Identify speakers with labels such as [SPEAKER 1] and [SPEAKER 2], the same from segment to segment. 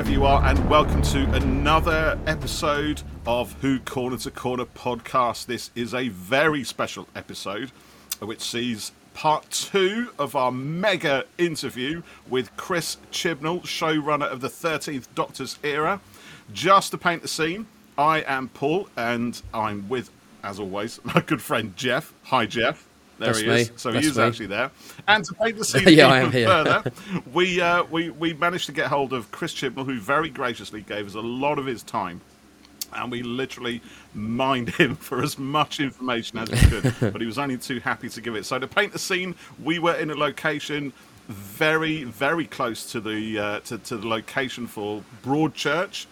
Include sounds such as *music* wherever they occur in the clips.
[SPEAKER 1] wherever you are, and welcome to another episode of Who Corner to Corner podcast. This is a very special episode, which sees part two of our mega interview with Chris Chibnall, showrunner of the 13th Doctor's era. Just to paint the scene, I am Paul, and I'm with, as always, *laughs* my good friend Jeff. Hi, Jeff. There
[SPEAKER 2] That's
[SPEAKER 1] he is.
[SPEAKER 2] me.
[SPEAKER 1] So
[SPEAKER 2] That's
[SPEAKER 1] he is
[SPEAKER 2] me.
[SPEAKER 1] actually there. And to paint the *laughs* scene
[SPEAKER 2] Yeah,
[SPEAKER 1] even further, *laughs* we, uh, we we managed to get hold of Chris Chibnall, who very graciously gave us a lot of his time. And we literally mined *laughs* him for as much information as we could, but he was only too happy to give it. So to paint the scene, we were in a location very, very close to the uh, to, to the location for Broadchurch.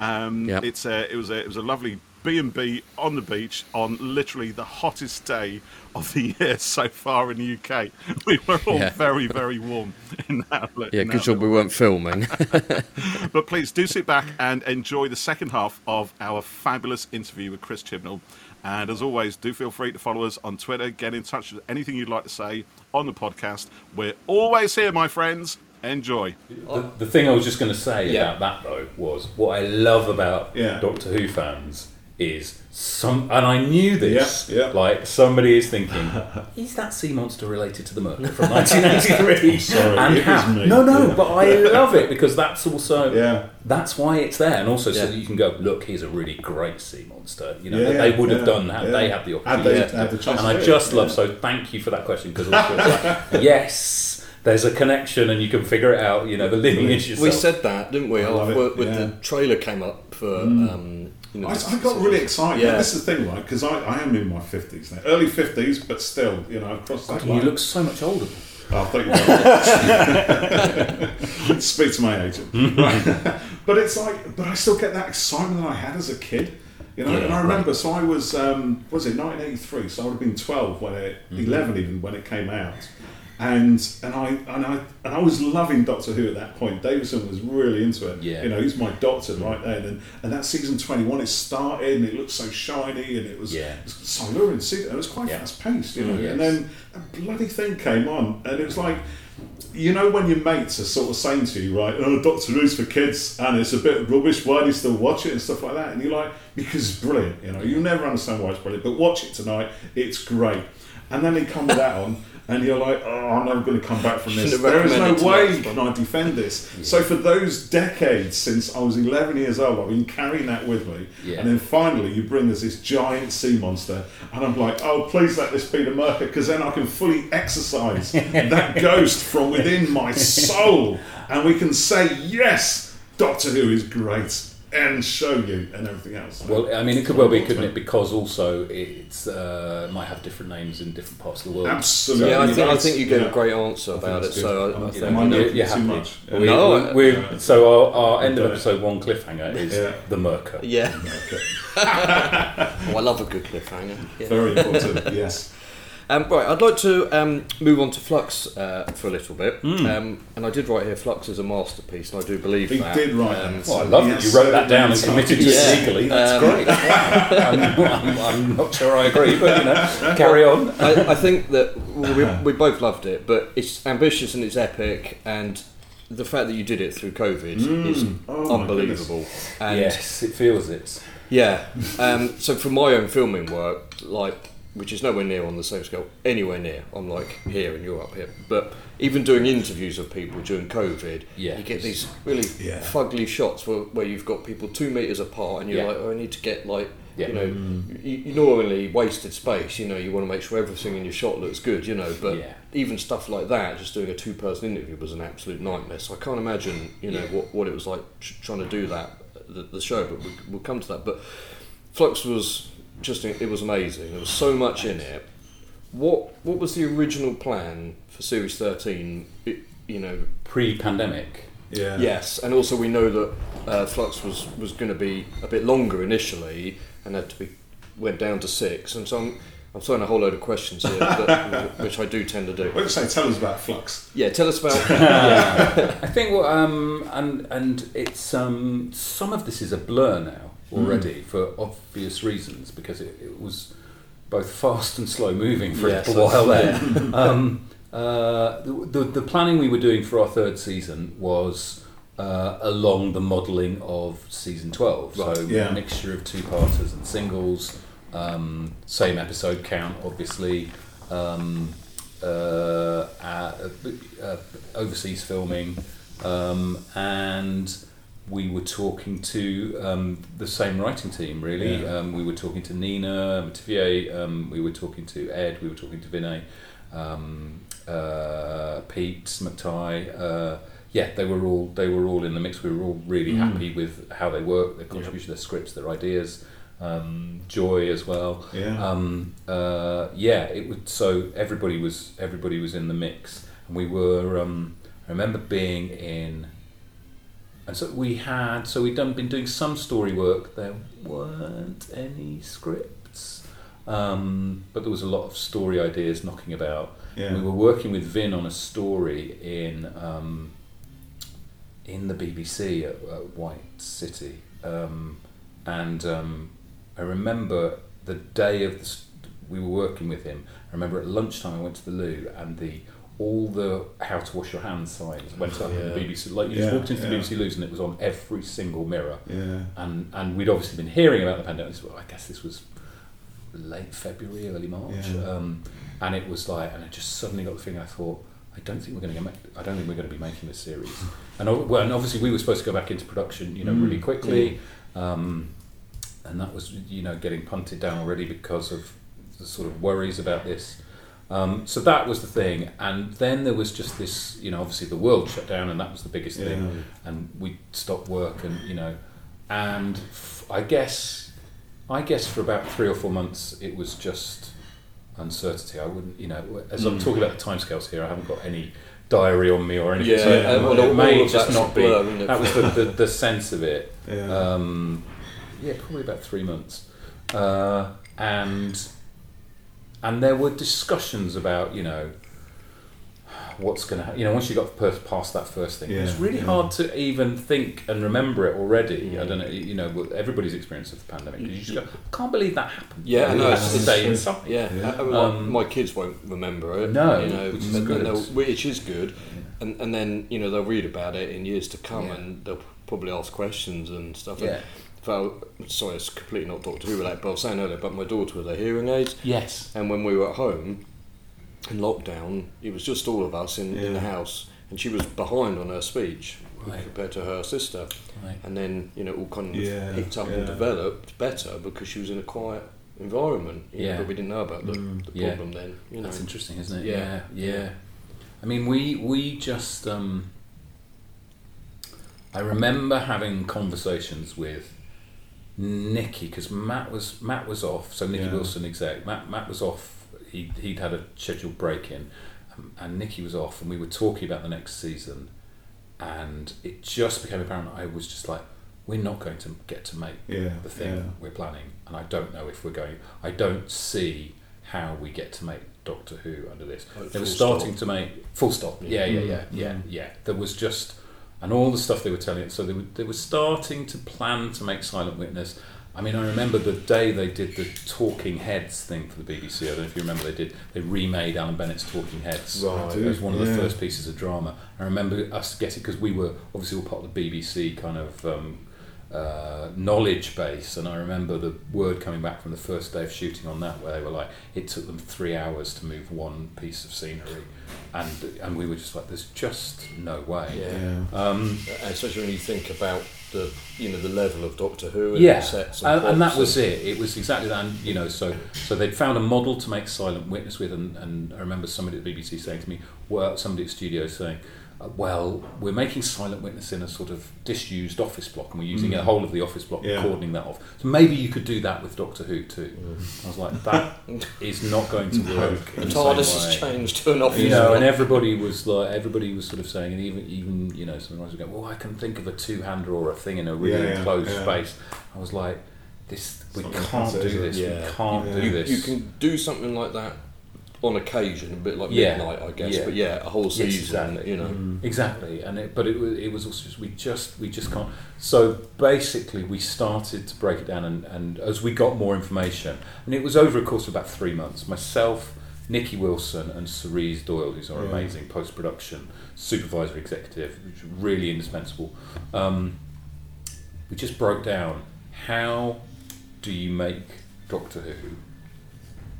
[SPEAKER 1] Um,
[SPEAKER 2] Yep.
[SPEAKER 1] It's a, it was a it was a lovely B and B on the beach on literally the hottest day of the year so far in the UK. *laughs* We were all
[SPEAKER 2] Yeah.
[SPEAKER 1] very very warm in that. li-
[SPEAKER 2] Yeah,
[SPEAKER 1] in
[SPEAKER 2] good
[SPEAKER 1] that
[SPEAKER 2] job we weren't filming. *laughs*
[SPEAKER 1] but please do sit back and enjoy the second half of our fabulous interview with Chris Chibnall. And as always, do feel free to follow us on Twitter. Get in touch with anything you'd like to say on the podcast. We're always here, my friends. Enjoy.
[SPEAKER 3] The, the thing I was just going to say
[SPEAKER 2] Yeah.
[SPEAKER 3] about that though was what I love about
[SPEAKER 1] Yeah.
[SPEAKER 3] Doctor Who fans is some, and I knew this.
[SPEAKER 1] Yeah, yeah.
[SPEAKER 3] Like somebody is thinking, *laughs* is that sea monster related to the Myrka from 1983? *laughs*
[SPEAKER 1] Sorry,
[SPEAKER 3] and
[SPEAKER 1] it
[SPEAKER 3] how?
[SPEAKER 1] me.
[SPEAKER 3] No, no,
[SPEAKER 1] Yeah.
[SPEAKER 3] but I love it because that's also
[SPEAKER 1] Yeah.
[SPEAKER 3] that's why it's there, and also so
[SPEAKER 2] Yeah.
[SPEAKER 3] that you can go look. Here's a really great sea monster. You know
[SPEAKER 1] Yeah,
[SPEAKER 3] that they
[SPEAKER 1] yeah,
[SPEAKER 3] would have done had
[SPEAKER 1] yeah.
[SPEAKER 3] they had the
[SPEAKER 1] Had
[SPEAKER 3] opportunity.
[SPEAKER 1] they
[SPEAKER 3] to
[SPEAKER 1] had the chance
[SPEAKER 3] and I just
[SPEAKER 1] it,
[SPEAKER 3] love
[SPEAKER 1] yeah.
[SPEAKER 3] so. Thank you for that question because like, *laughs* yes, there's a connection, and you can figure it out. You know the lineage yourself.
[SPEAKER 4] We said that, didn't we?
[SPEAKER 1] I love
[SPEAKER 4] After,
[SPEAKER 1] it,
[SPEAKER 4] with
[SPEAKER 1] yeah.
[SPEAKER 4] The trailer came up for. Um, you know,
[SPEAKER 5] I, I got really excited.
[SPEAKER 4] Yeah.
[SPEAKER 5] This is the thing, right? Because I, I am in my fifties now, early fifties, but still, you know, I've crossed that
[SPEAKER 3] you
[SPEAKER 5] line.
[SPEAKER 3] look so much older.
[SPEAKER 5] Oh, thank you very *laughs* much. *laughs* Speak to my agent. right. *laughs* But it's like, but I still get that excitement that I had as a kid. You know,
[SPEAKER 3] Yeah,
[SPEAKER 5] and I
[SPEAKER 3] right.
[SPEAKER 5] remember, so I was, um, was it 1983? So I would have been 12 when it,
[SPEAKER 3] Mm-hmm.
[SPEAKER 5] 11 even when it came out. And and I and I and I was loving Doctor Who at that point. Davison was really into it.
[SPEAKER 3] Yeah.
[SPEAKER 5] You know, he's my doctor right then. And and that season twenty one, it started and it looked so shiny and it was,
[SPEAKER 3] Yeah.
[SPEAKER 5] it was so see it. Was quite
[SPEAKER 3] Yeah.
[SPEAKER 5] fast paced, you know.
[SPEAKER 3] Mm,
[SPEAKER 5] And then a bloody thing came on, and it was like, you know, when your mates are sort of saying to you, right, oh, Doctor Who's for kids, and it's a bit rubbish, why do you still watch it and stuff like that? And you're like, because it's brilliant, you know, you'll never understand why it's brilliant, but watch it tonight, it's great. And then they come with that on, *laughs* and you're like, oh, I'm never going to come back from *laughs* this. There is no way can I defend this. So for those decades since I was 11 years old, I've been carrying that with me.
[SPEAKER 3] Yeah.
[SPEAKER 5] And then finally, you bring us this giant sea monster, and I'm like, oh, please let this be the Myrka, because then I can fully exercise *laughs* that ghost from within my soul, and we can say, yes, Doctor Who is great, and show you, and everything else.
[SPEAKER 3] Well, I mean, it could well be, couldn't it? Because also it's uh, might have different names in different parts of the world.
[SPEAKER 5] Absolutely.
[SPEAKER 4] yeah, I think, I think you gave
[SPEAKER 5] Yeah.
[SPEAKER 4] a great answer about it.
[SPEAKER 5] good.
[SPEAKER 4] So I, I
[SPEAKER 5] I'm-
[SPEAKER 4] think
[SPEAKER 5] am
[SPEAKER 3] you know,
[SPEAKER 5] milking
[SPEAKER 3] you're
[SPEAKER 5] too
[SPEAKER 3] happy.
[SPEAKER 5] much?
[SPEAKER 3] We,
[SPEAKER 4] No,
[SPEAKER 3] we,
[SPEAKER 4] I-
[SPEAKER 3] we, so our, our end of episode one cliffhanger is
[SPEAKER 5] Yeah.
[SPEAKER 3] the Myrka.
[SPEAKER 4] yeah. *laughs*
[SPEAKER 5] Okay.
[SPEAKER 4] Oh, I love a good cliffhanger. Yeah.
[SPEAKER 5] Very important, *laughs* yes.
[SPEAKER 4] Um, right, I'd like to um, move on to Flux uh, for a little bit. Um, and I did write here, Flux is a masterpiece, and I do believe
[SPEAKER 5] He
[SPEAKER 4] that.
[SPEAKER 5] did write
[SPEAKER 4] Um,
[SPEAKER 5] that.
[SPEAKER 3] Well, I love that you wrote that down and committed to
[SPEAKER 4] Yeah.
[SPEAKER 3] it legally. That's
[SPEAKER 4] Um,
[SPEAKER 3] great. *laughs* Wow. I'm, I'm, I'm not sure I agree, but you know, carry on.
[SPEAKER 4] I, I think that we, we both loved it, but it's ambitious and it's epic, and the fact that you did it through COVID is
[SPEAKER 5] Oh,
[SPEAKER 4] unbelievable. And
[SPEAKER 3] yes, it feels it.
[SPEAKER 4] yeah, um, so for my own filming work, like which is nowhere near on the same scale, anywhere near. I'm like here and you're up here, but even doing interviews of people during COVID,
[SPEAKER 3] Yeah.
[SPEAKER 4] you get these really
[SPEAKER 5] Yeah.
[SPEAKER 4] fugly shots where, where you've got people two meters apart, and you're
[SPEAKER 3] Yeah.
[SPEAKER 4] like, oh, I need to get like.
[SPEAKER 3] Yeah.
[SPEAKER 4] You know, mm. you, you normally wasted space. You know, you want to make sure everything in your shot looks good. You know, but
[SPEAKER 3] Yeah.
[SPEAKER 4] even stuff like that, just doing a two-person interview was an absolute nightmare. So I can't imagine, you know,
[SPEAKER 3] Yeah.
[SPEAKER 4] what, what it was like trying to do that, the, the show. But we, we'll come to that. But Flux was just it was amazing. There was so much in it. What what was the original plan for series thirteen? It, you know,
[SPEAKER 3] Pre-pandemic.
[SPEAKER 5] Yeah.
[SPEAKER 4] yes, and also we know that uh, Flux was was going to be a bit longer initially, and had to be went down to six. And so I'm I'm throwing a whole load of questions here, but, *laughs* which I do tend to do.
[SPEAKER 5] What did you say? Tell us about Flux.
[SPEAKER 4] Yeah, tell us about. *laughs* yeah,
[SPEAKER 3] I think, well, um, and and it's um, some of this is a blur now already for obvious reasons because it, it was both fast and slow moving for
[SPEAKER 4] Yes,
[SPEAKER 3] a while there. *laughs* um, uh, the, the the planning we were doing for our third season was uh, along the modelling of season 12. So
[SPEAKER 5] yeah.
[SPEAKER 3] a mixture of two-parters and singles, um, same episode count, obviously, um, uh, uh, uh, overseas filming, um, and we were talking to um, the same writing team, really.
[SPEAKER 5] Yeah.
[SPEAKER 3] Um, we were talking to Nina Métivier, um, we were talking to Ed, we were talking to Vinay, um, uh, Pete McTighe. Uh, yeah, they were all they were all in the mix. We were all really
[SPEAKER 5] Mm.
[SPEAKER 3] happy with how they work, their contribution, their scripts, their ideas. Um, Joy as well.
[SPEAKER 5] Yeah.
[SPEAKER 3] Um, uh, yeah, it would. So everybody was everybody was in the mix, and we were. Um, I remember being in, and so we had. So we'd done been doing some story work. There weren't any scripts, um, but there was a lot of story ideas knocking about.
[SPEAKER 5] Yeah.
[SPEAKER 3] We were working with Vin on a story in um, in the BBC at, at White City, um, and um, I remember the day of the, we were working with him. I remember at lunchtime I went to the loo and the all the how to wash your hands signs went up in the BBC. Like you
[SPEAKER 5] Yeah,
[SPEAKER 3] just walked into the. BBC loos and it was on every single mirror.
[SPEAKER 5] Yeah.
[SPEAKER 3] And and we'd obviously been hearing about the pandemic. So I guess this was late February, early March,
[SPEAKER 5] Yeah.
[SPEAKER 3] um, and it was like, and I just suddenly got the feeling. I thought, I don't think we're going to make. I don't think we're going to be making this series. And well, and obviously we were supposed to go back into production, you know,
[SPEAKER 5] Mm.
[SPEAKER 3] really quickly, um, and that was you know getting punted down already because of the sort of worries about this. Um, so that was the thing, and then there was just this, you know, obviously the world shut down, and that was the biggest
[SPEAKER 5] Yeah.
[SPEAKER 3] thing, and we stopped work, and you know, and f- I guess, I guess for about three or four months it was just uncertainty. I wouldn't, you know, as I'm
[SPEAKER 5] Mm.
[SPEAKER 3] talking about the timescales here, I haven't got any diary on me or anything.
[SPEAKER 4] Yeah,
[SPEAKER 3] so
[SPEAKER 5] and
[SPEAKER 3] it,
[SPEAKER 5] all-
[SPEAKER 3] it may just not be.
[SPEAKER 4] blur.
[SPEAKER 3] That was the, the, the sense of it. *laughs*
[SPEAKER 5] Yeah.
[SPEAKER 3] Um, yeah, probably about three months, uh, and and there were discussions about you know what's going to you know once you got past that first thing, it's really
[SPEAKER 5] yeah.
[SPEAKER 3] hard to even think and remember it already. I
[SPEAKER 4] Mm.
[SPEAKER 3] don't know, you know, everybody's experience of the pandemic. 'cause You just go, I can't believe that happened.
[SPEAKER 4] Yeah, I
[SPEAKER 3] You
[SPEAKER 4] know. It's,
[SPEAKER 3] to
[SPEAKER 4] it's,
[SPEAKER 3] stay inside.
[SPEAKER 4] yeah,
[SPEAKER 5] Yeah.
[SPEAKER 4] I mean, my-
[SPEAKER 3] Um,
[SPEAKER 4] my kids won't remember it.
[SPEAKER 3] No,
[SPEAKER 4] you know,
[SPEAKER 3] which is good.
[SPEAKER 4] and which is good, and and then you know they'll read about it in years to come,
[SPEAKER 3] Yeah.
[SPEAKER 4] and they'll probably ask questions and stuff.
[SPEAKER 3] Yeah.
[SPEAKER 4] And Val, sorry, it's completely not Doctor Who related, but I was saying earlier about my daughter with her hearing aids,
[SPEAKER 3] Yes.
[SPEAKER 4] and when we were at home in lockdown, it was just all of us in, in the house, and she was behind on her speech
[SPEAKER 3] Right.
[SPEAKER 4] compared to her sister,
[SPEAKER 3] Right.
[SPEAKER 4] and then you know all kind of
[SPEAKER 5] Yeah,
[SPEAKER 4] picked up and developed better because she was in a quiet environment. you know,
[SPEAKER 3] Yeah.
[SPEAKER 4] but we didn't know about the,
[SPEAKER 5] Mm.
[SPEAKER 4] the
[SPEAKER 3] Yeah.
[SPEAKER 4] problem then. You know,
[SPEAKER 3] That's interesting, isn't it?
[SPEAKER 4] Yeah.
[SPEAKER 3] Yeah, yeah. I mean, we we just. Um, I remember having conversations with Nikki because Matt was Matt was off. So Nikki
[SPEAKER 5] Yeah.
[SPEAKER 3] Wilson, exec. Matt Matt was off. He he'd had a scheduled break in, um, and Nikki was off, and we were talking about the next season, and it just became apparent. I was just like, we're not going to get to make
[SPEAKER 5] Yeah,
[SPEAKER 3] the thing
[SPEAKER 5] yeah.
[SPEAKER 3] we're planning, and I don't know if we're going. I don't see how we get to make Doctor Who under this.
[SPEAKER 4] Like
[SPEAKER 3] they were starting
[SPEAKER 4] stop.
[SPEAKER 3] to make full stop. Yeah, yeah, yeah, yeah,
[SPEAKER 5] Mm.
[SPEAKER 3] yeah. There was just, and all the stuff they were telling. It. So they were they were starting to plan to make Silent Witness. I mean, I remember the day they did the Talking Heads thing for the BBC. I don't know if you remember. They did. They remade Alan Bennett's Talking Heads.
[SPEAKER 4] Right.
[SPEAKER 3] It was one of the
[SPEAKER 5] Yeah.
[SPEAKER 3] first pieces of drama. I remember us getting because we were obviously all part of the BBC kind of um, uh, knowledge base, and I remember the word coming back from the first day of shooting on that, where they were like, it took them three hours to move one piece of scenery, and and we were just like, there's just no way.
[SPEAKER 4] Yeah.
[SPEAKER 5] Yeah.
[SPEAKER 3] Um,
[SPEAKER 4] especially when you think about the you know the level of Doctor Who and
[SPEAKER 3] yeah,
[SPEAKER 4] the sets
[SPEAKER 3] and, and that was it. It was exactly that. And you know, so so they'd found a model to make Silent Witness with, and, and I remember somebody at the BBC saying to me, well, somebody at studio saying, "Well, we're making Silent Witness in a sort of disused office block, and we're using a whole of the office block,
[SPEAKER 5] Mm. Yeah.
[SPEAKER 3] cordoning that off. So maybe you could do that with Doctor Who too."
[SPEAKER 4] Mm.
[SPEAKER 3] I was like, "That is not going to work."
[SPEAKER 4] The
[SPEAKER 3] in the
[SPEAKER 4] TARDIS has changed to an office.
[SPEAKER 3] you know,
[SPEAKER 4] block.
[SPEAKER 3] and everybody was like, everybody was sort of saying, and even even you know, some writers were going, well, I can think of a two-hander or a thing in a really
[SPEAKER 5] Yeah, yeah,
[SPEAKER 3] enclosed
[SPEAKER 5] yeah.
[SPEAKER 3] space. I was like, this, we
[SPEAKER 5] It's not
[SPEAKER 3] can't
[SPEAKER 5] gonna cut
[SPEAKER 3] do this.
[SPEAKER 5] it?
[SPEAKER 3] We can't do this.
[SPEAKER 4] you can do something like that on occasion, a bit like
[SPEAKER 3] Yeah.
[SPEAKER 4] midnight, I guess.
[SPEAKER 3] Yeah.
[SPEAKER 4] But yeah, a whole
[SPEAKER 3] Yes,
[SPEAKER 4] season.
[SPEAKER 3] exactly.
[SPEAKER 4] You know,
[SPEAKER 5] Mm.
[SPEAKER 3] Exactly, and it, but it was it was also just we just we just can't. So basically, we started to break it down, and, and as we got more information, and it was over a course of about three months. Myself, Nikki Wilson and Cerise Doyle, who's our
[SPEAKER 5] Yeah.
[SPEAKER 3] amazing post production supervisor executive, which is really indispensable. Um, we just broke down how do you make Doctor Who?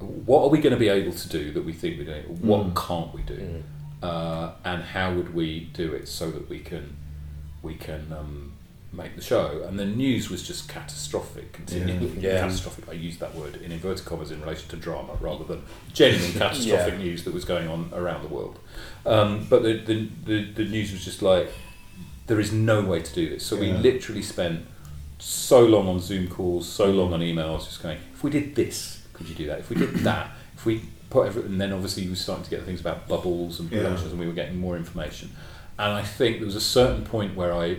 [SPEAKER 3] What are we going to be able to do that we think we're doing? What
[SPEAKER 5] Mm.
[SPEAKER 3] can't we do? Uh, and how would we do it so that we can we can um, make the show? And the news was just catastrophic. Continually
[SPEAKER 4] Yeah. *laughs* Yeah.
[SPEAKER 3] catastrophic. I used that word in inverted commas in relation to drama rather than genuine *laughs* catastrophic
[SPEAKER 4] Yeah.
[SPEAKER 3] news that was going on around the world. Um, but the, the, the, the news was just like there is no way to do this. So we literally spent so long on Zoom calls, so long on emails, just going, if we did this, could you do that? If we did that, if we put everything, and then obviously we were starting to get things about bubbles and
[SPEAKER 5] Yeah.
[SPEAKER 3] and we were getting more information. And I think there was a certain point where I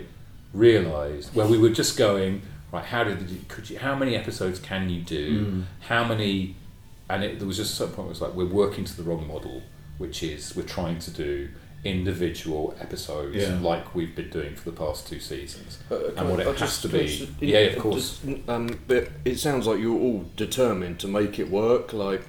[SPEAKER 3] realised, where we were just going, right, how did you, could you, how many episodes can you do?
[SPEAKER 5] Mm.
[SPEAKER 3] How many, and it, there was just a certain point where it was like, we're working to the wrong model, which is we're trying to do individual episodes
[SPEAKER 5] Yeah.
[SPEAKER 3] like we've been doing for the past two seasons.
[SPEAKER 4] Uh,
[SPEAKER 3] And what
[SPEAKER 4] I-
[SPEAKER 3] it
[SPEAKER 4] I
[SPEAKER 3] has
[SPEAKER 4] just-
[SPEAKER 3] to be-
[SPEAKER 4] just-
[SPEAKER 3] yeah, of course.
[SPEAKER 4] just, um, but it sounds like you're all determined to make it work. Like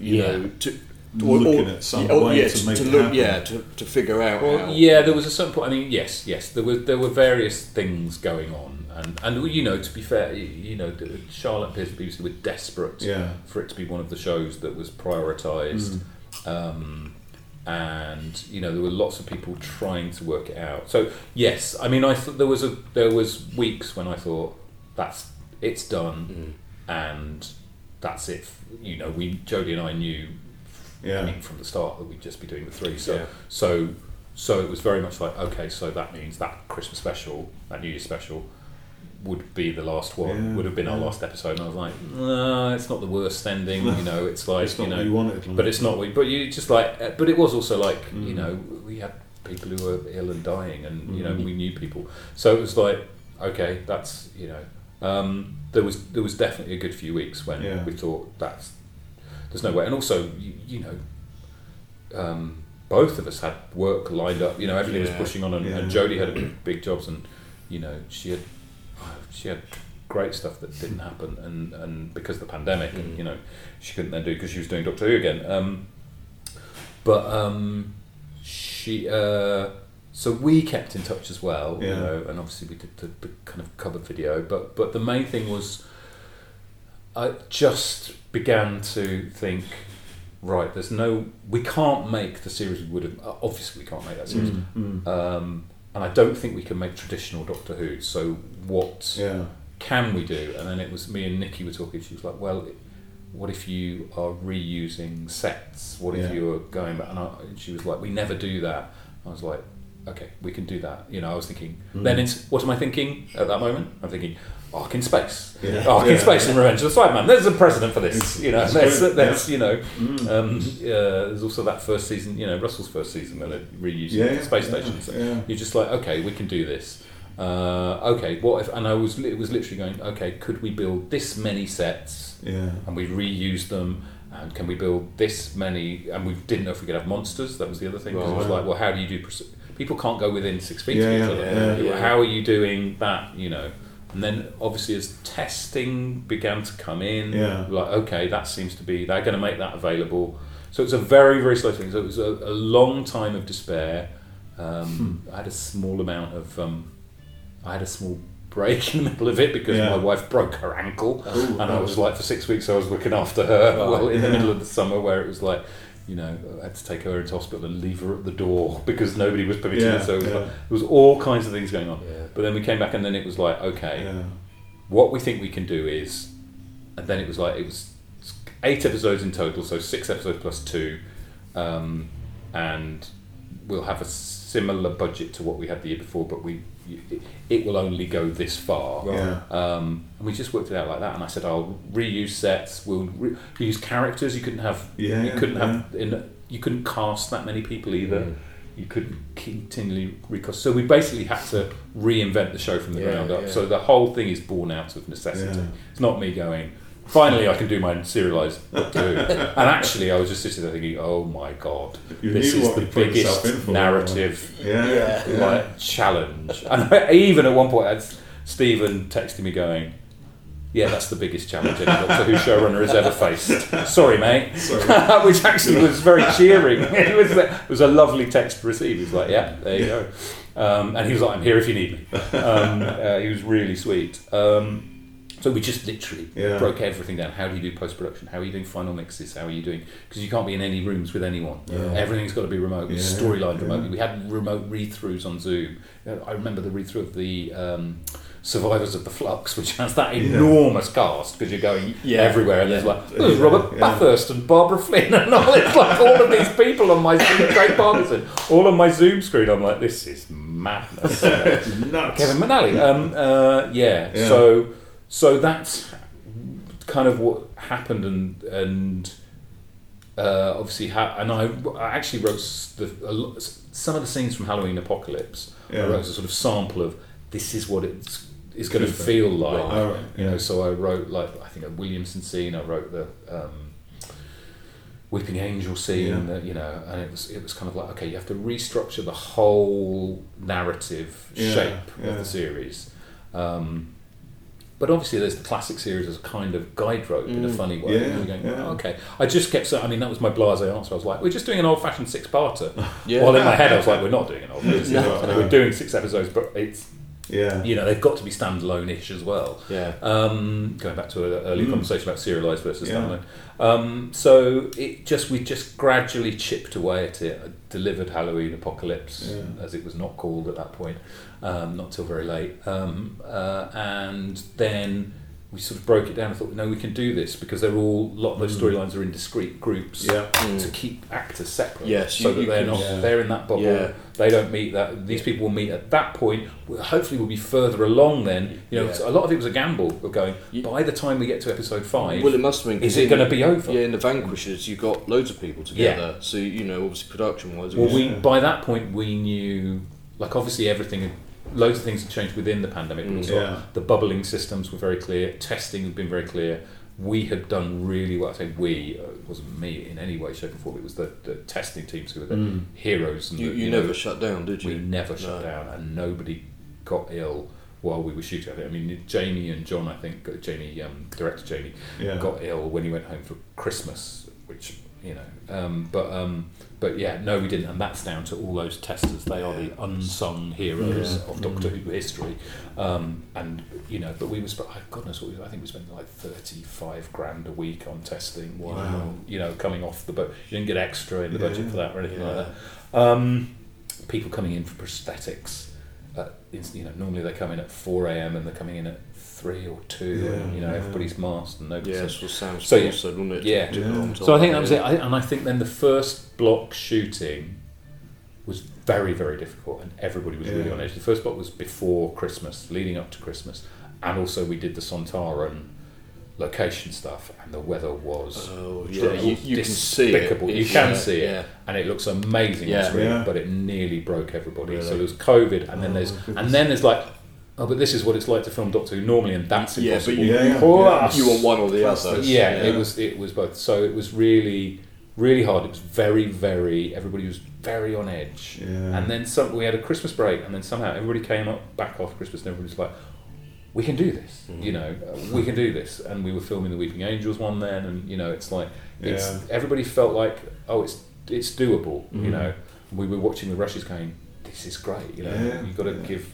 [SPEAKER 4] you
[SPEAKER 3] Yeah.
[SPEAKER 4] know, to
[SPEAKER 5] Looking at some
[SPEAKER 4] oh,
[SPEAKER 5] way
[SPEAKER 4] yeah,
[SPEAKER 5] to make it
[SPEAKER 4] look,
[SPEAKER 5] happen.
[SPEAKER 4] yeah, to, to figure out. how,
[SPEAKER 3] Well, yeah, there was a certain point. I mean, yes, yes, there were there were various things going on, and and you know, to be fair, you, you know, Charlotte and Piers and BBC were desperate
[SPEAKER 5] Yeah.
[SPEAKER 3] for it to be one of the shows that was prioritised,
[SPEAKER 5] Mm.
[SPEAKER 3] um, and you know, there were lots of people trying to work it out. So yes, I mean, I thought there was a there was weeks when I thought that's it's done, mm. and that's it. You know, we Jodie and I knew I
[SPEAKER 5] Yeah.
[SPEAKER 3] mean, from the start that we'd just be doing the three. So,
[SPEAKER 4] Yeah.
[SPEAKER 3] so, so it was very much like, okay, so that means that Christmas special, that New Year special, would be the last one.
[SPEAKER 5] Yeah,
[SPEAKER 3] would have been our last episode. And I was like, no, it's not the worst ending. You know, it's *laughs* like
[SPEAKER 5] It's
[SPEAKER 3] you know,
[SPEAKER 5] you wanted. like.
[SPEAKER 3] but it's not. But you just like, uh, but it was also like, you
[SPEAKER 5] Mm.
[SPEAKER 3] know, we had people who were ill and dying, and you know,
[SPEAKER 5] Mhm.
[SPEAKER 3] we knew people. So it was like, okay, that's you know, um, there was there was definitely a good few weeks when
[SPEAKER 5] Yeah.
[SPEAKER 3] we thought that's there's no way, and also you, you know, um, both of us had work lined up. You know, everything was pushing on, and, and
[SPEAKER 5] Yeah.
[SPEAKER 3] Jodie had a big, big jobs, and you know, she had she had great stuff that didn't happen, and and because of the pandemic, and
[SPEAKER 4] Mm.
[SPEAKER 3] you know, she couldn't then do because she was doing Doctor Who again. Um, but um, she. Uh, so we kept in touch as well, you know, and obviously we did the, the kind of cover video. But but the main thing was, I just began to think, right, there's no, we can't make the series we would have. Obviously, we can't make that series,
[SPEAKER 5] Mm, mm.
[SPEAKER 3] um, and I don't think we can make traditional Doctor Who. So what
[SPEAKER 5] yeah.
[SPEAKER 3] can we do? And then it was me and Nikki were talking. She was like, well, what if you are reusing sets? What if
[SPEAKER 5] Yeah.
[SPEAKER 3] you're going back? And, I, and she was like, we never do that. I was like, okay, we can do that. You know, I was thinking.
[SPEAKER 5] Mm.
[SPEAKER 3] Then it's what am I thinking at that moment? I'm thinking. Ark in space,
[SPEAKER 5] Yeah.
[SPEAKER 3] Ark in space and Revenge of the Cybermen. There's a precedent for this, you know. There's, there's you know,
[SPEAKER 5] Mm.
[SPEAKER 3] um, uh, there's also that first season, you know, Russell's first season where they're reusing
[SPEAKER 5] Yeah,
[SPEAKER 3] the space
[SPEAKER 5] yeah,
[SPEAKER 3] station. So
[SPEAKER 5] yeah.
[SPEAKER 3] you're just like, okay, we can do this. Uh, okay, what if? And I was, it was literally going, okay, could we build this many sets
[SPEAKER 5] Yeah.
[SPEAKER 3] and we reuse them? And can we build this many? And we didn't know if we could have monsters. That was the other thing. 'cause it was like, well, how do you do? pres- People can't go within six feet
[SPEAKER 5] Yeah,
[SPEAKER 3] of each other.
[SPEAKER 4] yeah, yeah.
[SPEAKER 3] How are you doing that? You know. And then obviously as testing began to come in,
[SPEAKER 5] Yeah.
[SPEAKER 3] like okay, that seems to be they're going to make that available. So it's a very very slow thing. So it was a, a long time of despair. Um,
[SPEAKER 5] Hmm.
[SPEAKER 3] I had a small amount of um, I had a small break *laughs* in the middle of it because
[SPEAKER 5] Yeah.
[SPEAKER 3] my wife broke her ankle,
[SPEAKER 5] Ooh,
[SPEAKER 3] and I was
[SPEAKER 5] oh.
[SPEAKER 3] like for six weeks I was looking after her. *laughs* Well, in the middle of the summer where it was like. You know, I had to take her into hospital and leave her at the door *laughs* because nobody was permitting
[SPEAKER 5] Yeah,
[SPEAKER 3] it. So it was,
[SPEAKER 5] yeah.
[SPEAKER 3] like, there was all kinds of things going on.
[SPEAKER 4] Yeah.
[SPEAKER 3] But then we came back and then it was like, okay, what we think we can do is, and then it was like it was eight episodes in total, so six episodes plus two, um, and we'll have a similar budget to what we had the year before, but we it, it will only go this far.
[SPEAKER 5] Yeah.
[SPEAKER 3] Um, and we just worked it out like that. And I said, I'll reuse sets. We'll re- use characters. You couldn't have.
[SPEAKER 5] Yeah,
[SPEAKER 3] You couldn't
[SPEAKER 5] yeah.
[SPEAKER 3] have. In, you couldn't cast that many people either.
[SPEAKER 4] Mm.
[SPEAKER 3] You couldn't continually recast. So we basically had to reinvent the show from the
[SPEAKER 4] Yeah,
[SPEAKER 3] ground up.
[SPEAKER 4] yeah.
[SPEAKER 3] So the whole thing is born out of necessity.
[SPEAKER 5] Yeah.
[SPEAKER 3] It's not me going. Finally, I can do my serialised Doctor Who. And actually, I was just sitting there thinking, "Oh my god,
[SPEAKER 5] You
[SPEAKER 3] this is the
[SPEAKER 5] you put yourself
[SPEAKER 3] biggest narrative
[SPEAKER 5] Yeah.
[SPEAKER 4] Yeah.
[SPEAKER 5] Yeah.
[SPEAKER 3] like challenge. And I, even at one point, I had Steven texting me going, Yeah, that's the biggest challenge any Doctor Who showrunner has ever faced. Sorry, mate. *laughs* Which actually was very cheering. *laughs* It was, it was a lovely text to receive. He was like, "Yeah, there you go," um, and he was like, "I'm here if you need me." Um, uh, he was really sweet. Um, so we just literally
[SPEAKER 5] Yeah.
[SPEAKER 3] broke everything down. How do you do post production? How are you doing final mixes? How are you doing? Because you can't be in any rooms with anyone.
[SPEAKER 5] Yeah.
[SPEAKER 3] Everything's got to be remote.
[SPEAKER 5] Yeah,
[SPEAKER 3] Storyline
[SPEAKER 5] yeah.
[SPEAKER 3] remotely. We had remote read throughs on Zoom. You know, I remember the read through of the um, Survivors of the Flux, which has that
[SPEAKER 5] Yeah.
[SPEAKER 3] enormous cast because you're going
[SPEAKER 4] Yeah.
[SPEAKER 3] everywhere, and there's like there's Robert
[SPEAKER 5] yeah.
[SPEAKER 3] Bathurst and Barbara Flynn and all it's like all of these people on my Zoom, Craig Parkinson, all on my Zoom screen. I'm like, this is madness. *laughs*
[SPEAKER 5] Nuts.
[SPEAKER 3] Kevin McNally. Um, uh, yeah.
[SPEAKER 5] Yeah.
[SPEAKER 3] So so that's kind of what happened, and and uh, obviously, ha- and I, I actually wrote the, a some of the scenes from Halloween Apocalypse.
[SPEAKER 5] Yeah.
[SPEAKER 3] I wrote as a sort of sample of this is what it's is going to feel like.
[SPEAKER 5] Right. Oh, right.
[SPEAKER 3] You know, so I wrote like I think a Williamson scene. I wrote the. Um, Weeping Angel scene,
[SPEAKER 5] Yeah.
[SPEAKER 3] that, you know, and it was it was kind of like okay, you have to restructure the whole narrative
[SPEAKER 5] Yeah,
[SPEAKER 3] shape
[SPEAKER 5] yeah.
[SPEAKER 3] of the series. Um, but obviously, there's the classic series as a kind of guide rope in a
[SPEAKER 4] Mm.
[SPEAKER 3] funny way.
[SPEAKER 5] Yeah,
[SPEAKER 3] going,
[SPEAKER 5] yeah.
[SPEAKER 3] "Oh, okay. I just kept saying, I mean, that was my blase answer. I was like, we're just doing an old fashioned six parter. *laughs*
[SPEAKER 4] Yeah.
[SPEAKER 3] While in my head, I was like, we're not doing an old fashioned six
[SPEAKER 4] No.
[SPEAKER 3] parter. We're doing six episodes, but it's,
[SPEAKER 5] Yeah.
[SPEAKER 3] you know, they've got to be standalone ish as well.
[SPEAKER 4] Yeah.
[SPEAKER 3] Um, going back to an earlier
[SPEAKER 5] Mm.
[SPEAKER 3] conversation about serialized versus
[SPEAKER 5] Yeah.
[SPEAKER 3] standalone. Um, so it just we just gradually chipped away at it. I delivered Halloween Apocalypse,
[SPEAKER 5] Yeah.
[SPEAKER 3] as it was not called at that point, um, not till very late. Um, uh, and then we sort of broke it down and thought, no, we can do this because they're all a lot of those
[SPEAKER 5] Mm.
[SPEAKER 3] storylines are in discrete groups
[SPEAKER 5] Yeah.
[SPEAKER 3] to keep actors separate.
[SPEAKER 4] Yes,
[SPEAKER 3] so
[SPEAKER 4] you-
[SPEAKER 3] that
[SPEAKER 4] you
[SPEAKER 3] they're
[SPEAKER 4] can-
[SPEAKER 3] not
[SPEAKER 5] Yeah.
[SPEAKER 3] they're in that bubble.
[SPEAKER 4] Yeah.
[SPEAKER 3] They don't meet that. These people will meet at that point. Hopefully, we'll be further along then. You know,
[SPEAKER 4] Yeah.
[SPEAKER 3] a lot of it was a gamble of going.
[SPEAKER 4] You-
[SPEAKER 3] By the time we get to episode five,
[SPEAKER 4] Well, it must have been. 'cause
[SPEAKER 3] is it going to be over?
[SPEAKER 4] Yeah, in the Vanquishers, you got loads of people together. So you know, obviously, production-wise,
[SPEAKER 3] Well, we by that point we knew, like obviously everything, had, loads of things have changed within the pandemic.
[SPEAKER 4] Mm.
[SPEAKER 5] Yeah.
[SPEAKER 3] the bubbling systems were very clear. Testing had been very clear. We had done really well. I say we, uh, it wasn't me in any way, shape, or form. It was the, the testing teams who were the
[SPEAKER 5] Mm.
[SPEAKER 3] heroes. And
[SPEAKER 4] you,
[SPEAKER 3] the,
[SPEAKER 4] you,
[SPEAKER 3] know,
[SPEAKER 4] never shut down, did you?
[SPEAKER 3] we never shut
[SPEAKER 4] No.
[SPEAKER 3] down, and nobody got ill while we were shooting. it. I mean, Jamie and John, I think, uh, Jamie, um, director Jamie,
[SPEAKER 5] Yeah.
[SPEAKER 3] got ill when he went home for Christmas, which you know. Um, but um, but yeah, no, we didn't, and that's down to all those testers. They are the unsung heroes
[SPEAKER 5] Yeah.
[SPEAKER 3] of Doctor Who history. Um, and you know, but we was, oh, goodness, what we, I think we spent like thirty-five grand a week on testing. While,
[SPEAKER 5] Wow.
[SPEAKER 3] You know, coming off the boat, you didn't get extra in the
[SPEAKER 5] Yeah,
[SPEAKER 3] budget for that or anything like that. Um, people coming in for prosthetics. Uh, you know, normally they come in at four a.m. and they're coming in at three or two.
[SPEAKER 5] Yeah,
[SPEAKER 3] and, you know,
[SPEAKER 5] yeah.
[SPEAKER 3] everybody's masked and nobody's.
[SPEAKER 4] Yeah, this was
[SPEAKER 3] So, yeah.
[SPEAKER 4] Said, wasn't it?
[SPEAKER 3] Yeah.
[SPEAKER 5] Yeah.
[SPEAKER 3] So I think that was
[SPEAKER 4] yeah.
[SPEAKER 3] it. I, and I think then the first block shooting was very, very difficult, and everybody was really on edge. The first block was before Christmas, leading up to Christmas, and also we did the Sontaran location stuff, and the weather was
[SPEAKER 4] Oh, yeah, you, you can see it.
[SPEAKER 3] You can
[SPEAKER 4] yeah,
[SPEAKER 3] see it,
[SPEAKER 4] yeah.
[SPEAKER 3] and it looks amazing
[SPEAKER 4] Yeah.
[SPEAKER 3] on screen,
[SPEAKER 5] Yeah.
[SPEAKER 3] but it nearly broke everybody. So
[SPEAKER 4] Really?
[SPEAKER 3] there was COVID, and then
[SPEAKER 5] Oh,
[SPEAKER 3] there's and then there's like. Oh, but this is what it's like to film Doctor Who normally, and that's
[SPEAKER 4] Yeah, but
[SPEAKER 3] impossible.
[SPEAKER 4] you-
[SPEAKER 5] Yeah, yeah.
[SPEAKER 3] Plus-
[SPEAKER 4] You want one or the
[SPEAKER 5] Plus
[SPEAKER 4] other.
[SPEAKER 3] yeah,
[SPEAKER 5] Yeah.
[SPEAKER 3] it was it was both. So it was really really hard. It was very very everybody was very on edge.
[SPEAKER 5] Yeah.
[SPEAKER 3] And then some we had a Christmas break, and then somehow everybody came up back off Christmas, and everybody was like, "We can do this."
[SPEAKER 5] Mm-hmm.
[SPEAKER 3] You know, we can do this. And we were filming the Weeping Angels one then, and you know, it's like it's
[SPEAKER 5] Yeah.
[SPEAKER 3] everybody felt like, "Oh, it's it's doable." You
[SPEAKER 5] Mhm.
[SPEAKER 3] know, we were watching the rushes, going, "This is great." You know,
[SPEAKER 5] Yeah,
[SPEAKER 3] you've got to
[SPEAKER 5] yeah.
[SPEAKER 3] give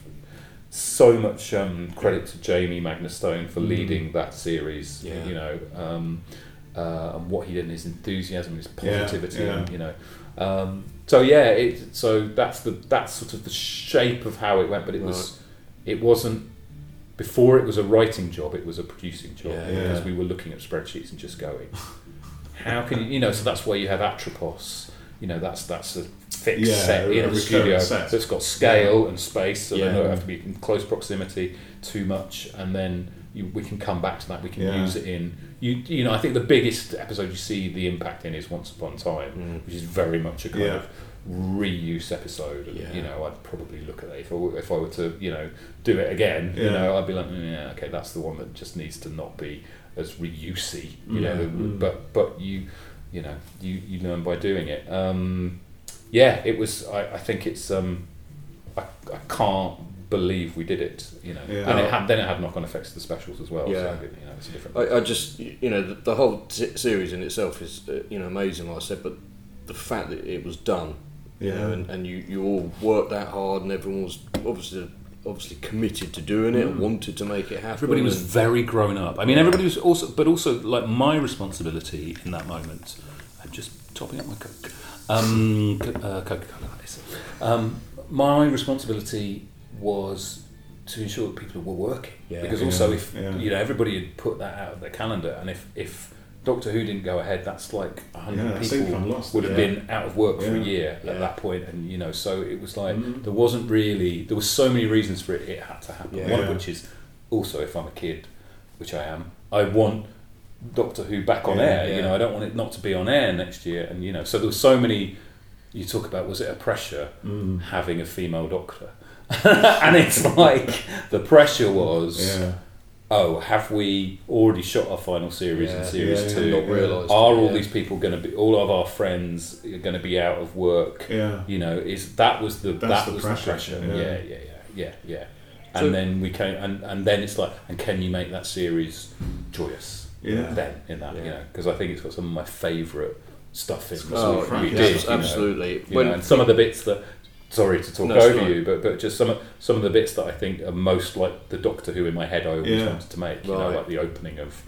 [SPEAKER 3] so much um, credit to Jamie Magnus Stone for
[SPEAKER 5] Mm.
[SPEAKER 3] leading that series.
[SPEAKER 4] Yeah.
[SPEAKER 3] You know, um, uh, and what he did, and his enthusiasm, his positivity,
[SPEAKER 5] yeah.
[SPEAKER 3] and you know. Um, so yeah, it, so that's the that's sort of the shape of how it went, but it was it wasn't before it was a writing job; it was a producing job
[SPEAKER 4] Yeah,
[SPEAKER 3] because
[SPEAKER 5] yeah.
[SPEAKER 3] we were looking at spreadsheets and just going, *laughs* how can you, you know? So that's why you have Atropos. You know, that's that's a fixed
[SPEAKER 5] Yeah,
[SPEAKER 3] set in a studio
[SPEAKER 5] set.
[SPEAKER 3] that's got scale and space, so
[SPEAKER 4] Yeah.
[SPEAKER 3] they don't have to be in close proximity too much, and then you, we can come back to that. We can
[SPEAKER 5] Yeah.
[SPEAKER 3] use it in you. You know, I think the biggest episode you see the impact in is Once Upon a Time,
[SPEAKER 4] Mm.
[SPEAKER 3] which is very much a kind
[SPEAKER 5] Yeah.
[SPEAKER 3] of reuse episode. And,
[SPEAKER 4] Yeah.
[SPEAKER 3] You know, I'd probably look at that if I, were- if I were to, you know, do it again. You know, I'd be like, "Mm, yeah, okay, that's the one that just needs to not be as reusey. You
[SPEAKER 5] Yeah.
[SPEAKER 3] know,
[SPEAKER 5] Mm.
[SPEAKER 3] but but you, you know, you you learn by doing it. Um, yeah, it was. I, I think it's. Um, I, I can't
[SPEAKER 6] believe we did it. You know,
[SPEAKER 5] Yeah.
[SPEAKER 6] and it had then it had knock on effects to the specials as well.
[SPEAKER 4] Yeah.
[SPEAKER 6] so, you know, it's a different.
[SPEAKER 4] I, I just, you know, the, the whole t- series in itself is, uh, you know, amazing, like I said, but the fact that it was done, you know,
[SPEAKER 5] Yeah.
[SPEAKER 4] and, and you, you all worked that hard and everyone was obviously obviously committed to doing it and wanted to make it happen.
[SPEAKER 3] Everybody was very grown up. I mean, everybody was also, but also like my responsibility in that moment. I'm just topping up my coke. Um, co- uh, Coca-Cola. that is. Um, my responsibility was to ensure that people were working.
[SPEAKER 4] Yeah.
[SPEAKER 3] because
[SPEAKER 5] Yeah,
[SPEAKER 3] also, if
[SPEAKER 5] yeah.
[SPEAKER 3] you know, everybody had put that out of their calendar, and if if Doctor Who didn't go ahead, that's like a
[SPEAKER 5] Yeah,
[SPEAKER 3] hundred
[SPEAKER 5] that's
[SPEAKER 3] people
[SPEAKER 5] lost.
[SPEAKER 3] would have
[SPEAKER 4] Yeah.
[SPEAKER 3] been out of work for a
[SPEAKER 5] Yeah.
[SPEAKER 3] year
[SPEAKER 4] Yeah.
[SPEAKER 3] at that point, and you know, so it was like
[SPEAKER 5] Mhm.
[SPEAKER 3] there wasn't really there was so many reasons for it. It had to happen.
[SPEAKER 4] Yeah.
[SPEAKER 3] One of which is also if I'm a kid, which I am, I want Doctor Who back on
[SPEAKER 5] Yeah,
[SPEAKER 3] air.
[SPEAKER 4] yeah.
[SPEAKER 3] You know, I don't want it not to be on air next year. And you know, so there was so many. You talk about was it a pressure
[SPEAKER 5] Mm.
[SPEAKER 3] having a female Doctor, *laughs* and it's like the pressure was.
[SPEAKER 5] Yeah.
[SPEAKER 3] Oh, have we already shot our final series in
[SPEAKER 4] Yeah.
[SPEAKER 3] series
[SPEAKER 5] Yeah,
[SPEAKER 3] two?
[SPEAKER 4] not realised.
[SPEAKER 3] Are all
[SPEAKER 4] yeah.
[SPEAKER 3] these people going to be? All of our friends are going to be out of work?
[SPEAKER 5] Yeah.
[SPEAKER 3] You know, is that was the
[SPEAKER 5] That's
[SPEAKER 3] that
[SPEAKER 5] the
[SPEAKER 3] was
[SPEAKER 5] pressure,
[SPEAKER 3] the pressure?
[SPEAKER 5] yeah.
[SPEAKER 3] Yeah, yeah, yeah, yeah, yeah. And
[SPEAKER 4] So-
[SPEAKER 3] then we came, and, and then it's like, and can you make that series joyous?
[SPEAKER 5] Yeah.
[SPEAKER 3] Then in that, you
[SPEAKER 4] Yeah.
[SPEAKER 3] know, because I think it's got some of my favourite stuff in.
[SPEAKER 5] It's
[SPEAKER 3] so
[SPEAKER 5] got some
[SPEAKER 4] Oh,
[SPEAKER 3] we
[SPEAKER 5] cracking
[SPEAKER 3] did,
[SPEAKER 4] yes,
[SPEAKER 3] you know.
[SPEAKER 4] absolutely.
[SPEAKER 3] You
[SPEAKER 4] When-
[SPEAKER 3] know, and some of the bits that sorry to talk
[SPEAKER 4] No,
[SPEAKER 3] over you, but but just some of some of the bits that I think are most like the Doctor Who in my head. I always
[SPEAKER 5] Yeah.
[SPEAKER 3] wanted to make. You know, like the opening of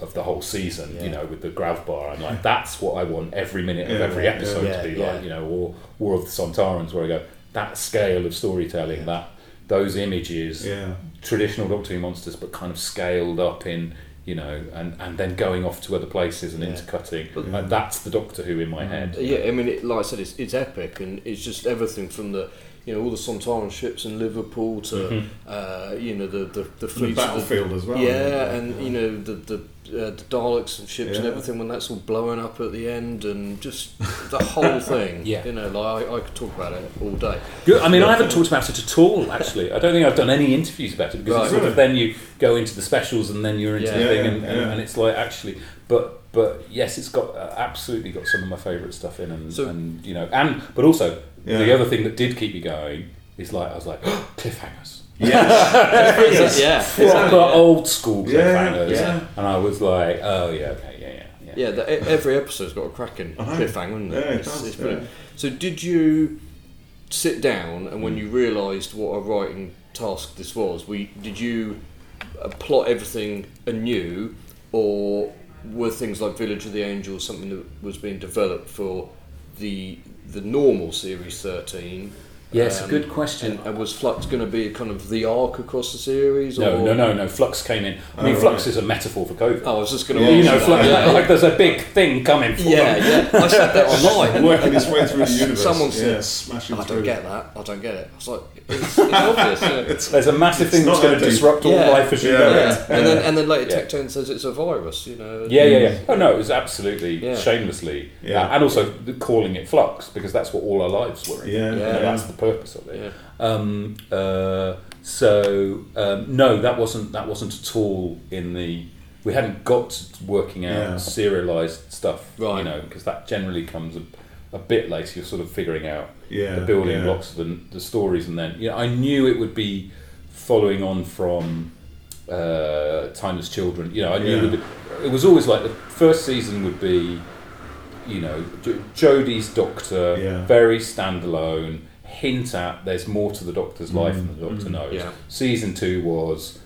[SPEAKER 3] of the whole season.
[SPEAKER 4] Yeah.
[SPEAKER 3] You know, with the grav bar. I'm like, *laughs* that's what I want every minute of
[SPEAKER 5] Yeah,
[SPEAKER 3] every episode
[SPEAKER 4] yeah.
[SPEAKER 3] to be
[SPEAKER 4] Yeah,
[SPEAKER 3] like. You know, or War of the Sontarans, where I go that scale of storytelling, that those images,
[SPEAKER 5] Yeah.
[SPEAKER 3] traditional Doctor Who monsters, but kind of scaled up in. You know, and, and then going off to other places and
[SPEAKER 4] Yeah.
[SPEAKER 3] intercutting.
[SPEAKER 4] But-
[SPEAKER 3] Like, that's the Doctor Who in my mm. head.
[SPEAKER 4] Yeah, I mean, it, like I said, it's, it's epic, and it's just everything from the, you know, all the Sontaran ships in Liverpool to,
[SPEAKER 3] Mhm.
[SPEAKER 4] uh, you know, the the, the
[SPEAKER 5] The
[SPEAKER 4] fleets.
[SPEAKER 5] battlefield as well.
[SPEAKER 4] Yeah, and you know the the, uh, the Daleks and ships and everything when that's all blowing up at the end, and just the whole *laughs* thing.
[SPEAKER 3] Yeah.
[SPEAKER 4] you know, like I, I could talk about it all day.
[SPEAKER 3] Good. I mean, I haven't talked about it at all. Actually, I don't think I've done any interviews about it because
[SPEAKER 4] Right.
[SPEAKER 3] it's sort of then you go into the specials and then you're into
[SPEAKER 4] Yeah.
[SPEAKER 3] the
[SPEAKER 5] Yeah,
[SPEAKER 3] thing,
[SPEAKER 5] yeah,
[SPEAKER 3] and, and, and it's like actually, but but yes, it's got uh, absolutely got some of my favourite stuff in, and,
[SPEAKER 4] So-
[SPEAKER 3] and you know, and but also
[SPEAKER 5] Yeah.
[SPEAKER 3] the other thing that did keep me going is like I was like *gasps* cliffhangers.
[SPEAKER 5] Yes. *laughs*
[SPEAKER 4] yeah,
[SPEAKER 3] Proper
[SPEAKER 4] exactly, yeah.
[SPEAKER 3] old school cliffhangers,
[SPEAKER 4] yeah.
[SPEAKER 3] and I was like, oh yeah, okay, yeah, yeah, yeah.
[SPEAKER 4] Yeah, the, e- every episode's got a cracking
[SPEAKER 5] I know.
[SPEAKER 4] cliffhanger, hasn't it?
[SPEAKER 5] Yeah, it
[SPEAKER 4] It's-
[SPEAKER 5] does,
[SPEAKER 4] it's
[SPEAKER 5] yeah.
[SPEAKER 4] brilliant. So, did you sit down and when you realised what a writing task this was, we did you uh, plot everything anew, or were things like Village of the Angels something that was being developed for the the normal Series
[SPEAKER 3] 13 Yes,
[SPEAKER 4] um,
[SPEAKER 3] good question.
[SPEAKER 4] And, and was Flux going to be kind of the arc across the series?
[SPEAKER 3] No,
[SPEAKER 4] or?
[SPEAKER 3] no, no, no. Flux came in. I mean,
[SPEAKER 5] oh,
[SPEAKER 3] Flux
[SPEAKER 5] right.
[SPEAKER 3] is a metaphor for COVID.
[SPEAKER 4] Oh, I was just going to,
[SPEAKER 5] yeah,
[SPEAKER 3] you know, Flux,
[SPEAKER 4] yeah.
[SPEAKER 3] like there's a big thing coming. For
[SPEAKER 4] yeah,
[SPEAKER 3] them.
[SPEAKER 4] yeah. I said that *laughs* online.
[SPEAKER 5] Working its way through the universe.
[SPEAKER 4] Someone said, yeah,
[SPEAKER 5] smashing.
[SPEAKER 4] I don't get that. I don't get it. I was like, it's, it's obvious.
[SPEAKER 3] There's a massive thing that's going to disrupt all life as you know it.
[SPEAKER 4] And then, and then later,
[SPEAKER 3] yeah.
[SPEAKER 4] Tecteun says it's a virus. You know.
[SPEAKER 3] Yeah, yeah, yeah. Oh no, it was absolutely shamelessly, and also calling it Flux because that's what all our lives were.
[SPEAKER 5] Yeah,
[SPEAKER 4] yeah
[SPEAKER 3] purpose of it.
[SPEAKER 4] Yeah.
[SPEAKER 3] Um, uh, so um, no, that wasn't that wasn't at all in the. We hadn't got to working out
[SPEAKER 5] Yeah.
[SPEAKER 3] serialized stuff, you know, because that generally comes a, a bit later. You're sort of figuring out
[SPEAKER 5] Yeah,
[SPEAKER 3] the building
[SPEAKER 5] yeah.
[SPEAKER 3] blocks of the, the stories, and then you know, I knew it would be following on from uh, Timeless Children. You know, I knew
[SPEAKER 5] Yeah.
[SPEAKER 3] it, would be, it was always like the first season would be, you know, J- Jodie's Doctor,
[SPEAKER 5] Yeah.
[SPEAKER 3] very standalone. Hint at there's more to the Doctor's life than the Doctor
[SPEAKER 5] mm,
[SPEAKER 3] knows.
[SPEAKER 4] yeah.
[SPEAKER 3] Season two was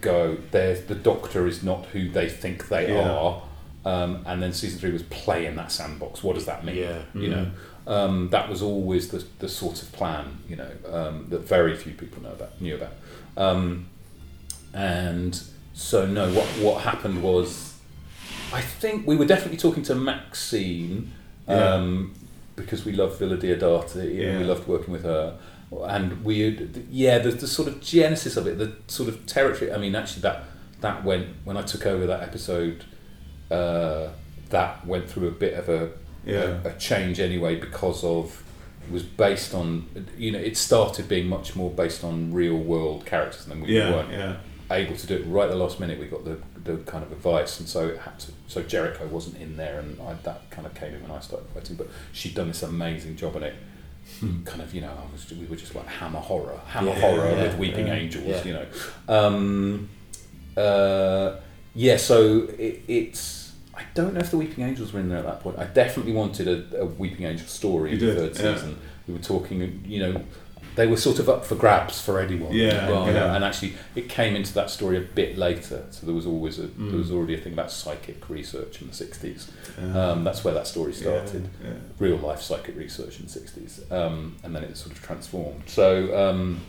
[SPEAKER 3] go. There's the Doctor is not who they think they
[SPEAKER 5] Yeah.
[SPEAKER 3] are. Um, and then season three was play in that sandbox. What does that mean?
[SPEAKER 4] Yeah.
[SPEAKER 3] You know, um, that was always the, the sort of plan. You know, um, that very few people know about knew about. Um, and so no, what what happened was, I think we were definitely talking to Maxine um, because we loved Villa Diodati and we loved working with her. And we, yeah, the, the sort of genesis of it, the sort of territory. I mean, actually, that that went when I took over that episode. Uh, that went through a bit of a,
[SPEAKER 5] Yeah.
[SPEAKER 3] a, a change anyway because of it was based on you know it started being much more based on real world characters than we
[SPEAKER 5] Yeah,
[SPEAKER 3] weren't
[SPEAKER 5] yeah.
[SPEAKER 3] able to do it right at the last minute we got the, the kind of advice and so it had to so Jericho wasn't in there and I, that kind of came in when I started writing but she'd done this amazing job on it kind of you know I was, we were just like hammer horror, hammer
[SPEAKER 4] Yeah,
[SPEAKER 3] horror
[SPEAKER 4] yeah,
[SPEAKER 3] with weeping
[SPEAKER 5] yeah,
[SPEAKER 3] angels, you know. Um, uh, yeah, so it, it's. I don't know if the Weeping Angels were in there at that point. I definitely wanted a, a Weeping Angel story
[SPEAKER 5] You
[SPEAKER 3] in the third season. We were talking, you know, they were sort of up for grabs for anyone.
[SPEAKER 5] Yeah,
[SPEAKER 3] know,
[SPEAKER 5] yeah.
[SPEAKER 3] and actually it came into that story a bit later. So there was always a,
[SPEAKER 5] Mm.
[SPEAKER 3] there was already a thing about psychic research in the sixties.
[SPEAKER 5] Yeah.
[SPEAKER 3] Um, that's where that story started
[SPEAKER 5] Yeah,
[SPEAKER 3] real life psychic research in the 60s um, and then it sort of transformed so um,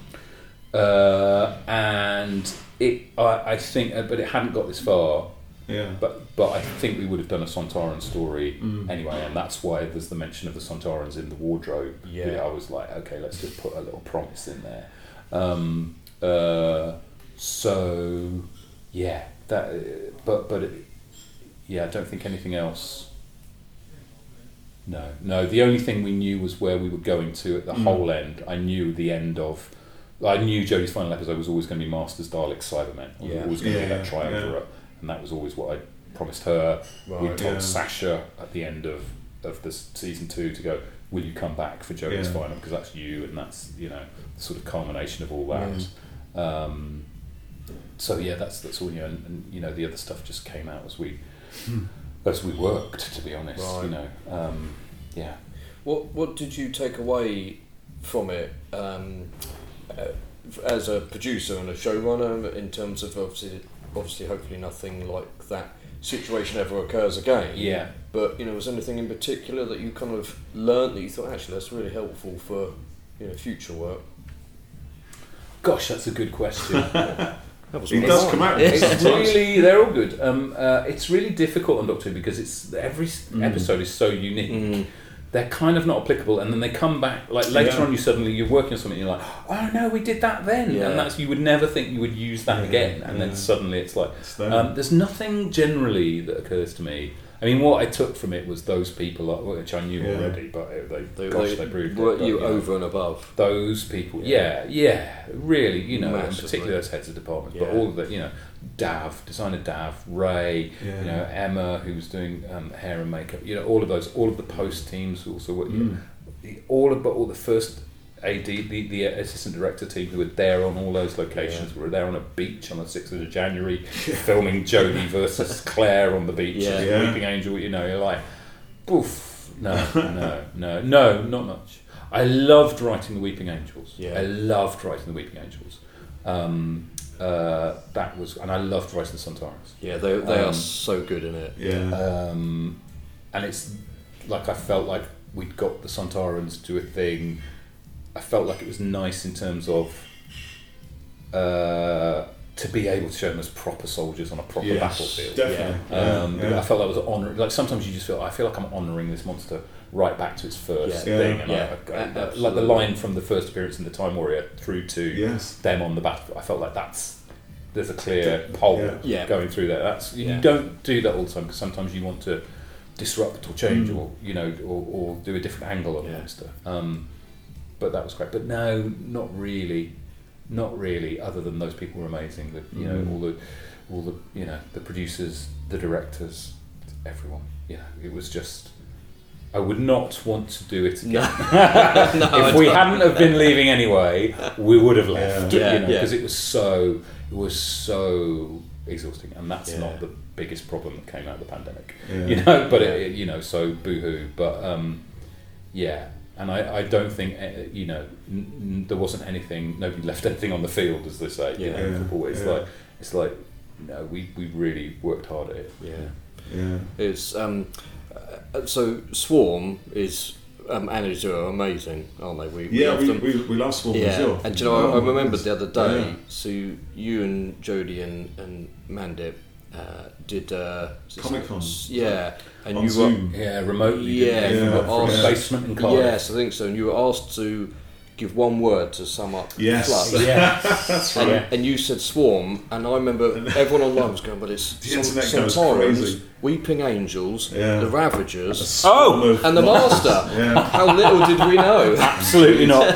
[SPEAKER 3] uh, and it I, I think uh, but it hadn't got this far
[SPEAKER 5] Yeah.
[SPEAKER 3] but but I think we would have done a Sontaran story
[SPEAKER 5] Mm.
[SPEAKER 3] anyway and that's why there's the mention of the Sontarans in the wardrobe
[SPEAKER 4] Yeah.
[SPEAKER 3] I was like okay let's just put a little promise in there um, uh, so yeah that but but it, yeah I don't think anything else no, no. The only thing we knew was where we were going to at the
[SPEAKER 5] Mm.
[SPEAKER 3] whole end. I knew the end of. I knew Jodie's final episode was always going to be Masters, Daleks, Cybermen. Was
[SPEAKER 4] Yeah.
[SPEAKER 3] always going to
[SPEAKER 5] Yeah,
[SPEAKER 3] be that
[SPEAKER 5] yeah.
[SPEAKER 3] Triumvirate, and that was always what I promised her. we
[SPEAKER 4] Right.
[SPEAKER 3] told
[SPEAKER 5] Yeah.
[SPEAKER 3] Sacha at the end of of the season two to go. Will you come back for Jodie's
[SPEAKER 5] Yeah.
[SPEAKER 3] final? Because that's you, and that's you know the sort of culmination of all that. Um, so yeah, that's that's all you know, and, and you know the other stuff just came out as we as we worked. To be honest,
[SPEAKER 4] Right.
[SPEAKER 3] you know, um, yeah.
[SPEAKER 4] What What did you take away from it um, uh, as a producer and a showrunner in terms of obviously, obviously, hopefully, nothing like that situation ever occurs again.
[SPEAKER 3] Yeah.
[SPEAKER 4] But you know, was there anything in particular that you kind of learnt that you thought actually that's really helpful for you know future work?
[SPEAKER 3] Gosh, that's a good question. *laughs*
[SPEAKER 4] That was
[SPEAKER 5] He does
[SPEAKER 4] of
[SPEAKER 5] come out. *laughs*
[SPEAKER 3] it's really they're all good. Um, uh, it's really difficult on Doctor Who because it's every
[SPEAKER 5] Mm.
[SPEAKER 3] episode is so unique.
[SPEAKER 4] Mm.
[SPEAKER 3] They're kind of not applicable, and then they come back like later
[SPEAKER 5] Yeah.
[SPEAKER 3] on. You suddenly you're working on something, and you're like, oh no, we did that then,
[SPEAKER 4] Yeah.
[SPEAKER 3] and that's you would never think you would use that
[SPEAKER 5] Yeah,
[SPEAKER 3] again, and
[SPEAKER 5] yeah.
[SPEAKER 3] then suddenly it's like
[SPEAKER 5] It's
[SPEAKER 3] um, there's nothing generally that occurs to me. I mean, what I took from it was those people, uh, which I knew
[SPEAKER 5] Yeah.
[SPEAKER 3] already, but it, they,
[SPEAKER 4] They,
[SPEAKER 3] gosh,
[SPEAKER 4] they,
[SPEAKER 3] they proved
[SPEAKER 4] were
[SPEAKER 3] it. but,
[SPEAKER 4] you
[SPEAKER 3] know.
[SPEAKER 4] over and above.
[SPEAKER 3] those people.
[SPEAKER 4] Yeah.
[SPEAKER 3] Yeah, yeah, really. You know, and
[SPEAKER 4] Massively.
[SPEAKER 3] particularly those heads of departments, but all of the, you know, Dav, designer Dav, Ray,
[SPEAKER 5] Yeah.
[SPEAKER 3] you know, Emma, who was doing um, hair and makeup. You know, all of those, all of the post teams also were.
[SPEAKER 5] Mm.
[SPEAKER 3] All of, but all the first AD, the, the assistant director team who were there on all those locations. We were there on a beach on the sixth of January, *laughs* *laughs* filming Jodie versus Claire on the beach,
[SPEAKER 4] Yeah.
[SPEAKER 5] Yeah.
[SPEAKER 3] Weeping Angel. You know, you're like, Oof. *laughs* No, no, no, no, not much. I loved writing the Weeping Angels.
[SPEAKER 4] Yeah.
[SPEAKER 3] I loved writing the Weeping Angels. Um, uh, that was, and I loved writing the Sontarans.
[SPEAKER 4] Yeah, they, they are
[SPEAKER 3] Um,
[SPEAKER 4] so good in it.
[SPEAKER 5] Yeah.
[SPEAKER 3] Um, and it's like I felt like we'd got the Sontarans to a thing. I felt like it was nice in terms of uh, to be able to show them as proper soldiers on a proper
[SPEAKER 5] Yes,
[SPEAKER 3] battlefield.
[SPEAKER 5] Definitely.
[SPEAKER 3] Um,
[SPEAKER 5] Yeah,
[SPEAKER 3] I felt that was honouring. Like sometimes you just feel I feel like I'm honouring this monster right back to its first
[SPEAKER 4] Yeah.
[SPEAKER 3] thing,
[SPEAKER 5] Yeah.
[SPEAKER 3] and
[SPEAKER 4] Yeah,
[SPEAKER 3] I, I, I, like the line from the first appearance in the Time Warrior through to
[SPEAKER 5] Yes.
[SPEAKER 3] them on the battlefield. I felt like that's there's a clear pole
[SPEAKER 5] Yeah.
[SPEAKER 4] Yeah.
[SPEAKER 3] going through there. That's
[SPEAKER 4] Yeah.
[SPEAKER 3] you don't do that all the time because sometimes you want to disrupt or change
[SPEAKER 5] Mm.
[SPEAKER 3] or you know or, or do a different angle on
[SPEAKER 4] Yeah.
[SPEAKER 3] the monster. Um, but that was great. But no, not really, not really. Other than those people were amazing. The, you know
[SPEAKER 5] Mm.
[SPEAKER 3] all the all the you know the producers, the directors, everyone. You know it was just. I would not want to do it again.
[SPEAKER 4] No, *laughs* *laughs* I
[SPEAKER 3] if we
[SPEAKER 4] don't.
[SPEAKER 3] hadn't have been leaving anyway, we would have left.
[SPEAKER 4] Yeah.
[SPEAKER 3] you know,
[SPEAKER 4] Yeah.
[SPEAKER 3] because it was so it was so exhausting, and that's
[SPEAKER 4] Yeah.
[SPEAKER 3] not the biggest problem that came out of the pandemic.
[SPEAKER 5] Yeah. *laughs*
[SPEAKER 3] You know, but
[SPEAKER 4] Yeah.
[SPEAKER 3] it, you know, so boohoo. But um, yeah, and I, I don't think uh, you know n- n- there wasn't anything. Nobody left anything on the field, as they say. You
[SPEAKER 4] Yeah.
[SPEAKER 3] know,
[SPEAKER 5] Yeah.
[SPEAKER 3] football. It's
[SPEAKER 5] Yeah.
[SPEAKER 3] like it's like no, we we really worked hard at it.
[SPEAKER 4] Yeah.
[SPEAKER 5] Yeah.
[SPEAKER 4] It's um, uh, so Swarm is um, and Azure are amazing, aren't they? We, we
[SPEAKER 5] Yeah,
[SPEAKER 4] love
[SPEAKER 5] we,
[SPEAKER 4] them.
[SPEAKER 5] we, we love Swarm
[SPEAKER 4] yeah,
[SPEAKER 5] as well.
[SPEAKER 4] and do you know, I, I
[SPEAKER 5] Oh,
[SPEAKER 4] remembered
[SPEAKER 5] yes.
[SPEAKER 4] the other day.
[SPEAKER 5] Yeah.
[SPEAKER 4] So you and Jodie and and Mandip uh, did uh,
[SPEAKER 5] Comic-Con.
[SPEAKER 4] Yeah, and
[SPEAKER 5] On
[SPEAKER 4] you
[SPEAKER 5] Zoom.
[SPEAKER 3] Yeah, remotely.
[SPEAKER 4] Yeah,
[SPEAKER 3] didn't
[SPEAKER 5] you were
[SPEAKER 3] from a
[SPEAKER 4] asked-
[SPEAKER 3] basement in
[SPEAKER 4] were
[SPEAKER 3] Cardiff.
[SPEAKER 4] yes, I think so. And you were asked to give one word to sum up
[SPEAKER 5] Yes.
[SPEAKER 4] Flux.
[SPEAKER 3] Yeah. *laughs*
[SPEAKER 5] That's
[SPEAKER 4] And,
[SPEAKER 5] right.
[SPEAKER 4] and you said swarm, and I remember everyone online was going, but it's *laughs*
[SPEAKER 5] The
[SPEAKER 4] some,
[SPEAKER 5] internet
[SPEAKER 4] some
[SPEAKER 5] goes crazy.
[SPEAKER 4] Weeping Angels,
[SPEAKER 5] Yeah.
[SPEAKER 4] the Ravagers,
[SPEAKER 5] Swarm of-
[SPEAKER 4] and the *laughs* Master.
[SPEAKER 5] Yeah.
[SPEAKER 4] How little did we know?
[SPEAKER 3] Absolutely not.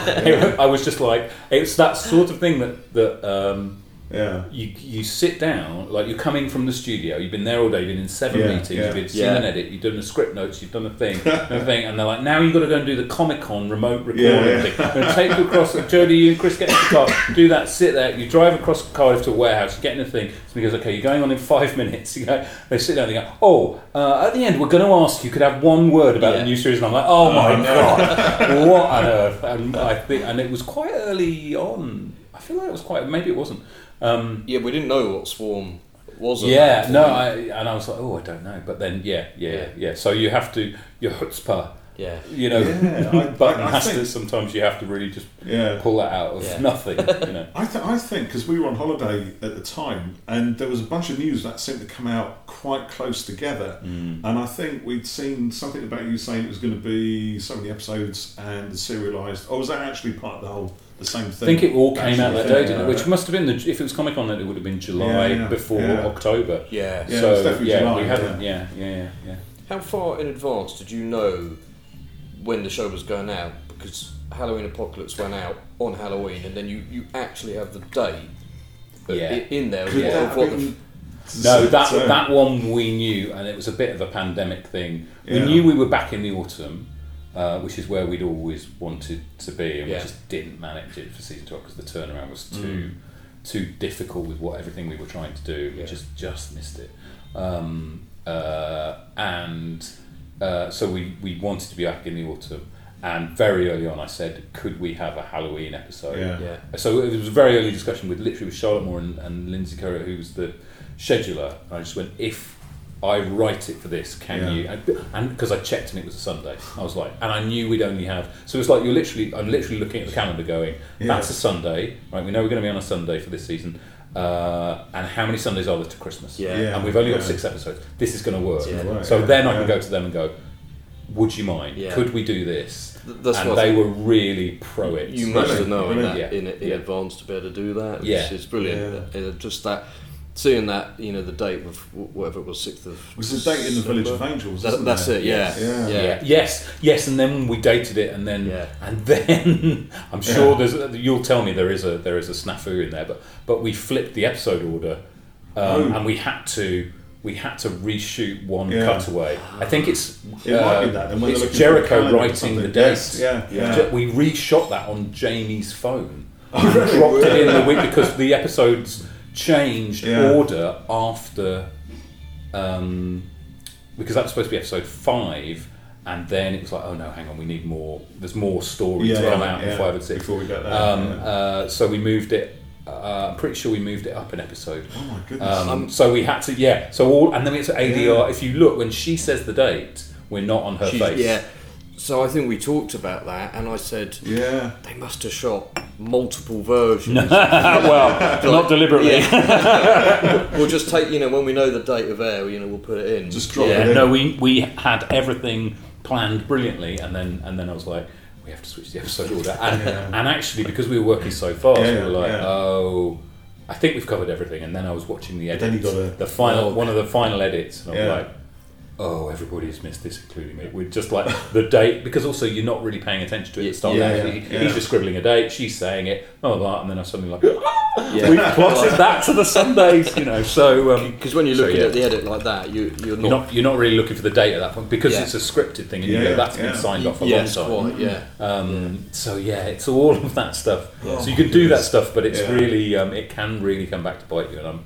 [SPEAKER 3] I was just like, it's that sort of thing that that um,
[SPEAKER 5] Yeah.
[SPEAKER 3] you you sit down like you're coming from the studio. You've been there all day. You've been in seven
[SPEAKER 5] Yeah,
[SPEAKER 3] meetings.
[SPEAKER 5] yeah.
[SPEAKER 3] You've been, seen
[SPEAKER 4] Yeah.
[SPEAKER 3] an edit. You've done the script notes. You've done a thing, *laughs* everything, and they're like, now you've got to go and do the Comic Con remote recording
[SPEAKER 5] Yeah, yeah.
[SPEAKER 3] thing. I'm going to take you across. Jodie, you and Chris get in the car. Do that. Sit there. You drive across Cardiff to a warehouse. You get in the thing. So he goes, okay, you're going on in five *laughs* minutes. You go. They sit down. And they go, oh, uh, at the end we're going to ask you. Could have one word about
[SPEAKER 4] Yeah.
[SPEAKER 3] the new series. And I'm like, oh my god, *laughs* what on earth? And I think, and it was quite early on. I feel like it was quite. Maybe it wasn't. Um,
[SPEAKER 4] Yeah, we didn't know what Swarm was.
[SPEAKER 3] yeah, no. I, and I was like, oh, I don't know. But then, yeah, yeah, yeah.
[SPEAKER 4] Yeah.
[SPEAKER 3] So you have to, your chutzpah,
[SPEAKER 4] yeah.
[SPEAKER 3] you know,
[SPEAKER 5] Yeah, I- *laughs*
[SPEAKER 3] button
[SPEAKER 5] I- I
[SPEAKER 3] has
[SPEAKER 5] think-
[SPEAKER 3] to, sometimes you have to really just
[SPEAKER 5] Yeah.
[SPEAKER 3] pull that out of
[SPEAKER 4] Yeah.
[SPEAKER 3] nothing, you *laughs* know.
[SPEAKER 5] I, th- I think because we were on holiday at the time, and there was a bunch of news that seemed to come out quite close together,
[SPEAKER 3] Mm.
[SPEAKER 5] and I think we'd seen something about you saying it was going to be so many episodes and serialized. Or was that actually part of the whole the same
[SPEAKER 3] I think it all came out that day, didn't it? Which must have been the, if it was Comic Con, then it would have been July
[SPEAKER 5] Yeah, yeah,
[SPEAKER 3] before
[SPEAKER 5] yeah.
[SPEAKER 3] October.
[SPEAKER 4] Yeah.
[SPEAKER 5] Yeah,
[SPEAKER 3] so
[SPEAKER 5] it's definitely
[SPEAKER 3] yeah,
[SPEAKER 5] July,
[SPEAKER 3] we hadn't. Yeah, yeah, yeah, yeah.
[SPEAKER 4] How far in advance did you know when the show was going out? Because Halloween Apocalypse went out on Halloween, and then you, you actually have the date uh,
[SPEAKER 3] Yeah.
[SPEAKER 4] i- in there.
[SPEAKER 5] Could
[SPEAKER 4] of
[SPEAKER 5] that
[SPEAKER 4] what
[SPEAKER 5] have
[SPEAKER 4] the-
[SPEAKER 5] been
[SPEAKER 3] No, that
[SPEAKER 5] so-
[SPEAKER 3] that one we knew, and it was a bit of a pandemic thing. We
[SPEAKER 5] Yeah.
[SPEAKER 3] knew we were back in the autumn, uh, which is where we'd always wanted to be, and
[SPEAKER 4] Yeah.
[SPEAKER 3] we just didn't manage it for season twelve because the turnaround was too
[SPEAKER 5] Mm.
[SPEAKER 3] too difficult with what everything we were trying to do. We
[SPEAKER 4] Yeah.
[SPEAKER 3] just just missed it, um, uh, and uh, so we we wanted to be back in the autumn. And very early on, I said, "Could we have a Halloween episode?"
[SPEAKER 5] Yeah.
[SPEAKER 4] yeah.
[SPEAKER 3] So it was a very early discussion with literally with Charlotte Moore and, and Lindsay Currier, who was the scheduler. And I just went, if I write it for this, can
[SPEAKER 5] Yeah.
[SPEAKER 3] you? And because I checked and it was a Sunday, I was like, and I knew we'd only have. So it's like you're literally, I'm literally looking at the calendar, going,
[SPEAKER 5] Yeah.
[SPEAKER 3] that's a Sunday, right? We know we're going to be on a Sunday for this season. Uh, and how many Sundays are there to Christmas?
[SPEAKER 4] Yeah.
[SPEAKER 5] Yeah.
[SPEAKER 3] And we've only got
[SPEAKER 5] Yeah.
[SPEAKER 3] six episodes. This is going to work.
[SPEAKER 4] Yeah.
[SPEAKER 3] So
[SPEAKER 5] yeah,
[SPEAKER 3] then I can go to them and go, would you mind?
[SPEAKER 4] Yeah.
[SPEAKER 3] Could we do this?
[SPEAKER 4] Th- That's
[SPEAKER 3] and they were really pro it.
[SPEAKER 4] You must have known
[SPEAKER 5] Brilliant.
[SPEAKER 4] that
[SPEAKER 3] Yeah.
[SPEAKER 4] in, in
[SPEAKER 3] Yeah.
[SPEAKER 4] advance to be able to do that. Which
[SPEAKER 3] Yeah.
[SPEAKER 4] is brilliant. Uh, just that, seeing that, you know, the date of whatever it was, sixth of.
[SPEAKER 5] Was the date in the Village of Angels?
[SPEAKER 4] That-
[SPEAKER 5] isn't
[SPEAKER 4] that's
[SPEAKER 5] there?
[SPEAKER 4] it. Yeah.
[SPEAKER 5] Yeah.
[SPEAKER 4] Yeah.
[SPEAKER 3] Yeah. Yes. Yes. And then we dated it, and then
[SPEAKER 4] Yeah.
[SPEAKER 3] and *laughs* then I'm sure
[SPEAKER 5] Yeah.
[SPEAKER 3] there's. You'll tell me there is a there is a snafu in there, but but we flipped the episode order, um,
[SPEAKER 5] Oh.
[SPEAKER 3] and we had to we had to reshoot one
[SPEAKER 5] Yeah.
[SPEAKER 3] cutaway. I think it's
[SPEAKER 5] It might be
[SPEAKER 3] uh,
[SPEAKER 5] that. then
[SPEAKER 3] it's
[SPEAKER 5] looking for a
[SPEAKER 3] Jericho
[SPEAKER 5] calendar
[SPEAKER 3] writing
[SPEAKER 5] something.
[SPEAKER 3] the
[SPEAKER 5] Yes. Yeah, yeah.
[SPEAKER 3] We reshot that on Jamie's phone.
[SPEAKER 5] Oh, really?
[SPEAKER 3] dropped it in the week because the episodes changed
[SPEAKER 5] Yeah.
[SPEAKER 3] order after um, because that was supposed to be episode five, and then it was like, oh no, hang on, we need more. There's more story
[SPEAKER 5] Yeah,
[SPEAKER 3] to come
[SPEAKER 5] yeah,
[SPEAKER 3] out
[SPEAKER 5] yeah,
[SPEAKER 3] in five and six.
[SPEAKER 5] before we get there,
[SPEAKER 3] Um,
[SPEAKER 5] yeah.
[SPEAKER 3] uh, so we moved it. Uh, I'm pretty sure we moved it up an episode.
[SPEAKER 5] Oh my goodness.
[SPEAKER 3] Um, so we had to, yeah. So all, and then it's ADR. If you look when she says the date, we're not on her
[SPEAKER 4] She's-
[SPEAKER 3] face.
[SPEAKER 4] Yeah. So I think we talked about that, and I said
[SPEAKER 5] yeah.
[SPEAKER 4] they must have shot multiple versions. *laughs*
[SPEAKER 3] well, *laughs* not deliberately. *laughs*
[SPEAKER 4] we'll just take, you know, when we know the date of air, you know, we'll put it in.
[SPEAKER 5] Just drop
[SPEAKER 3] Yeah,
[SPEAKER 5] it in.
[SPEAKER 3] no, we we had everything planned brilliantly, and then and then I was like, we have to switch the episode order, and
[SPEAKER 5] Yeah.
[SPEAKER 3] and actually because we were working so fast,
[SPEAKER 5] Yeah,
[SPEAKER 3] we were like,
[SPEAKER 5] yeah.
[SPEAKER 3] oh, I think we've covered everything, and then I was watching the edit,
[SPEAKER 5] then you gotta-
[SPEAKER 3] the final
[SPEAKER 4] Oh.
[SPEAKER 3] one of the final edits, and I was
[SPEAKER 5] Yeah.
[SPEAKER 3] like. Oh, everybody's missed this, including me. We're just like the date because also you're not really paying attention to it at the start.
[SPEAKER 4] Yeah,
[SPEAKER 3] He-
[SPEAKER 5] yeah,
[SPEAKER 3] He's just scribbling a date. She's saying it, blah blah, blah and then I suddenly like
[SPEAKER 4] Yeah. *laughs*
[SPEAKER 3] we plotted that to the Sundays, you know. So um,
[SPEAKER 4] Because when you're
[SPEAKER 3] So,
[SPEAKER 4] looking
[SPEAKER 3] yeah.
[SPEAKER 4] at the edit like that, you, you're
[SPEAKER 3] you're
[SPEAKER 4] not.
[SPEAKER 3] not you're not really looking for the date at that point because
[SPEAKER 4] Yeah.
[SPEAKER 3] it's a scripted thing and you
[SPEAKER 5] Yeah,
[SPEAKER 3] go that's
[SPEAKER 5] yeah.
[SPEAKER 3] been signed off a
[SPEAKER 4] yes,
[SPEAKER 3] long time.
[SPEAKER 4] quite, yeah.
[SPEAKER 3] Um, So yeah, it's all of that stuff.
[SPEAKER 5] Yeah.
[SPEAKER 3] So you can do that stuff, but it's
[SPEAKER 5] Yeah.
[SPEAKER 3] really um, it can really come back to bite you. And I'm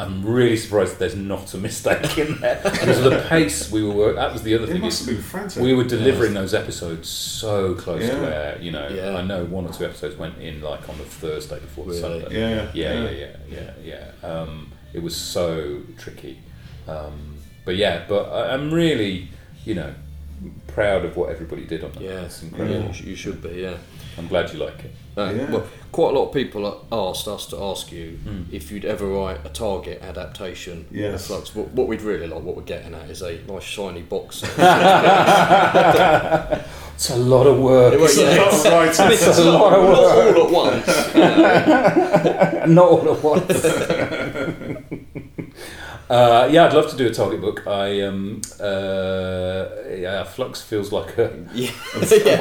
[SPEAKER 3] I'm really surprised there's not a mistake in there because of the pace we were. Work- that was the other
[SPEAKER 5] It
[SPEAKER 3] thing.
[SPEAKER 5] must have been frantic.
[SPEAKER 3] we were delivering those episodes so close to where you know.
[SPEAKER 4] Yeah.
[SPEAKER 3] I know one or two episodes went in like on the Thursday before the Sunday.
[SPEAKER 5] Yeah,
[SPEAKER 3] yeah,
[SPEAKER 5] yeah.
[SPEAKER 3] yeah, yeah, yeah. yeah. Um, it was so tricky, um, but yeah, but I, I'm really, you know, proud of what everybody did on that.
[SPEAKER 4] Yeah,
[SPEAKER 3] it's incredible.
[SPEAKER 4] you sh- you should be, yeah.
[SPEAKER 3] I'm glad you like it.
[SPEAKER 4] Uh,
[SPEAKER 5] Yeah.
[SPEAKER 4] Well, quite a lot of people asked us to ask you
[SPEAKER 3] Hmm.
[SPEAKER 4] if you'd ever write a Target adaptation.
[SPEAKER 5] Yes.
[SPEAKER 4] of Flux. What, what we'd really like, what we're getting at, is a nice shiny box. *laughs*
[SPEAKER 3] It's a lot of work.
[SPEAKER 4] Well, yeah,
[SPEAKER 5] Not
[SPEAKER 4] it's-
[SPEAKER 5] right.
[SPEAKER 4] I mean, it's
[SPEAKER 3] a
[SPEAKER 4] not,
[SPEAKER 3] lot of
[SPEAKER 4] not
[SPEAKER 3] work.
[SPEAKER 4] all at once. you *laughs* know.
[SPEAKER 3] Not all at once. *laughs* Uh, yeah, I'd love to do a target book. I um, uh, yeah, Flux feels like a. *laughs* *laughs*
[SPEAKER 4] Yeah,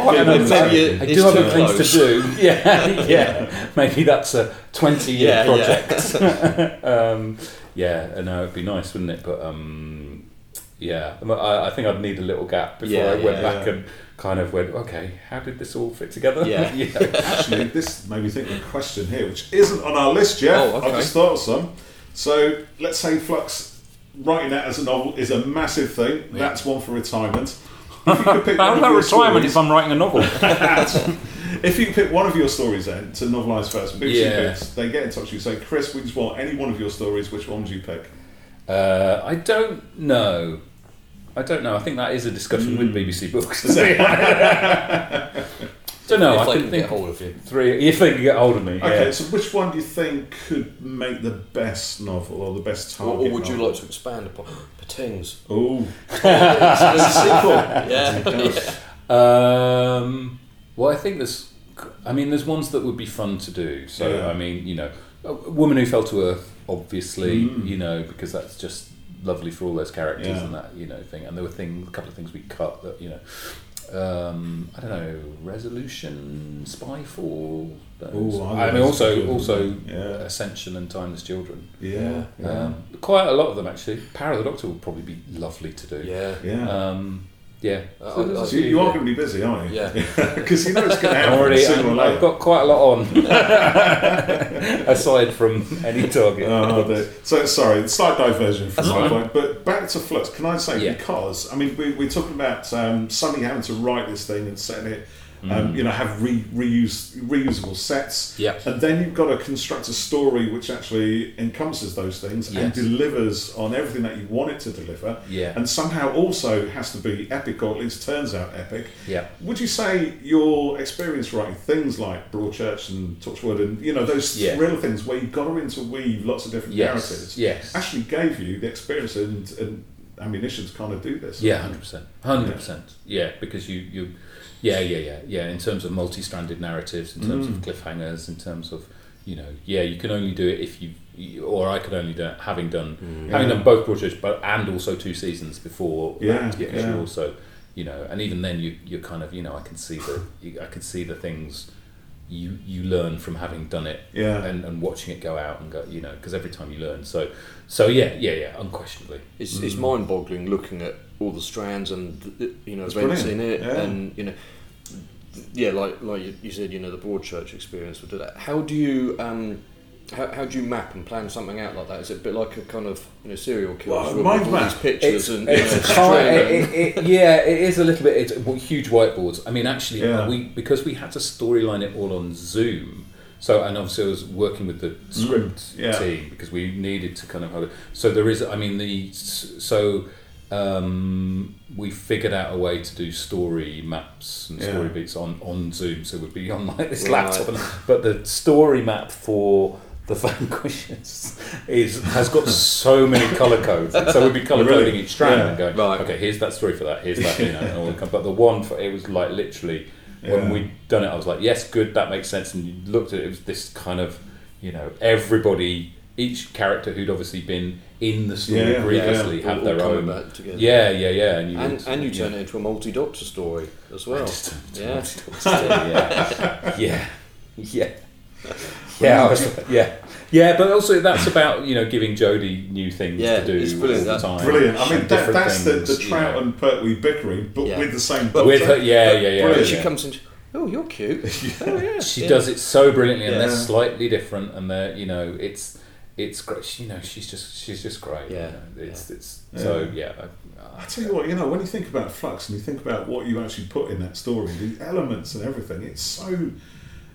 [SPEAKER 3] quite an
[SPEAKER 4] yeah.
[SPEAKER 3] unsung-
[SPEAKER 4] maybe it-
[SPEAKER 3] I do have other things to do. *laughs* Yeah, yeah. Maybe that's a twenty-year
[SPEAKER 4] Yeah, yeah.
[SPEAKER 3] project. um, yeah, I know it'd be nice, wouldn't it? But um, yeah, I, I think I'd need a little gap before
[SPEAKER 4] Yeah,
[SPEAKER 3] I went
[SPEAKER 4] yeah.
[SPEAKER 3] back and kind of went, okay, how did this all fit together?
[SPEAKER 4] Yeah.
[SPEAKER 5] Actually, this made me think of a question here, which isn't on our list, yet.
[SPEAKER 4] Oh, okay.
[SPEAKER 5] I've just thought of some. So let's say Flux writing that as a novel is a massive thing. That's one for retirement. *laughs* If you could pick one
[SPEAKER 3] How
[SPEAKER 5] of
[SPEAKER 3] about
[SPEAKER 5] your
[SPEAKER 3] retirement
[SPEAKER 5] stories-
[SPEAKER 3] if I'm writing a novel? *laughs*
[SPEAKER 5] if you pick one of your stories then to novelise first, BBC
[SPEAKER 3] Yeah.
[SPEAKER 5] Bits, they get in touch with you say, Chris, we just want any one of your stories. Which one would you pick?
[SPEAKER 3] Uh, I don't know. I don't know. I think that is a discussion with BBC Books. *laughs* don't know.
[SPEAKER 4] if
[SPEAKER 3] I
[SPEAKER 4] they
[SPEAKER 3] can
[SPEAKER 4] can
[SPEAKER 3] think
[SPEAKER 4] get hold of you.
[SPEAKER 3] three if they can get hold of me.
[SPEAKER 5] Okay,
[SPEAKER 3] Yeah.
[SPEAKER 5] so which one do you think could make the best novel or the best
[SPEAKER 4] Or,
[SPEAKER 5] target?
[SPEAKER 4] or would you like to expand upon Patings?
[SPEAKER 5] Oh, *laughs* *laughs* *laughs*
[SPEAKER 4] Yeah.
[SPEAKER 3] Um, well, I think there's. I mean, there's ones that would be fun to do. So
[SPEAKER 5] Yeah.
[SPEAKER 3] I mean, you know, a woman who fell to earth, obviously,
[SPEAKER 5] Mm.
[SPEAKER 3] you know, because that's just lovely for all those characters
[SPEAKER 5] Yeah.
[SPEAKER 3] and that you know thing. And there were things, a couple of things we cut that you know. Um, I don't know, resolution, Spyfall. those.
[SPEAKER 5] Ooh, I
[SPEAKER 3] I mean, also
[SPEAKER 5] Spyfall.
[SPEAKER 3] also
[SPEAKER 5] Yeah.
[SPEAKER 3] Ascension and Timeless Children.
[SPEAKER 5] yeah, yeah,
[SPEAKER 3] Um, quite a lot of them actually. Power of the Doctor would probably be lovely to do.
[SPEAKER 4] Yeah.
[SPEAKER 5] yeah.
[SPEAKER 3] Um, yeah. So there's
[SPEAKER 4] I-
[SPEAKER 3] a
[SPEAKER 4] I-
[SPEAKER 5] So you, you are
[SPEAKER 3] yeah.
[SPEAKER 5] going to be busy, aren't you?
[SPEAKER 4] Yeah. *laughs*
[SPEAKER 5] Because you know it's going *laughs* to
[SPEAKER 3] I'm
[SPEAKER 5] happen
[SPEAKER 3] already,
[SPEAKER 5] sooner
[SPEAKER 3] I'm-
[SPEAKER 5] later.
[SPEAKER 3] I've got quite a lot on, *laughs* aside from any target.
[SPEAKER 5] Oh, dear. so sorry, slight diversion from
[SPEAKER 3] That's
[SPEAKER 5] my point, but back to Flux. Can I say
[SPEAKER 3] Yeah.
[SPEAKER 5] because I mean we, we're talking about um, Sonny having to write this thing and setting it, um,
[SPEAKER 3] Mm.
[SPEAKER 5] you know, have re, reuse reusable sets,
[SPEAKER 3] Yeah.
[SPEAKER 5] and then you've got to construct a story which actually encompasses those things and delivers on everything that you want it to deliver,
[SPEAKER 3] Yeah.
[SPEAKER 5] and somehow also has to be epic or at least turns out epic.
[SPEAKER 3] Yeah.
[SPEAKER 5] Would you say your experience writing things like Broadchurch and Torchwood and you know those
[SPEAKER 3] Yeah.
[SPEAKER 5] thrill things where you've got to interweave lots of different
[SPEAKER 3] Yes.
[SPEAKER 5] narratives
[SPEAKER 3] Yes.
[SPEAKER 5] actually gave you the experience and, and ammunition to kind of do this?
[SPEAKER 3] Yeah, hundred percent, hundred percent. Yeah, because you you, yeah, yeah, yeah, yeah. In terms of multi-stranded narratives, in terms
[SPEAKER 5] Mm.
[SPEAKER 3] of cliffhangers, in terms of you know, yeah, you can only do it if you, you- or I could only do it having done having
[SPEAKER 5] Yeah.
[SPEAKER 3] done both Broadchurch, but and also two seasons before.
[SPEAKER 5] Yeah,
[SPEAKER 3] that, because
[SPEAKER 5] yeah.
[SPEAKER 3] you also, you know, and even then you you're kind of you know I can see the you, I can see the things. You, you learn from having done it
[SPEAKER 5] Yeah.
[SPEAKER 3] and, and watching it go out and go you know because every time you learn so so yeah yeah yeah unquestionably
[SPEAKER 4] It's, it's mind-boggling looking at all the strands and you know
[SPEAKER 5] It's
[SPEAKER 4] events
[SPEAKER 5] brilliant,
[SPEAKER 4] in it,
[SPEAKER 5] yeah.
[SPEAKER 4] and you know, yeah, like like you- you said, you know, the Broadchurch experience would do that. How do you um, how, how do you map and plan something out like that? Is it a bit like a kind of you know serial killer
[SPEAKER 5] Well, mind
[SPEAKER 4] all
[SPEAKER 5] map.
[SPEAKER 4] these pictures and
[SPEAKER 3] it's
[SPEAKER 4] you know, *laughs*
[SPEAKER 3] it- it- it- yeah, it is a little bit. It's well, huge whiteboards. I mean, actually,
[SPEAKER 5] Yeah.
[SPEAKER 3] we because we had to storyline it all on Zoom. So and obviously I was working with the script
[SPEAKER 5] Mm, yeah.
[SPEAKER 3] team because we needed to kind of have it. So there is. I mean, the so um, we figured out a way to do story maps and
[SPEAKER 5] Yeah.
[SPEAKER 3] story beats on on Zoom. So we'd be *laughs* on like this
[SPEAKER 4] Right.
[SPEAKER 3] laptop, and, but the story map for the Vanquishers *laughs* is has got so many color codes. So we'd be color *laughs*
[SPEAKER 5] Really?
[SPEAKER 3] coding each strand
[SPEAKER 5] Yeah.
[SPEAKER 3] and going,
[SPEAKER 4] Right.
[SPEAKER 3] okay, here's that story for that, here's that, you know. and all the but the one for it was like literally when
[SPEAKER 5] Yeah.
[SPEAKER 3] we'd done it, I was like, yes, good, that makes sense. And you looked at it, it was this kind of, you know, everybody, each character who'd obviously been in the story
[SPEAKER 5] Yeah, yeah.
[SPEAKER 3] previously
[SPEAKER 4] Yeah,
[SPEAKER 3] had
[SPEAKER 4] all-
[SPEAKER 3] their own.
[SPEAKER 4] back together.
[SPEAKER 3] Yeah, yeah, yeah. And you,
[SPEAKER 4] and,
[SPEAKER 3] would-
[SPEAKER 4] and you
[SPEAKER 3] yeah.
[SPEAKER 4] turn it into a multi-doctor story as well.
[SPEAKER 3] Just turned into
[SPEAKER 4] Yeah.
[SPEAKER 3] multi-doctor, yeah, *laughs* yeah, yeah, *laughs* yeah. I yeah, yeah. But also, that's about you know giving Jodie new things
[SPEAKER 4] Yeah,
[SPEAKER 3] to do
[SPEAKER 4] it's brilliant,
[SPEAKER 3] all the time.
[SPEAKER 5] Brilliant. I mean, that, that's the,
[SPEAKER 3] things,
[SPEAKER 5] the
[SPEAKER 3] you
[SPEAKER 5] Trout
[SPEAKER 3] know.
[SPEAKER 5] and Pertwee bickering, but
[SPEAKER 4] Yeah.
[SPEAKER 5] with the same
[SPEAKER 4] But-
[SPEAKER 3] with her, yeah, yeah, yeah.
[SPEAKER 4] But
[SPEAKER 3] yeah.
[SPEAKER 4] she comes in. Oh, you're cute. *laughs* Oh yeah.
[SPEAKER 3] she
[SPEAKER 4] yeah.
[SPEAKER 3] does it so brilliantly, and
[SPEAKER 5] Yeah.
[SPEAKER 3] they're slightly different, and they're you know it's it's great. She, you know, she's just she's just great.
[SPEAKER 4] Yeah,
[SPEAKER 3] you know, it's it's
[SPEAKER 5] Yeah.
[SPEAKER 3] so yeah. I,
[SPEAKER 5] I tell you what, you know, when you think about Flux and you think about what you actually put in that story, the elements and everything, it's so.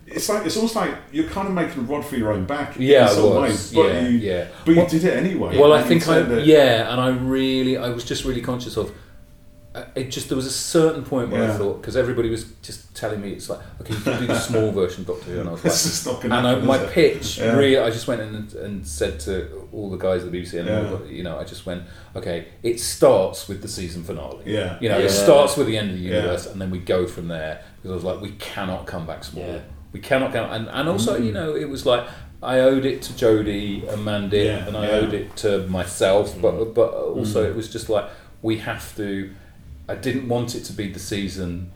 [SPEAKER 5] It's like it's almost like you're kind of making a rod for your own back.
[SPEAKER 3] Yeah,
[SPEAKER 5] in
[SPEAKER 3] I
[SPEAKER 5] some
[SPEAKER 3] was.
[SPEAKER 5] ways, but
[SPEAKER 3] Yeah,
[SPEAKER 5] you,
[SPEAKER 3] yeah.
[SPEAKER 5] But you
[SPEAKER 3] Well-
[SPEAKER 5] did it anyway.
[SPEAKER 3] Well, I think I
[SPEAKER 5] turned
[SPEAKER 3] yeah, and I really I was just really conscious of. Uh, It just there was a certain point where I thought because everybody was just telling me it's like okay you can do the *laughs* small version of Doctor Who and I was *laughs* like
[SPEAKER 5] It's just not going
[SPEAKER 3] and I, my pitch
[SPEAKER 5] Yeah.
[SPEAKER 3] really I just went in and, and said to all the guys at the BBC and
[SPEAKER 5] Yeah.
[SPEAKER 3] all the- you know I just went okay it starts with the season finale
[SPEAKER 5] Yeah.
[SPEAKER 3] you know
[SPEAKER 4] Yeah.
[SPEAKER 3] it starts with the end of the
[SPEAKER 5] Yeah.
[SPEAKER 3] universe and then we go from there because I was like we cannot come back small
[SPEAKER 4] Yeah.
[SPEAKER 3] we cannot come and, and also
[SPEAKER 5] Mm.
[SPEAKER 3] you know it was like I owed it to Jodie and Mandy,
[SPEAKER 5] Yeah,
[SPEAKER 3] and I
[SPEAKER 5] yeah.
[SPEAKER 3] owed it to myself, but but also
[SPEAKER 5] Mm.
[SPEAKER 3] it was just like we have to. I didn't want it to be the season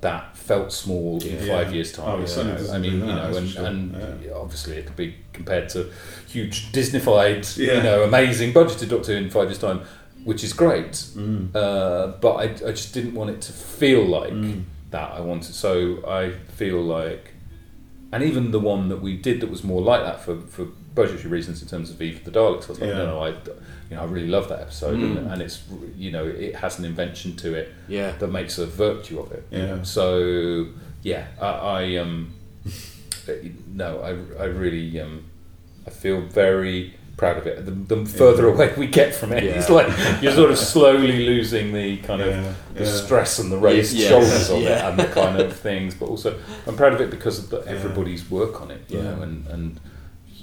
[SPEAKER 3] that felt small in
[SPEAKER 5] Yeah.
[SPEAKER 3] five years' time.
[SPEAKER 5] Oh, it
[SPEAKER 3] you know. I mean, you know, and,
[SPEAKER 5] sure.
[SPEAKER 3] and
[SPEAKER 5] Yeah.
[SPEAKER 3] obviously it could be compared to huge Disneyfied, you know, amazing budgeted Doctor in five years' time, which is great.
[SPEAKER 5] Mm.
[SPEAKER 3] Uh, but I, I just didn't want it to feel like
[SPEAKER 5] Mm.
[SPEAKER 3] that. I wanted so I feel like, and even the one that we did that was more like that for, for budgetary reasons in terms of Eve of the Daleks. I was like,
[SPEAKER 5] Yeah.
[SPEAKER 3] no, no, I, you know, I really love that episode,
[SPEAKER 4] Mm.
[SPEAKER 3] and, and it's you know it has an invention to it
[SPEAKER 4] Yeah.
[SPEAKER 3] that makes a virtue of it.
[SPEAKER 5] Yeah.
[SPEAKER 3] So yeah, I, I um, no, I, I really um, I feel very proud of it. The, the further away we get from it, it's like you're sort of slowly losing the kind of the
[SPEAKER 5] yeah.
[SPEAKER 3] stress and the raised
[SPEAKER 4] Yes.
[SPEAKER 3] shoulders of
[SPEAKER 4] Yeah.
[SPEAKER 3] it and the kind of things. But also, I'm proud of it because of the, everybody's work on it, you
[SPEAKER 5] Yeah.
[SPEAKER 3] know, and and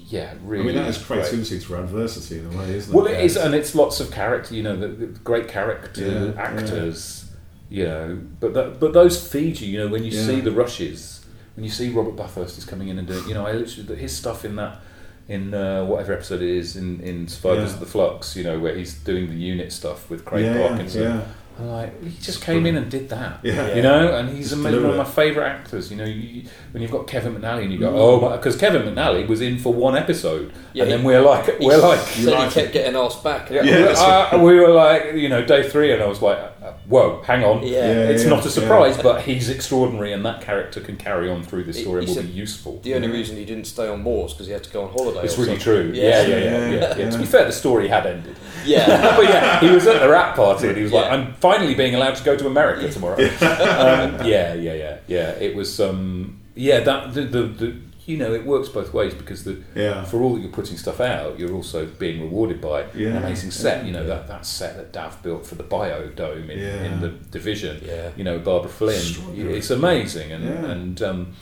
[SPEAKER 3] yeah, really.
[SPEAKER 5] I mean, that is creativity through adversity in a way, isn't
[SPEAKER 3] Well,
[SPEAKER 5] it?
[SPEAKER 3] Well, it is, and it's lots of character. You know, the, the great character
[SPEAKER 5] Yeah,
[SPEAKER 3] actors. You know, but that, but those feed you. You know, when you
[SPEAKER 5] Yeah.
[SPEAKER 3] see the rushes, when you see Robert Bathurst is coming in and doing. You know, I literally his stuff in that. In uh, whatever episode it is in, in Survivors
[SPEAKER 5] Yeah.
[SPEAKER 3] of the Flux, you know, where he's doing the unit stuff with Craig
[SPEAKER 5] yeah,
[SPEAKER 3] Parkinson.
[SPEAKER 5] Yeah.
[SPEAKER 3] I'm like, he just came in and did that.
[SPEAKER 5] Yeah.
[SPEAKER 3] You know, and he's
[SPEAKER 5] Just
[SPEAKER 3] amazing, one of my favourite actors. You know, you, when you've got Kevin McNally and you go,
[SPEAKER 5] Mm.
[SPEAKER 3] oh, because Kevin McNally was in for one episode,
[SPEAKER 4] Yeah,
[SPEAKER 3] and then we're like, we're like,
[SPEAKER 4] said
[SPEAKER 5] like
[SPEAKER 4] he kept getting asked back.
[SPEAKER 3] yeah,
[SPEAKER 5] Yeah,
[SPEAKER 3] we,
[SPEAKER 5] that's *laughs*
[SPEAKER 3] uh, we were like, you know, day three, and I was like, whoa, hang on.
[SPEAKER 4] Yeah.
[SPEAKER 5] Yeah,
[SPEAKER 3] It's
[SPEAKER 5] yeah,
[SPEAKER 3] not a
[SPEAKER 5] yeah.
[SPEAKER 3] surprise, but he's extraordinary, and that character can carry on through this
[SPEAKER 4] He-
[SPEAKER 3] story and will be useful.
[SPEAKER 4] The only reason he didn't stay on more is because he had to go on holiday.
[SPEAKER 3] It's really
[SPEAKER 4] something.
[SPEAKER 3] true. Yeah, yeah, yeah.
[SPEAKER 5] Yeah,
[SPEAKER 3] yeah,
[SPEAKER 5] yeah, *laughs*
[SPEAKER 3] yeah. To be fair, the story had ended.
[SPEAKER 4] Yeah. *laughs*
[SPEAKER 3] but yeah, he was at the wrap party and he was like, "I'm finally being allowed to go to America tomorrow." *laughs* um, yeah, yeah, yeah, yeah. It was, um, yeah. That the, the the you know it works both ways because the
[SPEAKER 5] Yeah.
[SPEAKER 3] for all that you're putting stuff out, you're also being rewarded by an amazing set.
[SPEAKER 5] Yeah.
[SPEAKER 3] You know that that set that Dav built for the Biodome in,
[SPEAKER 5] Yeah.
[SPEAKER 3] in the division.
[SPEAKER 4] Yeah.
[SPEAKER 3] You know Barbara Flynn.
[SPEAKER 5] Extraordinary.
[SPEAKER 3] It's amazing and
[SPEAKER 5] Yeah.
[SPEAKER 3] and. Um,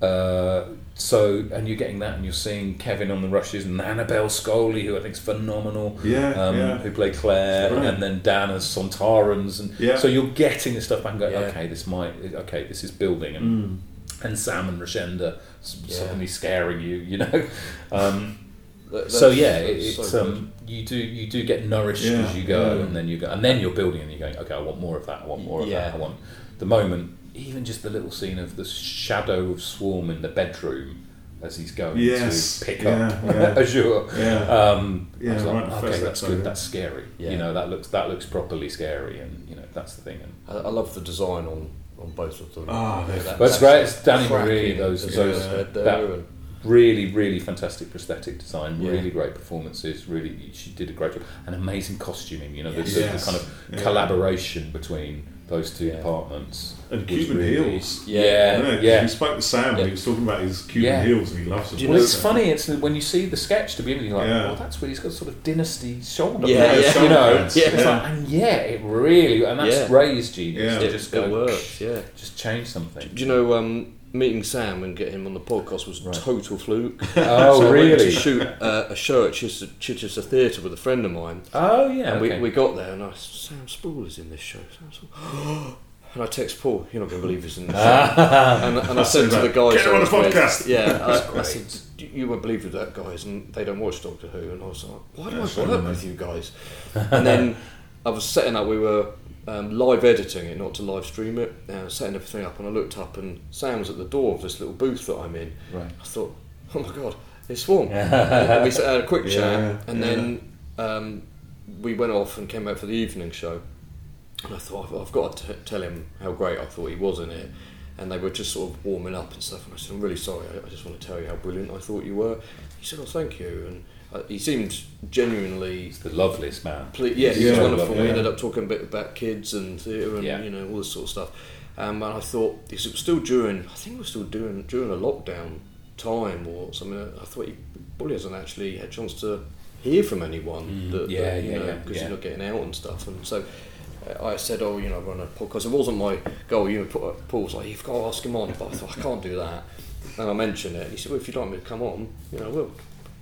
[SPEAKER 3] uh, so and you're getting that, and you're seeing Kevin on the rushes, and Annabel Scholey, who I think is phenomenal
[SPEAKER 5] Yeah,
[SPEAKER 3] um,
[SPEAKER 5] yeah.
[SPEAKER 3] who played Claire,
[SPEAKER 5] Right.
[SPEAKER 3] and then Dan as Sontarans, and
[SPEAKER 5] Yeah.
[SPEAKER 3] so you're getting this stuff back and going,
[SPEAKER 4] Yeah.
[SPEAKER 3] okay, this might, okay, this is building, and
[SPEAKER 5] Mm.
[SPEAKER 3] And Sam and Rochenda
[SPEAKER 4] Yeah.
[SPEAKER 3] suddenly scaring you, you know. *laughs* Um,
[SPEAKER 4] That-
[SPEAKER 3] so yeah, it, it's
[SPEAKER 4] so
[SPEAKER 3] um, you do you do get nourished
[SPEAKER 5] Yeah,
[SPEAKER 3] as you go,
[SPEAKER 5] yeah.
[SPEAKER 3] and then you go, and then you're building, and you're going, okay, I want more of that. I want more of that. I want the moment, even just the little scene of the shadow of Swarm in the bedroom as he's going
[SPEAKER 5] Yes,
[SPEAKER 3] to pick
[SPEAKER 5] yeah,
[SPEAKER 3] up. *laughs* Azure.
[SPEAKER 5] Yeah.
[SPEAKER 3] Um,
[SPEAKER 5] Yeah,
[SPEAKER 3] like,
[SPEAKER 5] right,
[SPEAKER 3] okay, that's good. That's scary.
[SPEAKER 4] Yeah.
[SPEAKER 3] You know, that looks that looks properly scary, and you know that's the thing. And
[SPEAKER 4] I, I love the design on, on both of them.
[SPEAKER 5] Ah, they're-
[SPEAKER 4] that-
[SPEAKER 3] That's
[SPEAKER 4] that's
[SPEAKER 3] great. It's Danny
[SPEAKER 4] cracking
[SPEAKER 3] Marie, those- those-
[SPEAKER 4] you said there,
[SPEAKER 3] that- really, really fantastic prosthetic design.
[SPEAKER 4] Yeah.
[SPEAKER 3] Really great performances. Really, she did a great job. And amazing costuming. You know, the, the-
[SPEAKER 5] Yes.
[SPEAKER 3] the kind of
[SPEAKER 5] Yeah.
[SPEAKER 3] collaboration between those two
[SPEAKER 4] Yeah.
[SPEAKER 3] departments.
[SPEAKER 5] And Cuban
[SPEAKER 3] really-
[SPEAKER 5] heels.
[SPEAKER 4] Yeah.
[SPEAKER 3] Yeah, yeah.
[SPEAKER 5] He spoke to Sam and he was talking about his Cuban
[SPEAKER 3] Yeah.
[SPEAKER 5] heels and he loves them.
[SPEAKER 4] You
[SPEAKER 3] Well,
[SPEAKER 4] know-
[SPEAKER 3] it's funny. It's when you see the sketch to begin with, you're like,
[SPEAKER 5] Yeah.
[SPEAKER 3] "Well, that's weird. He's got sort of dynasty shoulder
[SPEAKER 4] Yeah,
[SPEAKER 3] pads,"
[SPEAKER 4] yeah.
[SPEAKER 3] you know.
[SPEAKER 5] Shoulder
[SPEAKER 3] It's
[SPEAKER 5] pads,
[SPEAKER 3] like,
[SPEAKER 5] yeah.
[SPEAKER 3] and yeah, it really, and that's
[SPEAKER 4] Yeah.
[SPEAKER 3] Ray's genius
[SPEAKER 5] Yeah.
[SPEAKER 4] it,
[SPEAKER 3] just
[SPEAKER 4] it
[SPEAKER 3] go,
[SPEAKER 4] works, yeah.
[SPEAKER 3] just change something.
[SPEAKER 4] Do you know um, meeting Sam and getting him on the podcast was
[SPEAKER 3] Right.
[SPEAKER 4] total fluke? *laughs*
[SPEAKER 3] Oh,
[SPEAKER 4] so I went
[SPEAKER 3] really?
[SPEAKER 4] to shoot uh, a show at Chichester, Chichester Theatre with a friend of mine,
[SPEAKER 3] Oh yeah,
[SPEAKER 4] and
[SPEAKER 3] okay.
[SPEAKER 4] we, we got there and I said, Sam Spall is in this show. Sam Spall. *gasps* And I text Paul, you're not going to believe he's in the show. *laughs* and, and I said to the guys,
[SPEAKER 5] Get him on
[SPEAKER 4] was
[SPEAKER 5] the
[SPEAKER 4] with-
[SPEAKER 5] podcast.
[SPEAKER 4] Yeah, I, I said, you won't believe that, guys, and they don't watch Doctor Who. And I was like, why do
[SPEAKER 5] That's
[SPEAKER 4] I work
[SPEAKER 5] right,
[SPEAKER 4] with you guys? And then *laughs* I was setting up, we were um, live editing it, not to live stream it, uh, setting everything up, and I looked up, and Sam was at the door of this little booth that I'm in.
[SPEAKER 3] Right.
[SPEAKER 4] I thought, oh my god, it's Swarm. *laughs* and we had a quick chat,
[SPEAKER 5] Yeah,
[SPEAKER 4] and
[SPEAKER 5] yeah.
[SPEAKER 4] then um, we went off and came back for the evening show. And I thought, I've, I've got to t- tell him how great I thought he was in it. And they were just sort of warming up and stuff. And I said, I'm really sorry, I, I just want to tell you how brilliant I thought you were. He said, Oh, thank you. And uh, he seemed genuinely
[SPEAKER 3] He's the loveliest man.
[SPEAKER 4] Ple- yeah, he was
[SPEAKER 5] Yeah,
[SPEAKER 4] wonderful. We
[SPEAKER 5] yeah.
[SPEAKER 4] ended up talking a bit about kids and theatre and
[SPEAKER 3] Yeah.
[SPEAKER 4] you know all this sort of stuff. Um, and I thought because it was still during, I think it was still doing during a lockdown time or something. I thought he probably hasn't actually had a chance to hear from anyone
[SPEAKER 3] Mm,
[SPEAKER 4] that,
[SPEAKER 3] yeah,
[SPEAKER 4] that, you
[SPEAKER 3] yeah,
[SPEAKER 4] know
[SPEAKER 3] yeah,
[SPEAKER 4] because
[SPEAKER 3] yeah.
[SPEAKER 4] you're not getting out and stuff. And so uh, I said, oh, you know, I run a podcast. It wasn't my goal. You know, Paul- Paul was like, you've got to ask him on, but I thought I can't do that. And I mentioned it. And He said, well, if you'd like me to come on, you know, I will.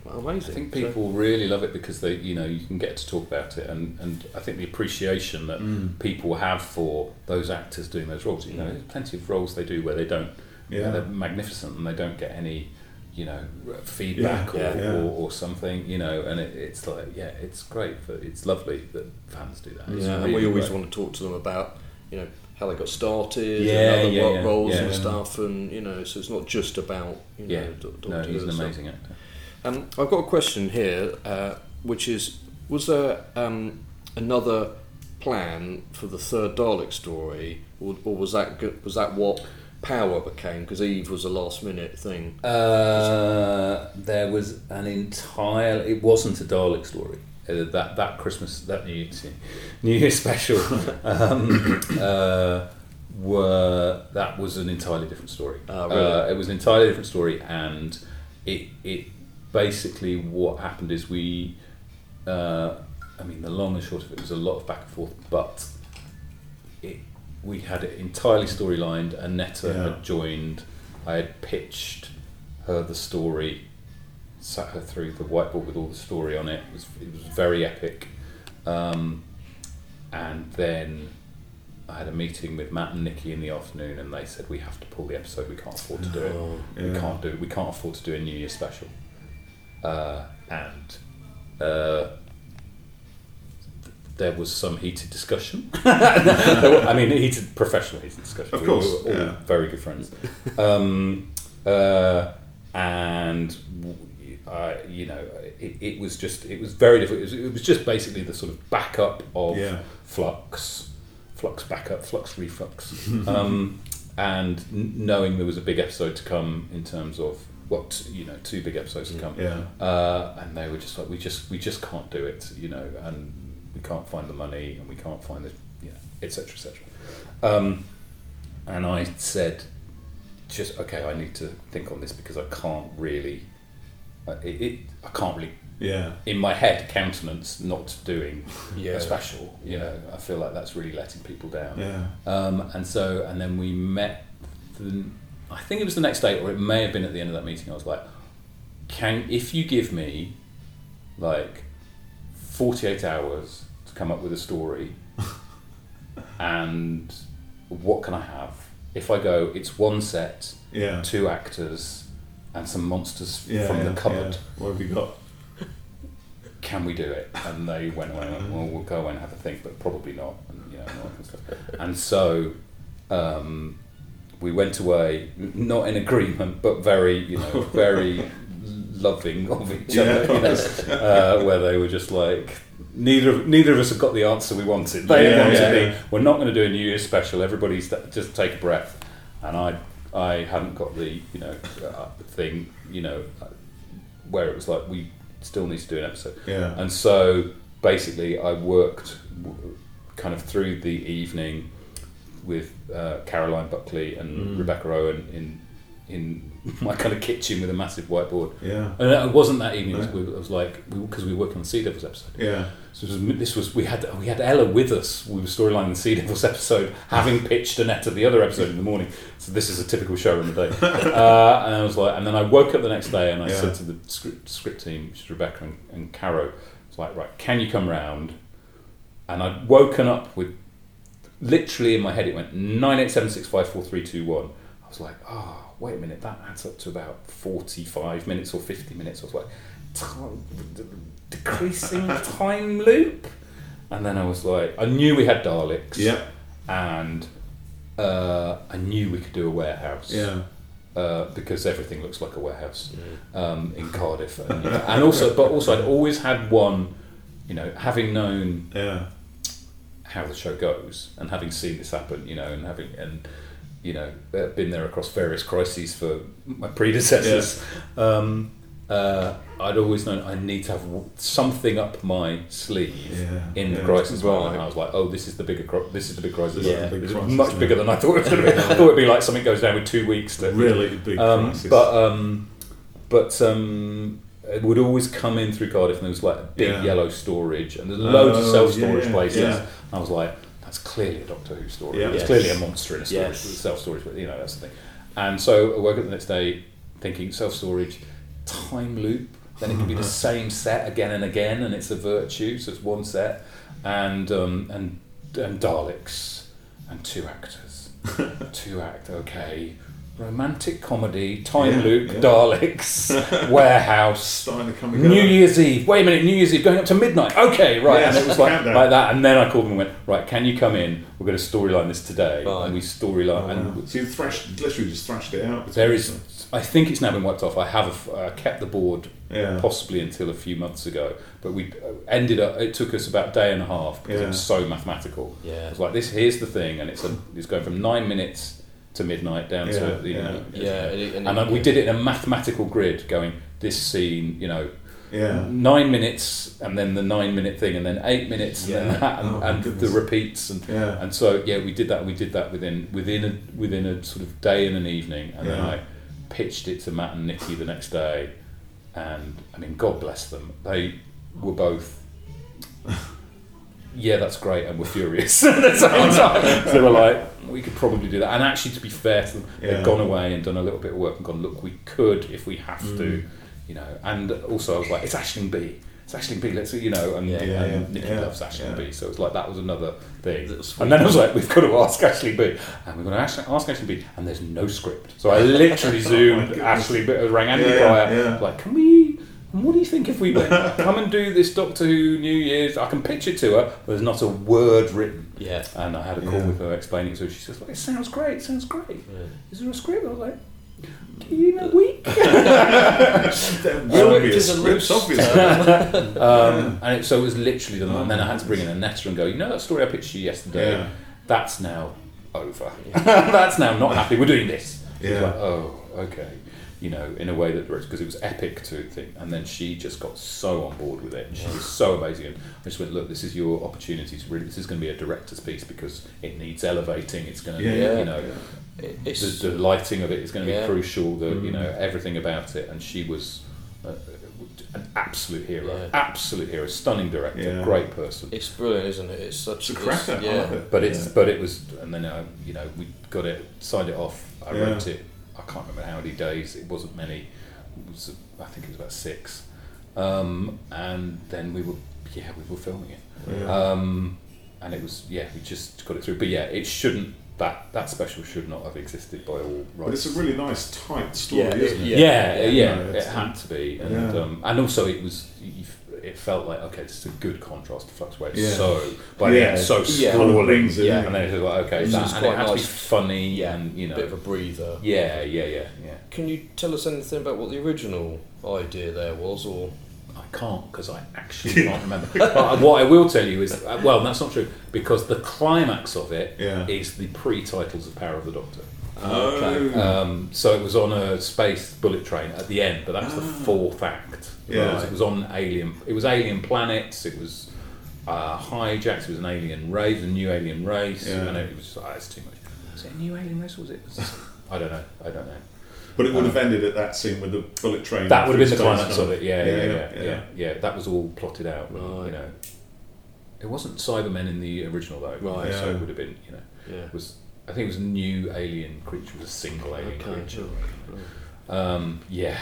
[SPEAKER 4] Well, amazing.
[SPEAKER 3] I think
[SPEAKER 4] So-
[SPEAKER 3] people really love it because they, you know, you can get to talk about it, and, and I think the appreciation that
[SPEAKER 5] Mm.
[SPEAKER 3] people have for those actors doing those roles. You know, there's plenty of roles they do where they don't.
[SPEAKER 5] Yeah.
[SPEAKER 3] they're magnificent and they don't get any, you know feedback
[SPEAKER 5] Yeah,
[SPEAKER 3] or,
[SPEAKER 5] yeah.
[SPEAKER 3] Or, or something you know and it, it's like yeah it's great for, it's lovely that fans do that It's
[SPEAKER 4] Yeah, and
[SPEAKER 3] really
[SPEAKER 4] we always
[SPEAKER 3] great.
[SPEAKER 4] want to talk to them about you know how they got started,
[SPEAKER 3] Yeah,
[SPEAKER 4] and other
[SPEAKER 3] yeah,
[SPEAKER 4] ro-
[SPEAKER 3] yeah,
[SPEAKER 4] roles
[SPEAKER 3] yeah.
[SPEAKER 4] and stuff, and you know, so it's not just about you know.
[SPEAKER 3] yeah
[SPEAKER 4] Do-
[SPEAKER 3] no he's an amazing actor
[SPEAKER 4] Um, I've got a question here, uh, which is: Was there um, another plan for the third Dalek story, or, or was that go- was that what Power became? Because Eve was a last minute thing.
[SPEAKER 3] Uh, there was an entire. It wasn't a Dalek story. Uh, that that Christmas, that New Year's, New Year special, *laughs* um, uh, were that was an entirely different story.
[SPEAKER 4] Ah, really?
[SPEAKER 3] uh, it was an entirely different story, and it it basically what happened is we. Uh, I mean, the long and short of it was a lot of back and forth, but it we had it entirely storylined. Annetta
[SPEAKER 5] Yeah.
[SPEAKER 3] had joined. I had pitched her the story, sat her through the whiteboard with all the story on it. It was it was very epic, um, and then I had a meeting with Matt and Nikki in the afternoon, and they said we have to pull the episode. We can't afford to do it. We
[SPEAKER 5] yeah.
[SPEAKER 3] can't do. It. We can't afford to do a New Year special, uh, and. Uh, there was some heated discussion. *laughs* Were- I mean, heated professional heated discussion.
[SPEAKER 5] Of
[SPEAKER 3] We
[SPEAKER 5] course,
[SPEAKER 3] were all
[SPEAKER 5] yeah.
[SPEAKER 3] very good friends, um, uh, and you know, it, it was just it was very difficult. It was, it was just basically the sort of backup of
[SPEAKER 5] Yeah.
[SPEAKER 3] Flux, Flux backup, Flux reflux, *laughs* um, and knowing there was a big episode to come in terms of well, t- you know, two big episodes to come,
[SPEAKER 5] Yeah.
[SPEAKER 3] uh, and they were just like, we just we just can't do it, you know, and we can't find the money, and we can't find the, you know, etc. etc. Um, and I said, just okay, I need to think on this because I can't really, uh, it, it I can't really
[SPEAKER 5] Yeah.
[SPEAKER 3] in my head countenance not doing
[SPEAKER 4] Yeah.
[SPEAKER 3] a special. You know, I feel like that's really letting people down.
[SPEAKER 5] Yeah.
[SPEAKER 3] Um, and so, and then we met. The, I think it was the next day, or it may have been at the end of that meeting. I was like, "Can if you give me like forty-eight hours to come up with a story, *laughs* and what can I have? If I go, it's one set,
[SPEAKER 5] Yeah.
[SPEAKER 3] two actors, and some monsters
[SPEAKER 5] Yeah.
[SPEAKER 3] from
[SPEAKER 5] yeah,
[SPEAKER 3] the cupboard."
[SPEAKER 5] What have you got?
[SPEAKER 3] can we do it? And they went away and went, well, we'll go away and have a think, but probably not. And, you know, and all that kind of stuff. And so um, we went away, not in agreement, but very, you know, *laughs* very loving of each
[SPEAKER 5] Yeah,
[SPEAKER 3] other, you know, uh, where they were just like, neither of, neither of us have got the answer we wanted. They
[SPEAKER 5] Yeah,
[SPEAKER 3] wanted
[SPEAKER 5] yeah,
[SPEAKER 3] we're not going to do a New Year's special, everybody's just take a breath. And I, I hadn't got the, you know, uh, thing, you know, uh, where it was like, we still need to do an episode.
[SPEAKER 5] Yeah.
[SPEAKER 3] And so basically, I worked w- kind of through the evening with uh, Caroline Buckley and
[SPEAKER 5] Mm.
[SPEAKER 3] Rebecca Owen in in *laughs* my kind of kitchen with a massive whiteboard.
[SPEAKER 5] Yeah.
[SPEAKER 3] And it wasn't that evening. It was, it was like because we, were working on the Sea Devils episode.
[SPEAKER 5] Yeah.
[SPEAKER 3] So this was, this was we had we had Ella with us. We were storylining the Sea Devils *laughs* episode, having pitched Annetta the other episode in the morning. So this is a typical show in the day. *laughs* uh, and I was like, and then I woke up the next day and I
[SPEAKER 5] Yeah.
[SPEAKER 3] said to the script, script team, which is Rebecca and, and Caro, I was like, right, can you come round? And I'd woken up with literally in my head it went nine eight seven six five four three two one. I was like, oh, wait a minute, that adds up to about forty five minutes or fifty minutes. I was like, time, decreasing *laughs* time loop. And then I was like, I knew we had Daleks.
[SPEAKER 5] Yeah.
[SPEAKER 3] And uh, I knew we could do a warehouse.
[SPEAKER 5] Yeah.
[SPEAKER 3] Uh, because everything looks like a warehouse um, in Cardiff, and, you know, and also, but also, I'd always had one, you know, having known
[SPEAKER 5] Yeah.
[SPEAKER 3] How the show goes and having seen this happen, you know, and having and you know uh, been there across various crises for my predecessors, um, uh, I'd always known I need to have something up my sleeve
[SPEAKER 5] Yeah,
[SPEAKER 3] in the
[SPEAKER 5] yeah.
[SPEAKER 3] crisis
[SPEAKER 4] Right.
[SPEAKER 3] moment. And I was like, oh, this is the bigger, cri- this is the big crisis.
[SPEAKER 5] Yeah, big
[SPEAKER 3] It's
[SPEAKER 5] crisis,
[SPEAKER 3] much bigger than I thought it was going to be. *laughs* I thought it'd be like something goes down with two weeks to
[SPEAKER 5] Really big
[SPEAKER 3] um,
[SPEAKER 5] crisis.
[SPEAKER 3] but um, but um, it would always come in through Cardiff, and there was like a big
[SPEAKER 5] Yeah.
[SPEAKER 3] yellow storage, and there's loads of
[SPEAKER 5] Oh,
[SPEAKER 3] self storage
[SPEAKER 5] yeah,
[SPEAKER 3] places.
[SPEAKER 5] yeah.
[SPEAKER 3] I was like, that's clearly a Doctor Who story.
[SPEAKER 5] Yeah.
[SPEAKER 3] It's
[SPEAKER 4] Yes.
[SPEAKER 3] clearly a monster in a storage,
[SPEAKER 4] Yes.
[SPEAKER 3] self storage, but you know that's the thing. And so I woke up the next day thinking self storage, time loop. Then it can be the *laughs* same set again and again, and it's a virtue. So it's one set, and um, and and Daleks, and two actors, *laughs* two act. Okay, romantic comedy, Time
[SPEAKER 5] Yeah,
[SPEAKER 3] Luke,
[SPEAKER 5] yeah.
[SPEAKER 3] Daleks, *laughs* Warehouse,
[SPEAKER 5] Starting to come together.
[SPEAKER 3] New Year's Eve. Wait a minute, New Year's Eve going up to midnight. Okay, right.
[SPEAKER 5] Yes,
[SPEAKER 3] and it was like, like that. And then I called them and went, right, can you come in? We're going to storyline this today.
[SPEAKER 4] Right.
[SPEAKER 3] And we storyline. and
[SPEAKER 5] So you thrashed, literally just thrashed it out.
[SPEAKER 3] there is, I think it's now been wiped off. I have uh, kept the board
[SPEAKER 5] Yeah.
[SPEAKER 3] possibly until a few months ago, but we uh, ended up. It took us about a day and a half because it was so mathematical.
[SPEAKER 4] Yeah.
[SPEAKER 3] It was like this. Here's the thing, and it's a, it's going from nine minutes to midnight down
[SPEAKER 5] Yeah,
[SPEAKER 3] to you know.
[SPEAKER 4] Yeah, and it-
[SPEAKER 3] And,
[SPEAKER 4] and it-
[SPEAKER 3] we did it in a mathematical grid, going this scene, you know,
[SPEAKER 5] Yeah.
[SPEAKER 3] nine minutes and then the nine minute thing and then eight minutes and
[SPEAKER 4] Yeah.
[SPEAKER 3] then that and,
[SPEAKER 5] Oh,
[SPEAKER 3] and the repeats and
[SPEAKER 5] Yeah.
[SPEAKER 3] and so yeah we did that we did that within within a within a sort of day and an evening and then I pitched it to Matt and Nikki the next day and I mean God bless them they were both yeah that's great and we're furious at the same time so they were like we could probably do that and actually to be fair to them
[SPEAKER 5] Yeah.
[SPEAKER 3] they've gone away and done a little bit of work and gone look we could if we have
[SPEAKER 5] Mm.
[SPEAKER 3] to you know and also I was like it's Aisling Bea it's Aisling Bea let's you know and,
[SPEAKER 4] Yeah.
[SPEAKER 5] Yeah,
[SPEAKER 3] and
[SPEAKER 5] yeah,
[SPEAKER 3] Nikki
[SPEAKER 5] yeah,
[SPEAKER 3] loves Aisling
[SPEAKER 5] yeah.
[SPEAKER 3] Bea so it was like that was another thing
[SPEAKER 4] Little
[SPEAKER 3] and then I was like we've got to ask Aisling Bea and we're going to ask, ask Aisling Bea and there's no script so I literally *laughs* zoomed
[SPEAKER 5] goodness.
[SPEAKER 3] Aisling Bea rang Andy
[SPEAKER 5] Yeah,
[SPEAKER 3] Pryor
[SPEAKER 5] yeah.
[SPEAKER 3] like can we and what do you think if we went, *laughs* come and do this Doctor Who New Year's? I can pitch it to her, but there's not a word written.
[SPEAKER 4] Yeah.
[SPEAKER 3] And I had a call
[SPEAKER 5] Yeah.
[SPEAKER 3] with her explaining it to her. She says, well, it sounds great, it sounds great.
[SPEAKER 4] Yeah.
[SPEAKER 3] Is there a script? I was like, do you know week? *laughs*
[SPEAKER 5] There *laughs* will be a
[SPEAKER 4] Which is a
[SPEAKER 5] script, obviously.
[SPEAKER 3] um, and it, so it was literally the And then I had to bring in a netter and go, you know that story I pitched you yesterday?
[SPEAKER 5] Yeah.
[SPEAKER 3] That's now over. That's now not happening. We're doing this.
[SPEAKER 5] Yeah.
[SPEAKER 3] like, oh, okay. You know, in a way that because it was epic to think, and then she just got so on board with it. and She was so amazing, and I just went, look, this is your opportunity to really. This is going to be a director's piece because it needs elevating. It's going to,
[SPEAKER 5] Yeah,
[SPEAKER 3] be,
[SPEAKER 4] yeah,
[SPEAKER 3] you know,
[SPEAKER 4] It's,
[SPEAKER 3] the, the lighting of it is going to be
[SPEAKER 4] Yeah.
[SPEAKER 3] crucial. The you
[SPEAKER 5] Mm.
[SPEAKER 3] know everything about it, and she was uh, an absolute hero,
[SPEAKER 4] Yeah.
[SPEAKER 3] absolute hero, stunning director,
[SPEAKER 5] Yeah.
[SPEAKER 3] great person.
[SPEAKER 4] it's brilliant, isn't it? It's such
[SPEAKER 5] It's a cracker. I
[SPEAKER 4] yeah.
[SPEAKER 5] love it.
[SPEAKER 3] But it's
[SPEAKER 5] Yeah.
[SPEAKER 3] but it was, and then uh, you know we got it, signed it off. I
[SPEAKER 5] Yeah.
[SPEAKER 3] wrote it. I can't remember how many days. It wasn't many. It was I think it was about six, um, and then we were yeah we were filming it,
[SPEAKER 5] Yeah.
[SPEAKER 3] um, and it was yeah we just got it through. But yeah, it shouldn't that that special should not have existed by all rights.
[SPEAKER 5] But it's a really nice, tight story,
[SPEAKER 4] Yeah,
[SPEAKER 5] isn't it?
[SPEAKER 4] yeah.
[SPEAKER 3] yeah, yeah,
[SPEAKER 5] No,
[SPEAKER 3] it had to be, and
[SPEAKER 5] Yeah.
[SPEAKER 3] um, and also it was. You, f- it felt like okay, this is a good contrast to Flux, where it's
[SPEAKER 5] Yeah.
[SPEAKER 3] so, but
[SPEAKER 5] Yeah,
[SPEAKER 3] yeah, so
[SPEAKER 4] yeah.
[SPEAKER 3] sprawling,
[SPEAKER 5] Brings it
[SPEAKER 4] Yeah.
[SPEAKER 3] and then it was like okay,
[SPEAKER 4] So
[SPEAKER 3] that,
[SPEAKER 4] it's
[SPEAKER 3] and it
[SPEAKER 4] quite
[SPEAKER 3] had to be funny,
[SPEAKER 4] Yeah.
[SPEAKER 3] and you know,
[SPEAKER 4] bit of a breather.
[SPEAKER 3] yeah, yeah, yeah, yeah.
[SPEAKER 4] Can you tell us anything about what the original idea there was, or
[SPEAKER 3] I can't because I actually *laughs* can't remember. But what I will tell you is, uh, well, that's not true because the climax of it is
[SPEAKER 5] Yeah.
[SPEAKER 3] the pre-titles of Power of the Doctor.
[SPEAKER 5] Oh.
[SPEAKER 3] Um, so it was on a space bullet train at the end, but that was the fourth act.
[SPEAKER 5] Yeah.
[SPEAKER 3] Whereas it was on alien. It was alien planets. It was uh, hijacked. It was an alien race, a new alien race,
[SPEAKER 5] Yeah.
[SPEAKER 3] and it was just, oh, it's too much. Was it a new alien race? Or was it? *laughs* I don't know. I don't know.
[SPEAKER 5] But it would have ended at that scene with the bullet train.
[SPEAKER 3] That would have been the climax of it. Yeah, yeah,
[SPEAKER 5] Yeah,
[SPEAKER 3] yeah,
[SPEAKER 5] yeah,
[SPEAKER 3] yeah, yeah. That was all plotted out.
[SPEAKER 4] Right.
[SPEAKER 3] You know, it wasn't Cybermen in the original though.
[SPEAKER 4] Right.
[SPEAKER 3] So it would have been. You know,
[SPEAKER 4] yeah?
[SPEAKER 3] it was. I think it was a new alien creature. It was a single alien
[SPEAKER 4] Okay,
[SPEAKER 3] creature.
[SPEAKER 4] sure.
[SPEAKER 3] Um, yeah,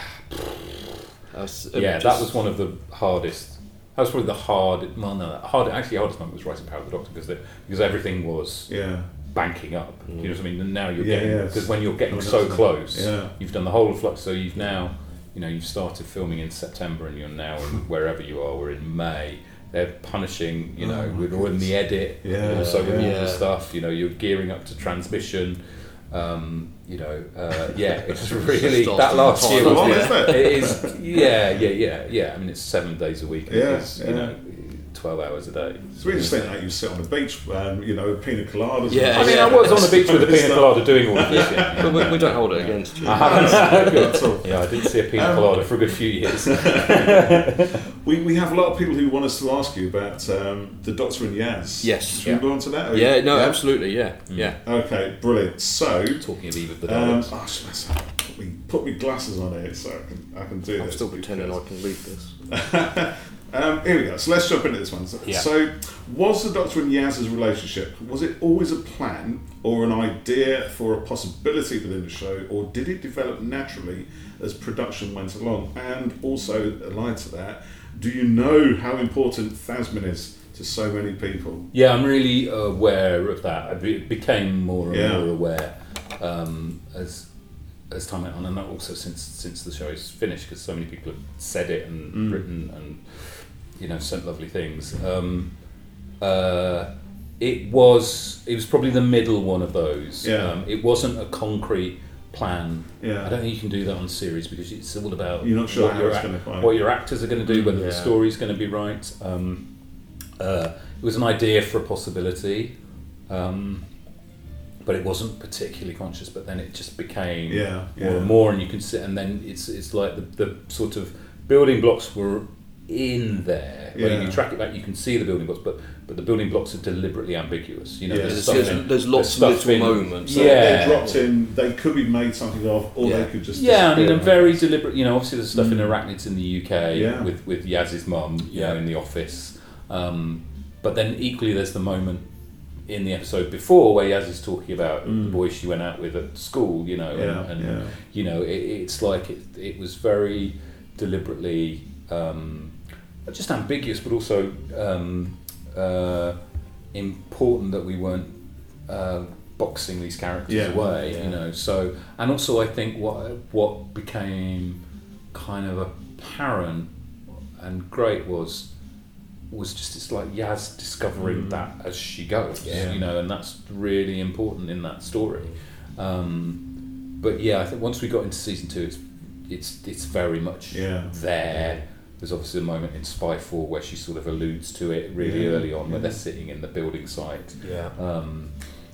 [SPEAKER 3] yeah, that was one of the hardest. That was probably the hard. Well, no, hard. Actually, the hardest moment was writing Power of the Doctor because the, because everything was
[SPEAKER 5] Yeah.
[SPEAKER 3] banking up. You know what I mean? And now you're
[SPEAKER 5] Yeah,
[SPEAKER 3] getting
[SPEAKER 5] yeah.
[SPEAKER 3] because when you're getting so close,
[SPEAKER 5] yeah.
[SPEAKER 3] you've done the whole of Flux. So you've now, you know, you've started filming in September, and you're now in *laughs* wherever you are. We're in May. They're punishing. You know,
[SPEAKER 5] Oh,
[SPEAKER 3] we're all in the edit.
[SPEAKER 5] Yeah,
[SPEAKER 3] Also with all
[SPEAKER 4] yeah.
[SPEAKER 3] the stuff. You know, you're gearing up to transmission. Um, you know, uh, yeah, *laughs* it's really that last year was yeah,
[SPEAKER 5] isn't it?
[SPEAKER 3] it is yeah yeah yeah yeah. I mean, it's seven days a week.
[SPEAKER 5] Yeah,
[SPEAKER 3] it's,
[SPEAKER 5] yeah.
[SPEAKER 3] you know, twelve hours a day.
[SPEAKER 5] So we just think like you sit on the beach, um, you know, with pina coladas.
[SPEAKER 4] Yeah,
[SPEAKER 3] I mean,
[SPEAKER 4] yeah.
[SPEAKER 3] I was on the beach with a pina colada doing all of this. Yeah, *laughs*
[SPEAKER 4] But we, we don't hold it against you.
[SPEAKER 3] I haven't. *laughs*
[SPEAKER 5] Good at all.
[SPEAKER 3] Yeah, I didn't see a pina
[SPEAKER 5] Um,
[SPEAKER 3] colada for a good few years. *laughs*
[SPEAKER 5] We, we have a lot of people who want us to ask you about um, the Doctor and Yaz.
[SPEAKER 4] Yes.
[SPEAKER 5] Should we go on to that? Or-
[SPEAKER 4] Yeah, no, absolutely, yeah, yeah.
[SPEAKER 5] Okay, brilliant. So,
[SPEAKER 3] Talking of Eve of the
[SPEAKER 5] um,
[SPEAKER 3] Daleks.
[SPEAKER 5] oh, should I say, put, me, put me glasses on here so I can, I can do this.
[SPEAKER 4] I'm still pretending I can read this.
[SPEAKER 5] Um, here we go. So let's jump into this one. So,
[SPEAKER 3] Yeah.
[SPEAKER 5] so was the Doctor and Yaz's relationship, was it always a plan or an idea for a possibility within the show, or did it develop naturally as production went along? And also, aligned to that, do you know how important Thasmin is to so many people?
[SPEAKER 3] Yeah, I'm really aware of that. I be- became more and
[SPEAKER 5] Yeah.
[SPEAKER 3] more aware um, as as time went on, and also since since the show's finished, because so many people have said it and
[SPEAKER 5] Mm.
[SPEAKER 3] written and you know sent lovely things. Um, uh, it was it was probably the middle one of those.
[SPEAKER 5] Yeah.
[SPEAKER 3] Um, it wasn't a concrete plan.
[SPEAKER 5] Yeah.
[SPEAKER 3] I don't think you can do that on series because it's all about
[SPEAKER 5] You're not sure
[SPEAKER 3] what your what your actors are going to do, whether the
[SPEAKER 4] Yeah.
[SPEAKER 3] story's going to be right. Um, uh, it was an idea for a possibility, um, but it wasn't particularly conscious. But then it just became
[SPEAKER 5] Yeah,
[SPEAKER 3] more
[SPEAKER 5] yeah.
[SPEAKER 3] and more, and you can sit, and then it's it's like the, the sort of building blocks were in there. When you track it back, you can see the building blocks, but but the building blocks are deliberately ambiguous. You know,
[SPEAKER 5] Yeah.
[SPEAKER 3] there's,
[SPEAKER 4] There's,
[SPEAKER 3] stuff
[SPEAKER 4] there's,
[SPEAKER 3] in-
[SPEAKER 4] there's lots of little
[SPEAKER 3] in-
[SPEAKER 4] moments.
[SPEAKER 5] So
[SPEAKER 3] Yeah.
[SPEAKER 5] they're dropped in. They could be made something of, or
[SPEAKER 4] Yeah.
[SPEAKER 5] they could just.
[SPEAKER 3] Yeah, I mean, a very deliberate. You know, obviously there's stuff in
[SPEAKER 5] Mm.
[SPEAKER 3] Arachnids in the UK
[SPEAKER 5] Yeah.
[SPEAKER 3] with with Yaz's mum, you know,
[SPEAKER 4] Yeah.
[SPEAKER 3] in the office. Um, but then equally, there's the moment in the episode before where Yaz is talking about the
[SPEAKER 5] Mm.
[SPEAKER 3] boy she went out with at school. You know,
[SPEAKER 5] Yeah,
[SPEAKER 3] and, and
[SPEAKER 5] yeah.
[SPEAKER 3] you know, it, it's like it, it was very deliberately um, just ambiguous, but also um, uh, important that we weren't uh, boxing these characters
[SPEAKER 5] Yeah,
[SPEAKER 3] away.
[SPEAKER 4] yeah.
[SPEAKER 3] You know, so and also I think what what became kind of apparent and great was was just it's like Yaz discovering
[SPEAKER 5] Mm.
[SPEAKER 3] that as she goes.
[SPEAKER 5] Yeah.
[SPEAKER 3] You know, and that's really important in that story. Um, but yeah, I think once we got into season two, it's it's it's very much
[SPEAKER 5] Yeah.
[SPEAKER 3] there. There's obviously a moment in Spyfall where she sort of alludes to it really
[SPEAKER 5] Yeah,
[SPEAKER 3] early on, where
[SPEAKER 5] yeah.
[SPEAKER 3] they're sitting in the building site.
[SPEAKER 4] Yeah.
[SPEAKER 3] Um,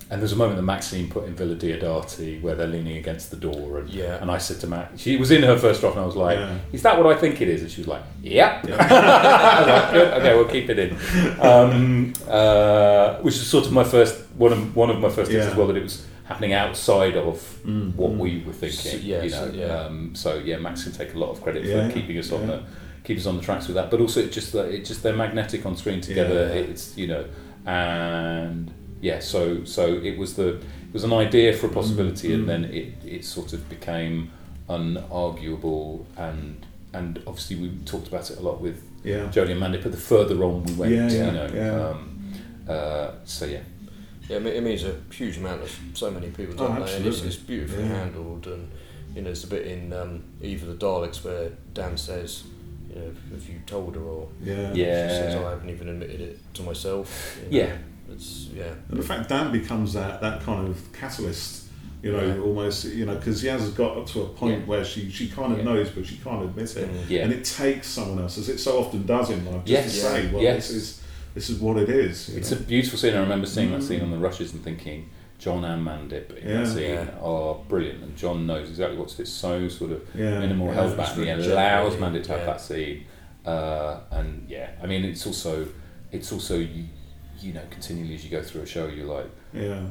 [SPEAKER 3] and there's a moment that Maxine put in Villa Diodati where they're leaning against the door, and
[SPEAKER 4] Yeah.
[SPEAKER 3] and I said to Max, she was in her first draft, and I was like,
[SPEAKER 5] Yeah.
[SPEAKER 3] "Is that what I think it is?" And she was like, "Yep." *laughs* Was like, "Good, okay, we'll keep it in. Um, uh, which is sort of my first one of one of my first things
[SPEAKER 5] Yeah.
[SPEAKER 3] as well that it was happening outside of
[SPEAKER 5] Mm,
[SPEAKER 3] what
[SPEAKER 5] mm.
[SPEAKER 3] we were thinking.
[SPEAKER 4] S- yeah,
[SPEAKER 3] you
[SPEAKER 4] so-
[SPEAKER 3] know,
[SPEAKER 4] yeah.
[SPEAKER 3] Um, so yeah, Max can take a lot of credit
[SPEAKER 5] Yeah,
[SPEAKER 3] for keeping us on the keep us on the tracks with that. But also, it just that it just they're magnetic on screen together.
[SPEAKER 5] Yeah.
[SPEAKER 3] It's you know, and yeah, so so it was the it was an idea for a possibility,
[SPEAKER 5] Mm,
[SPEAKER 3] and
[SPEAKER 5] mm.
[SPEAKER 3] then it it sort of became unarguable, and and obviously we talked about it a lot with
[SPEAKER 5] Yeah.
[SPEAKER 3] Jodie and Mandy. But the further on we went,
[SPEAKER 5] Yeah, yeah,
[SPEAKER 3] you know,
[SPEAKER 5] yeah.
[SPEAKER 3] Um, uh, so yeah,
[SPEAKER 4] Yeah, it means a huge amount of so many people,
[SPEAKER 5] Oh,
[SPEAKER 4] don't they? And it's,
[SPEAKER 5] absolutely.
[SPEAKER 4] it's beautifully
[SPEAKER 5] Yeah.
[SPEAKER 4] handled, and you know, it's a bit in um, Eve of the Daleks where Dan says, you know, have you told her or
[SPEAKER 5] Yeah.
[SPEAKER 3] Yeah.
[SPEAKER 4] she says I haven't even admitted it to myself. you know.
[SPEAKER 3] Yeah.
[SPEAKER 4] it's yeah.
[SPEAKER 5] And the fact Dan becomes that, that kind of catalyst, you know,
[SPEAKER 4] Yeah.
[SPEAKER 5] almost, you know, because Yaz has got up to a point
[SPEAKER 3] Yeah.
[SPEAKER 5] where she, she kind of
[SPEAKER 3] Yeah.
[SPEAKER 5] knows, but she can't admit it.
[SPEAKER 4] Mm.
[SPEAKER 3] Yeah.
[SPEAKER 5] And it takes someone else, as it so often does in life, just
[SPEAKER 3] Yes.
[SPEAKER 5] to say, well,
[SPEAKER 3] Yes.
[SPEAKER 5] this is this is what it is.
[SPEAKER 3] It's
[SPEAKER 5] know.
[SPEAKER 3] a beautiful scene. I remember seeing that
[SPEAKER 5] Mm.
[SPEAKER 3] scene on the rushes and thinking, John and Mandip in
[SPEAKER 5] Yeah.
[SPEAKER 3] that scene
[SPEAKER 4] Yeah.
[SPEAKER 3] are brilliant, and John knows exactly what to do. It's so sort of
[SPEAKER 5] yeah.
[SPEAKER 3] minimal
[SPEAKER 5] yeah,
[SPEAKER 3] held back,
[SPEAKER 5] it's
[SPEAKER 3] and he
[SPEAKER 5] really
[SPEAKER 3] allows
[SPEAKER 4] gently,
[SPEAKER 3] Mandip to have
[SPEAKER 4] yeah.
[SPEAKER 3] that scene. Uh, and yeah, I mean, it's also, it's also you, you know, continually as you go through a show, you're like,
[SPEAKER 5] Yeah.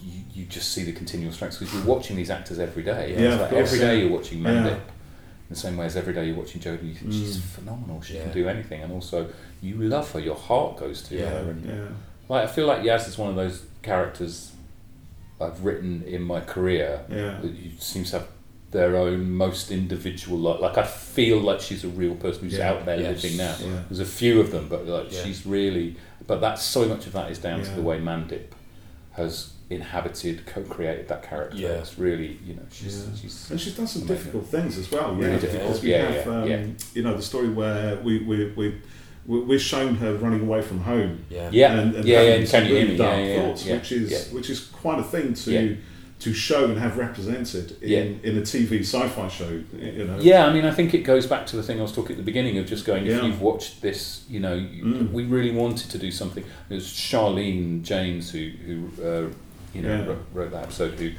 [SPEAKER 3] you, you just see the continual strengths because you're watching these actors every day.
[SPEAKER 5] Yeah,
[SPEAKER 3] it's like
[SPEAKER 5] course,
[SPEAKER 3] every day
[SPEAKER 5] yeah.
[SPEAKER 3] you're watching Mandip.
[SPEAKER 5] Yeah.
[SPEAKER 3] In the same way as every day you're watching Jodie, you think she's
[SPEAKER 5] Mm.
[SPEAKER 3] phenomenal. She
[SPEAKER 4] Yeah.
[SPEAKER 3] can do anything, and also you love her. Your heart goes to
[SPEAKER 4] Yeah,
[SPEAKER 3] her, and
[SPEAKER 5] Yeah.
[SPEAKER 3] like I feel like Yaz is one of those characters I've written in my career
[SPEAKER 5] Yeah.
[SPEAKER 3] that you seem to have their own most individual like like I feel like she's a real person who's
[SPEAKER 5] Yeah.
[SPEAKER 3] out there
[SPEAKER 4] Yes.
[SPEAKER 3] living now.
[SPEAKER 5] Yeah.
[SPEAKER 3] There's a few of them, but like
[SPEAKER 4] Yeah.
[SPEAKER 3] she's really but that's so much of that is down to the way Mandip has inhabited, co-created that character.
[SPEAKER 4] Yeah.
[SPEAKER 3] It's really you know she's
[SPEAKER 5] Yeah.
[SPEAKER 3] she's
[SPEAKER 5] And she's done some
[SPEAKER 3] Amazing.
[SPEAKER 5] difficult things as well.
[SPEAKER 3] Really
[SPEAKER 5] yeah,
[SPEAKER 3] difficult,
[SPEAKER 5] because we
[SPEAKER 3] yeah,
[SPEAKER 5] have,
[SPEAKER 3] yeah,
[SPEAKER 5] um,
[SPEAKER 3] yeah.
[SPEAKER 5] you know, the story where we we we we- we're shown her running away from home.
[SPEAKER 4] Yeah.
[SPEAKER 3] yeah
[SPEAKER 5] and, and
[SPEAKER 3] yeah
[SPEAKER 5] having
[SPEAKER 3] yeah.
[SPEAKER 5] some
[SPEAKER 3] Can you hear
[SPEAKER 5] really
[SPEAKER 3] me?
[SPEAKER 5] dark
[SPEAKER 3] Yeah, yeah,
[SPEAKER 5] thoughts,
[SPEAKER 3] yeah,
[SPEAKER 5] which is
[SPEAKER 3] yeah.
[SPEAKER 5] which is quite a thing to
[SPEAKER 3] Yeah.
[SPEAKER 5] to show and have represented in,
[SPEAKER 3] Yeah.
[SPEAKER 5] in a TV sci-fi show. You know,
[SPEAKER 3] Yeah, I mean, I think it goes back to the thing I was talking at the beginning of just going. If you've watched this, you know, you,
[SPEAKER 5] Mm.
[SPEAKER 3] we really wanted to do something. It was Charlene James who, who uh, you know,
[SPEAKER 5] Yeah.
[SPEAKER 3] wrote, wrote that episode. Who,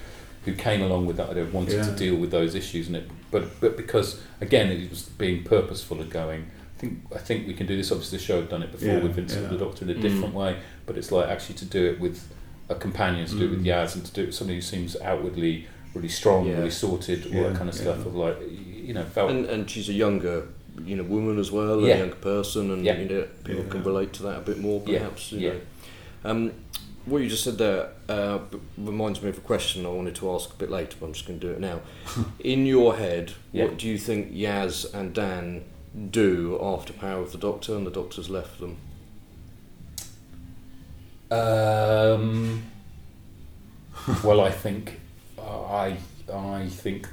[SPEAKER 3] who came along with that idea, of wanted to deal with those issues, and it, but but because again, it was being purposeful and going. I think I think we can do this. Obviously, the show had done it before
[SPEAKER 5] Yeah,
[SPEAKER 3] with Vincent
[SPEAKER 5] yeah.
[SPEAKER 3] the Doctor in a
[SPEAKER 4] Mm.
[SPEAKER 3] different way, but it's like actually to do it with a companion, to do it with
[SPEAKER 5] Mm.
[SPEAKER 3] Yaz, and to do it with somebody who seems outwardly really strong,
[SPEAKER 4] Yeah.
[SPEAKER 3] really sorted, all
[SPEAKER 5] Yeah,
[SPEAKER 3] that kind of
[SPEAKER 5] yeah.
[SPEAKER 3] stuff. Of like, you know, felt
[SPEAKER 4] And and she's a younger, you know, woman as well,
[SPEAKER 3] Yeah.
[SPEAKER 4] a younger person, and
[SPEAKER 3] Yeah.
[SPEAKER 4] you know, people
[SPEAKER 5] Yeah.
[SPEAKER 4] can relate to that a bit more,
[SPEAKER 3] Yeah,
[SPEAKER 4] perhaps. You
[SPEAKER 3] yeah.
[SPEAKER 4] know. Um, what you just said there uh, reminds me of a question I wanted to ask a bit later, but I'm just going to do it now. *laughs* In your head,
[SPEAKER 3] Yeah.
[SPEAKER 4] what do you think Yaz and Dan do after Power of the Doctor and the Doctor's left them?
[SPEAKER 3] Um, well, I think I I think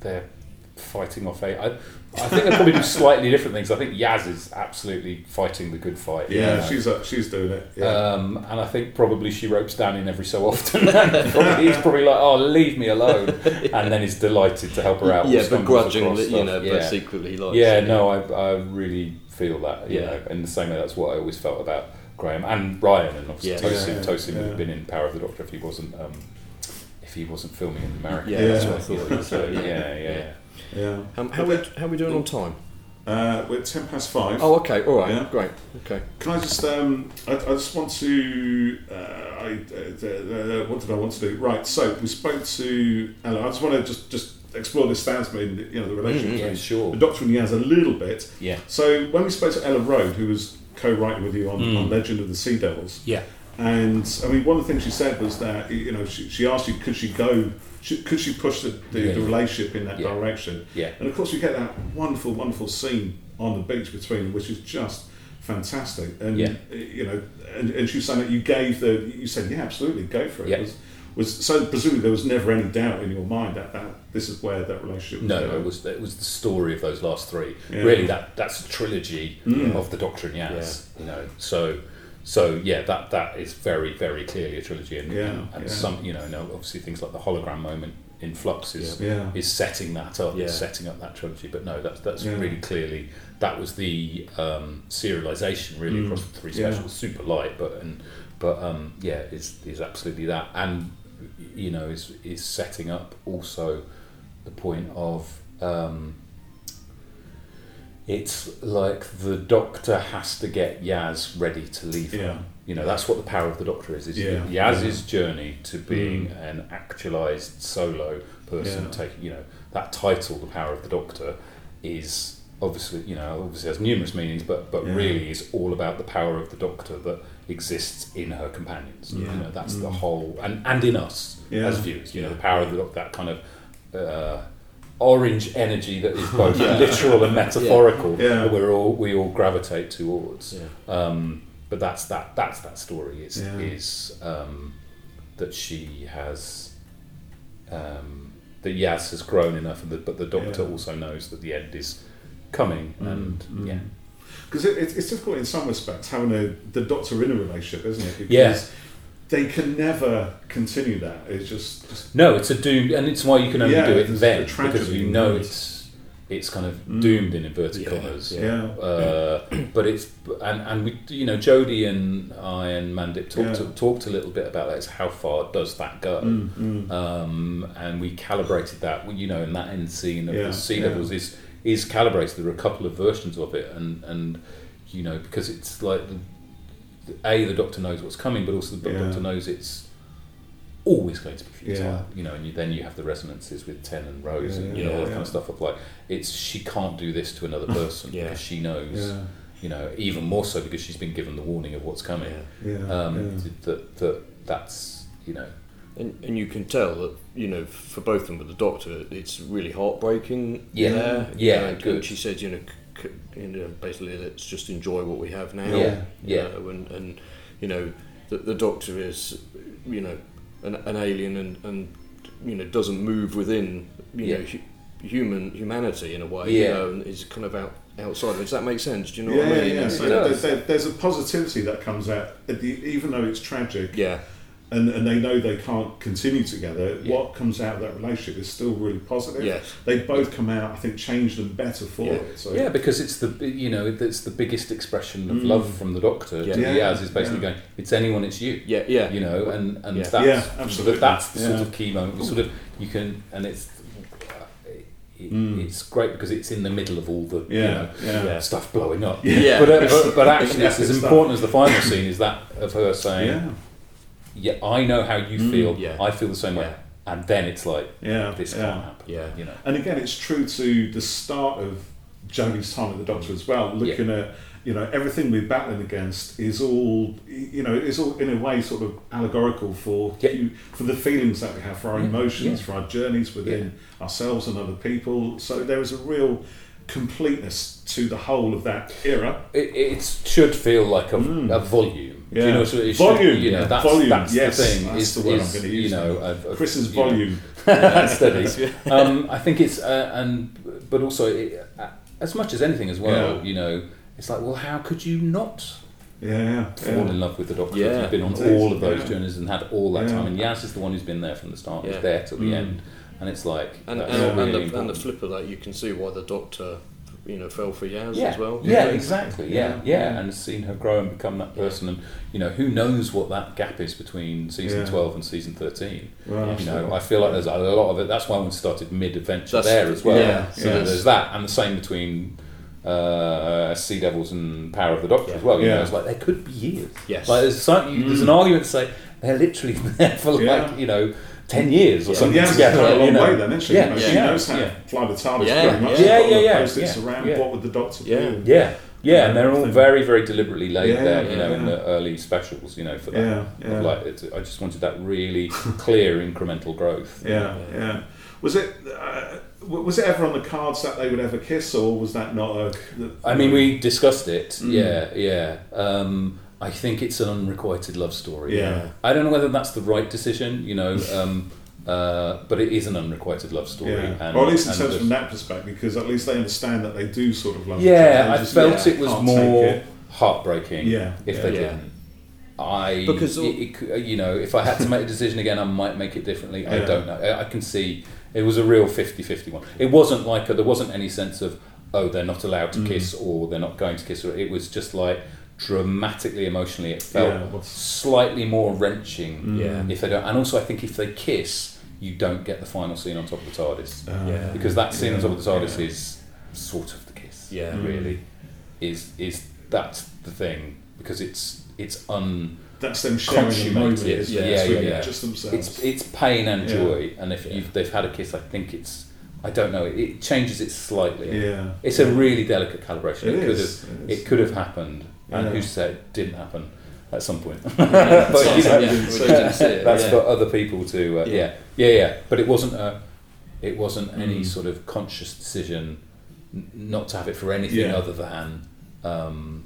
[SPEAKER 3] they're fighting off a. I, I think they probably do slightly different things. I think Yaz is absolutely fighting the good fight. you
[SPEAKER 5] Yeah,
[SPEAKER 3] know.
[SPEAKER 5] she's uh, she's doing it. Yeah.
[SPEAKER 3] Um, and I think probably she ropes Dan in every so often. *laughs* probably, he's probably like, "Oh, leave me alone," *laughs* and then he's delighted to help her out.
[SPEAKER 4] yeah, begrudgingly, you
[SPEAKER 3] stuff.
[SPEAKER 4] know,
[SPEAKER 3] yeah.
[SPEAKER 4] but secretly like.
[SPEAKER 3] Yeah, no, I, I really feel that. You
[SPEAKER 4] Yeah.
[SPEAKER 3] know, in the same way, that's what I always felt about Graham and Ryan, and obviously
[SPEAKER 4] Yeah.
[SPEAKER 3] Tosin.
[SPEAKER 5] Yeah, yeah,
[SPEAKER 3] Tosin would have been in Power of the Doctor if he wasn't. Um, if he wasn't filming in America.
[SPEAKER 4] Yeah, that's
[SPEAKER 5] Yeah.
[SPEAKER 4] what I thought. you
[SPEAKER 3] So
[SPEAKER 4] said,
[SPEAKER 3] yeah, yeah.
[SPEAKER 5] Yeah.
[SPEAKER 4] How, how, we, how we doing on time?
[SPEAKER 5] Uh, we're ten past five.
[SPEAKER 4] Oh, okay, all right,
[SPEAKER 5] Yeah.
[SPEAKER 4] great, okay.
[SPEAKER 5] Can I just? Um, I, I just want to. Uh, I, uh, uh, what did I want to do? Right. So we spoke to Ella. I just want to just just explore this Thasmin, you know, the relationship
[SPEAKER 3] Yeah,
[SPEAKER 5] between
[SPEAKER 3] sure.
[SPEAKER 5] the Doctor and Yaz a little bit.
[SPEAKER 3] Yeah.
[SPEAKER 5] So when we spoke to Ella Road, who was co-writing with you on, on Legend of the Sea Devils,
[SPEAKER 3] Yeah.
[SPEAKER 5] and I mean, one of the things she said was that you know she, she asked you could she go, could she push the, the,
[SPEAKER 3] Yeah.
[SPEAKER 5] the relationship in that
[SPEAKER 3] Yeah.
[SPEAKER 5] direction?
[SPEAKER 3] Yeah.
[SPEAKER 5] And of course, we get that wonderful, wonderful scene on the beach between them, which is just fantastic. And
[SPEAKER 3] Yeah.
[SPEAKER 5] you know, and, and she was saying that you gave the, you said, yeah, absolutely, go for it.
[SPEAKER 3] Yeah.
[SPEAKER 5] Was, was so presumably there was never any doubt in your mind that, that this is where that relationship was
[SPEAKER 3] No,
[SPEAKER 5] going.
[SPEAKER 3] it was it was the story of those last three.
[SPEAKER 5] Yeah.
[SPEAKER 3] Really, that that's a trilogy
[SPEAKER 5] Mm.
[SPEAKER 3] of the Doctor and Yaz. You know, so so yeah, that that is very very clearly a trilogy, and
[SPEAKER 5] Yeah,
[SPEAKER 3] and, and
[SPEAKER 5] yeah.
[SPEAKER 3] some you know, no, obviously things like the hologram moment in Flux is
[SPEAKER 5] Yeah.
[SPEAKER 3] is setting that up,
[SPEAKER 4] Yeah.
[SPEAKER 3] is setting up that trilogy. But no, that's that's
[SPEAKER 5] Yeah.
[SPEAKER 3] really clearly that was the um, serialization really
[SPEAKER 5] Mm.
[SPEAKER 3] across the three
[SPEAKER 5] Yeah.
[SPEAKER 3] specials. Super light, but and but um, yeah, is is absolutely that, and you know, is is setting up also the point of um, it's like the doctor has to get Yaz ready to leave
[SPEAKER 5] Yeah.
[SPEAKER 3] You know, that's what the power of the doctor is. Is
[SPEAKER 5] Yeah.
[SPEAKER 3] Yaz's journey to being an actualized solo person,
[SPEAKER 5] Yeah.
[SPEAKER 3] taking you know that title, the power of the doctor, is obviously you know obviously has numerous meanings, but but
[SPEAKER 5] Yeah.
[SPEAKER 3] really is all about the power of the doctor that exists in her companions. You
[SPEAKER 5] Yeah.
[SPEAKER 3] know, that's
[SPEAKER 5] Mm.
[SPEAKER 3] the whole and and in us
[SPEAKER 5] Yeah.
[SPEAKER 3] as viewers. You know, the power of the doctor, that kind of. Uh, orange energy that is *laughs* both
[SPEAKER 4] Yeah.
[SPEAKER 3] literal and metaphorical
[SPEAKER 5] Yeah.
[SPEAKER 3] that we're all we all gravitate towards
[SPEAKER 4] Yeah.
[SPEAKER 3] um, but that's that that's that story is is um, that she has um, that Yaz has grown enough and the, but the doctor also knows that the end is coming and
[SPEAKER 5] mm.
[SPEAKER 3] yeah
[SPEAKER 5] Because it, it's, it's difficult in some respects having a, the doctor in a relationship, isn't it? Because
[SPEAKER 3] Yeah.
[SPEAKER 5] They can never continue that. It's just, just
[SPEAKER 3] no it's a doomed and it's why you can only
[SPEAKER 5] Yeah,
[SPEAKER 3] do it then because you know
[SPEAKER 5] yes.
[SPEAKER 3] it's it's kind of
[SPEAKER 5] Mm.
[SPEAKER 3] doomed in inverted
[SPEAKER 4] Yeah,
[SPEAKER 3] commas
[SPEAKER 5] yeah.
[SPEAKER 3] Uh, but it's and and we you know Jodie and I and Mandip talked
[SPEAKER 5] Yeah.
[SPEAKER 3] talked a little bit about that. It's how far does that go?
[SPEAKER 5] Mm, mm.
[SPEAKER 3] Um, and we calibrated that. You know, in that end scene of
[SPEAKER 5] Yeah,
[SPEAKER 3] the Sea
[SPEAKER 5] yeah.
[SPEAKER 3] Devils is is calibrated. There are a couple of versions of it, and and you know because it's like the, the- a the Doctor knows what's coming, but also the
[SPEAKER 5] Yeah.
[SPEAKER 3] Doctor knows it's always going to be futile.
[SPEAKER 5] Yeah.
[SPEAKER 3] You know, and you, then you have the resonances with Ten and Rose,
[SPEAKER 5] Yeah,
[SPEAKER 3] and you know
[SPEAKER 5] yeah,
[SPEAKER 3] all that
[SPEAKER 5] yeah.
[SPEAKER 3] kind of stuff of like it's she can't do this to another *laughs* person
[SPEAKER 4] Yeah.
[SPEAKER 3] because she knows
[SPEAKER 5] Yeah,
[SPEAKER 3] you know, even more so because she's been given the warning of what's coming.
[SPEAKER 5] yeah,
[SPEAKER 3] Um,
[SPEAKER 5] yeah.
[SPEAKER 3] That that that's you know,
[SPEAKER 4] And, and you can tell that you know for both of them with the doctor it's really heartbreaking
[SPEAKER 3] Yeah.
[SPEAKER 4] there.
[SPEAKER 3] Yeah,
[SPEAKER 4] and,
[SPEAKER 3] good.
[SPEAKER 4] she said you know, c- c- you know basically let's just enjoy what we have now
[SPEAKER 3] Yeah,
[SPEAKER 4] you
[SPEAKER 3] yeah.
[SPEAKER 4] know, and, and you know the, the doctor is you know an, an alien and, and you know doesn't move within you
[SPEAKER 3] Yeah.
[SPEAKER 4] know hu- human humanity in a way
[SPEAKER 3] Yeah.
[SPEAKER 4] you know and is kind of out outside of it. does that make sense do you know
[SPEAKER 5] yeah,
[SPEAKER 4] what I mean
[SPEAKER 5] yeah, yeah. So
[SPEAKER 3] It
[SPEAKER 5] there, there- there's a positivity that comes out, at the, even though it's tragic,
[SPEAKER 4] yeah
[SPEAKER 5] and, and they know they can't continue together.
[SPEAKER 3] Yeah.
[SPEAKER 5] What comes out of that relationship is still really positive.
[SPEAKER 4] Yes.
[SPEAKER 5] They both come out, I think, changed and better for
[SPEAKER 4] Yeah.
[SPEAKER 5] it. So
[SPEAKER 3] yeah, because it's the you know it's the biggest expression of
[SPEAKER 5] Mm.
[SPEAKER 3] love from the Doctor
[SPEAKER 4] Yeah.
[SPEAKER 3] to
[SPEAKER 5] Yeah,
[SPEAKER 3] Yaz is basically
[SPEAKER 5] yeah.
[SPEAKER 3] going, it's anyone, it's you.
[SPEAKER 4] yeah yeah
[SPEAKER 3] You know, and and
[SPEAKER 4] Yeah.
[SPEAKER 3] that's
[SPEAKER 5] Yeah, absolutely.
[SPEAKER 3] that's the sort of key moment. You sort of you can and it's. It,
[SPEAKER 5] Mm.
[SPEAKER 3] It's great because it's in the middle of all the you
[SPEAKER 5] Yeah,
[SPEAKER 3] know,
[SPEAKER 5] yeah.
[SPEAKER 4] Yeah.
[SPEAKER 3] stuff blowing up.
[SPEAKER 4] Yeah.
[SPEAKER 3] But, uh, but, but *laughs* actually, it's
[SPEAKER 5] Yeah,
[SPEAKER 3] as
[SPEAKER 5] it's
[SPEAKER 3] important as the final scene is that of her saying,
[SPEAKER 5] yeah,
[SPEAKER 3] I know how you
[SPEAKER 5] Mm,
[SPEAKER 3] feel.
[SPEAKER 4] yeah.
[SPEAKER 3] I feel the same way.
[SPEAKER 4] Yeah.
[SPEAKER 3] And then it's like,
[SPEAKER 5] yeah,
[SPEAKER 3] this can't happen.
[SPEAKER 4] Yeah.
[SPEAKER 3] You know.
[SPEAKER 5] And again, it's true to the start of Jodie's time at the Doctor as well. Looking at you know everything we're battling against is all you know is all in a way sort of allegorical for you, for the feelings that we have, for our
[SPEAKER 3] Yeah,
[SPEAKER 5] emotions, for our journeys within ourselves and other people. So there is a real completeness to the whole of that era.
[SPEAKER 3] It, it should feel like a, a volume. Do
[SPEAKER 5] Yeah.
[SPEAKER 3] you know, so it should-
[SPEAKER 5] Volume,
[SPEAKER 3] You know,
[SPEAKER 5] yeah.
[SPEAKER 3] that's,
[SPEAKER 5] Volume,
[SPEAKER 3] that's
[SPEAKER 5] yes,
[SPEAKER 3] the thing.
[SPEAKER 5] that's
[SPEAKER 3] is,
[SPEAKER 5] the word I'm gonna use.
[SPEAKER 3] you
[SPEAKER 5] use
[SPEAKER 3] know,
[SPEAKER 5] now.
[SPEAKER 3] of, of,
[SPEAKER 5] Chris's
[SPEAKER 3] you know,
[SPEAKER 5] volume. *laughs*
[SPEAKER 3] that's steady. *laughs* Um, I think it's uh, and but also it, uh, as much as anything as well.
[SPEAKER 5] Yeah.
[SPEAKER 3] You know, it's like well, how could you not
[SPEAKER 5] Yeah, yeah.
[SPEAKER 3] fall in love with the Doctor?
[SPEAKER 4] Yeah,
[SPEAKER 3] if you've been on all of those
[SPEAKER 5] yeah.
[SPEAKER 3] journeys and had all that
[SPEAKER 5] Yeah.
[SPEAKER 3] time. And Yaz is the one who's been there from the start.
[SPEAKER 4] Yeah.
[SPEAKER 3] He's there till the
[SPEAKER 5] Mm.
[SPEAKER 3] end, and it's like
[SPEAKER 4] And, and,
[SPEAKER 3] really
[SPEAKER 4] and, the, and the flip of that, you can see why the Doctor, you know, fell for Yaz
[SPEAKER 3] yeah,
[SPEAKER 4] as well.
[SPEAKER 3] Yeah,
[SPEAKER 5] Yeah.
[SPEAKER 3] exactly. Yeah,
[SPEAKER 5] Yeah.
[SPEAKER 3] yeah, and seen her grow and become that person, and you know, who knows what that gap is between season
[SPEAKER 5] Yeah.
[SPEAKER 3] twelve and season thirteen.
[SPEAKER 5] Well,
[SPEAKER 3] You know, I feel like there's a lot of it. That's why we started mid-adventure
[SPEAKER 4] That's-
[SPEAKER 3] there as well.
[SPEAKER 4] yeah,
[SPEAKER 3] so
[SPEAKER 5] yeah.
[SPEAKER 3] there's that, and the same between uh, Sea Devils and Power of the Doctor as well. You
[SPEAKER 5] Yeah.
[SPEAKER 3] know, it's like there could be years.
[SPEAKER 4] Yes.
[SPEAKER 3] Like there's, some, you, there's an argument to say they're literally *laughs* there for
[SPEAKER 5] Yeah.
[SPEAKER 3] like you know ten years or
[SPEAKER 4] Yeah.
[SPEAKER 3] something
[SPEAKER 5] Yaz has
[SPEAKER 3] together.
[SPEAKER 5] come a long
[SPEAKER 3] you know.
[SPEAKER 5] way then, isn't she?
[SPEAKER 3] Yeah,
[SPEAKER 5] You know,
[SPEAKER 3] yeah,
[SPEAKER 5] she knows how
[SPEAKER 3] yeah.
[SPEAKER 5] to fly the TARDIS
[SPEAKER 4] Yeah,
[SPEAKER 5] pretty much.
[SPEAKER 4] yeah.
[SPEAKER 5] She's got all
[SPEAKER 3] Yeah, yeah,
[SPEAKER 5] post-its
[SPEAKER 3] yeah,
[SPEAKER 5] around
[SPEAKER 3] yeah.
[SPEAKER 5] what would the Doctor
[SPEAKER 4] Yeah.
[SPEAKER 5] do.
[SPEAKER 3] Yeah, yeah, and they're all very, very deliberately laid
[SPEAKER 5] Yeah,
[SPEAKER 3] there, you know,
[SPEAKER 5] yeah,
[SPEAKER 3] in the early specials, you know, for that.
[SPEAKER 5] Yeah, yeah.
[SPEAKER 3] Like, it's, I just wanted that really clear incremental growth.
[SPEAKER 5] Yeah, yeah. Was it uh, was it ever on the cards that they would ever kiss, or was that not a?
[SPEAKER 3] I mean, we discussed it.
[SPEAKER 5] Mm.
[SPEAKER 3] Yeah, yeah. Um, I think it's an unrequited love story.
[SPEAKER 5] Yeah.
[SPEAKER 3] I don't know whether that's the right decision, you know, *laughs* um, uh, but it is an unrequited love story.
[SPEAKER 5] Yeah,
[SPEAKER 3] And,
[SPEAKER 5] or at least in terms
[SPEAKER 3] the-
[SPEAKER 5] from that perspective, because at least they understand that they do sort of love. each other.
[SPEAKER 3] Yeah, I
[SPEAKER 5] just
[SPEAKER 3] felt
[SPEAKER 5] yeah,
[SPEAKER 3] it was more
[SPEAKER 5] it.
[SPEAKER 3] heartbreaking.
[SPEAKER 5] Yeah,
[SPEAKER 3] if
[SPEAKER 5] yeah.
[SPEAKER 3] they
[SPEAKER 4] Yeah.
[SPEAKER 3] didn't. I
[SPEAKER 4] Because
[SPEAKER 3] it, it you know if I had to make a decision again, I might make it differently. I don't know. I I can see it was a real 50-50 one. It wasn't like a, there wasn't any sense of oh they're not allowed
[SPEAKER 5] Mm.
[SPEAKER 3] to kiss or they're not going to kiss. Or it was just like dramatically emotionally. It felt
[SPEAKER 5] Yeah,
[SPEAKER 3] slightly more wrenching.
[SPEAKER 4] Yeah.
[SPEAKER 3] If they don't, and also I think if they kiss, you don't get the final scene on top of the TARDIS
[SPEAKER 5] Uh,
[SPEAKER 4] Yeah.
[SPEAKER 3] because that scene on top of the TARDIS
[SPEAKER 5] yeah.
[SPEAKER 3] is sort of the kiss.
[SPEAKER 4] Yeah.
[SPEAKER 3] really is is that's the thing because it's it's un
[SPEAKER 5] That's them sharing a moment.
[SPEAKER 3] Yeah,
[SPEAKER 5] it?
[SPEAKER 3] yeah,
[SPEAKER 5] really
[SPEAKER 3] yeah.
[SPEAKER 5] Just themselves.
[SPEAKER 3] it's it's pain and
[SPEAKER 5] Yeah.
[SPEAKER 3] joy, and if
[SPEAKER 4] Yeah.
[SPEAKER 3] you've, they've had a kiss, I think it's I don't know. It, it changes it slightly.
[SPEAKER 5] yeah,
[SPEAKER 3] It's a really delicate calibration.
[SPEAKER 5] It
[SPEAKER 3] It, could
[SPEAKER 5] is,
[SPEAKER 3] have
[SPEAKER 5] it is.
[SPEAKER 3] it could have happened, and who said it didn't happen at some point. *laughs* *laughs*
[SPEAKER 4] but
[SPEAKER 3] you know,
[SPEAKER 4] yeah, we didn't see it.
[SPEAKER 3] That's for other people to uh,
[SPEAKER 4] Yeah.
[SPEAKER 3] yeah. yeah yeah But it wasn't a it wasn't any
[SPEAKER 5] Mm.
[SPEAKER 3] sort of conscious decision n- not to have it for anything
[SPEAKER 5] Yeah.
[SPEAKER 3] other than um,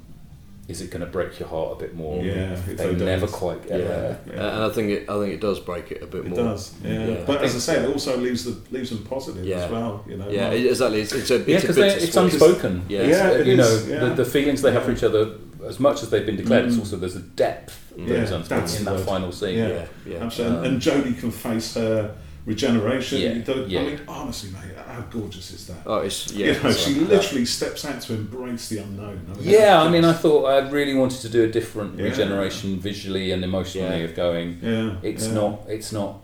[SPEAKER 3] is it going to break your heart a bit more?
[SPEAKER 5] Yeah,
[SPEAKER 3] they
[SPEAKER 5] they
[SPEAKER 3] never
[SPEAKER 5] don't.
[SPEAKER 3] quite get
[SPEAKER 4] Yeah.
[SPEAKER 3] there.
[SPEAKER 5] Yeah.
[SPEAKER 4] and I think it, I think it does break it a bit
[SPEAKER 5] It
[SPEAKER 4] more.
[SPEAKER 5] does, yeah.
[SPEAKER 4] Yeah.
[SPEAKER 5] But
[SPEAKER 3] I
[SPEAKER 5] as I
[SPEAKER 3] think
[SPEAKER 5] say,
[SPEAKER 3] so.
[SPEAKER 5] it also leaves the leaves them positive
[SPEAKER 4] Yeah.
[SPEAKER 5] as well. You know,
[SPEAKER 4] Yeah,
[SPEAKER 5] like-
[SPEAKER 4] exactly. It's, it's a
[SPEAKER 3] Yeah,
[SPEAKER 4] it's a
[SPEAKER 3] because it's unspoken.
[SPEAKER 4] Yeah.
[SPEAKER 3] It's,
[SPEAKER 5] Yeah, it
[SPEAKER 3] you
[SPEAKER 5] is,
[SPEAKER 3] know
[SPEAKER 5] yeah.
[SPEAKER 3] the, the feelings they have for each other, as much as they've been declared, it's
[SPEAKER 5] Mm.
[SPEAKER 3] also there's a depth that
[SPEAKER 5] Yeah,
[SPEAKER 3] is
[SPEAKER 5] that's
[SPEAKER 3] in
[SPEAKER 5] the
[SPEAKER 3] that
[SPEAKER 5] word.
[SPEAKER 3] final scene.
[SPEAKER 5] Yeah.
[SPEAKER 4] yeah, yeah.
[SPEAKER 5] Absolutely.
[SPEAKER 3] Um,
[SPEAKER 5] and Jodie can face her regeneration.
[SPEAKER 3] Yeah, yeah.
[SPEAKER 5] I mean, honestly, mate, how gorgeous is that?
[SPEAKER 4] Oh, it's yeah.
[SPEAKER 5] you know,
[SPEAKER 4] it's
[SPEAKER 5] she
[SPEAKER 4] like-
[SPEAKER 5] literally steps out to embrace the unknown. I mean,
[SPEAKER 3] Yeah, I mean, I thought I really wanted to do a different
[SPEAKER 5] Yeah.
[SPEAKER 3] regeneration visually and emotionally
[SPEAKER 4] Yeah.
[SPEAKER 3] of going.
[SPEAKER 5] yeah,
[SPEAKER 3] It's
[SPEAKER 5] yeah.
[SPEAKER 3] not. It's not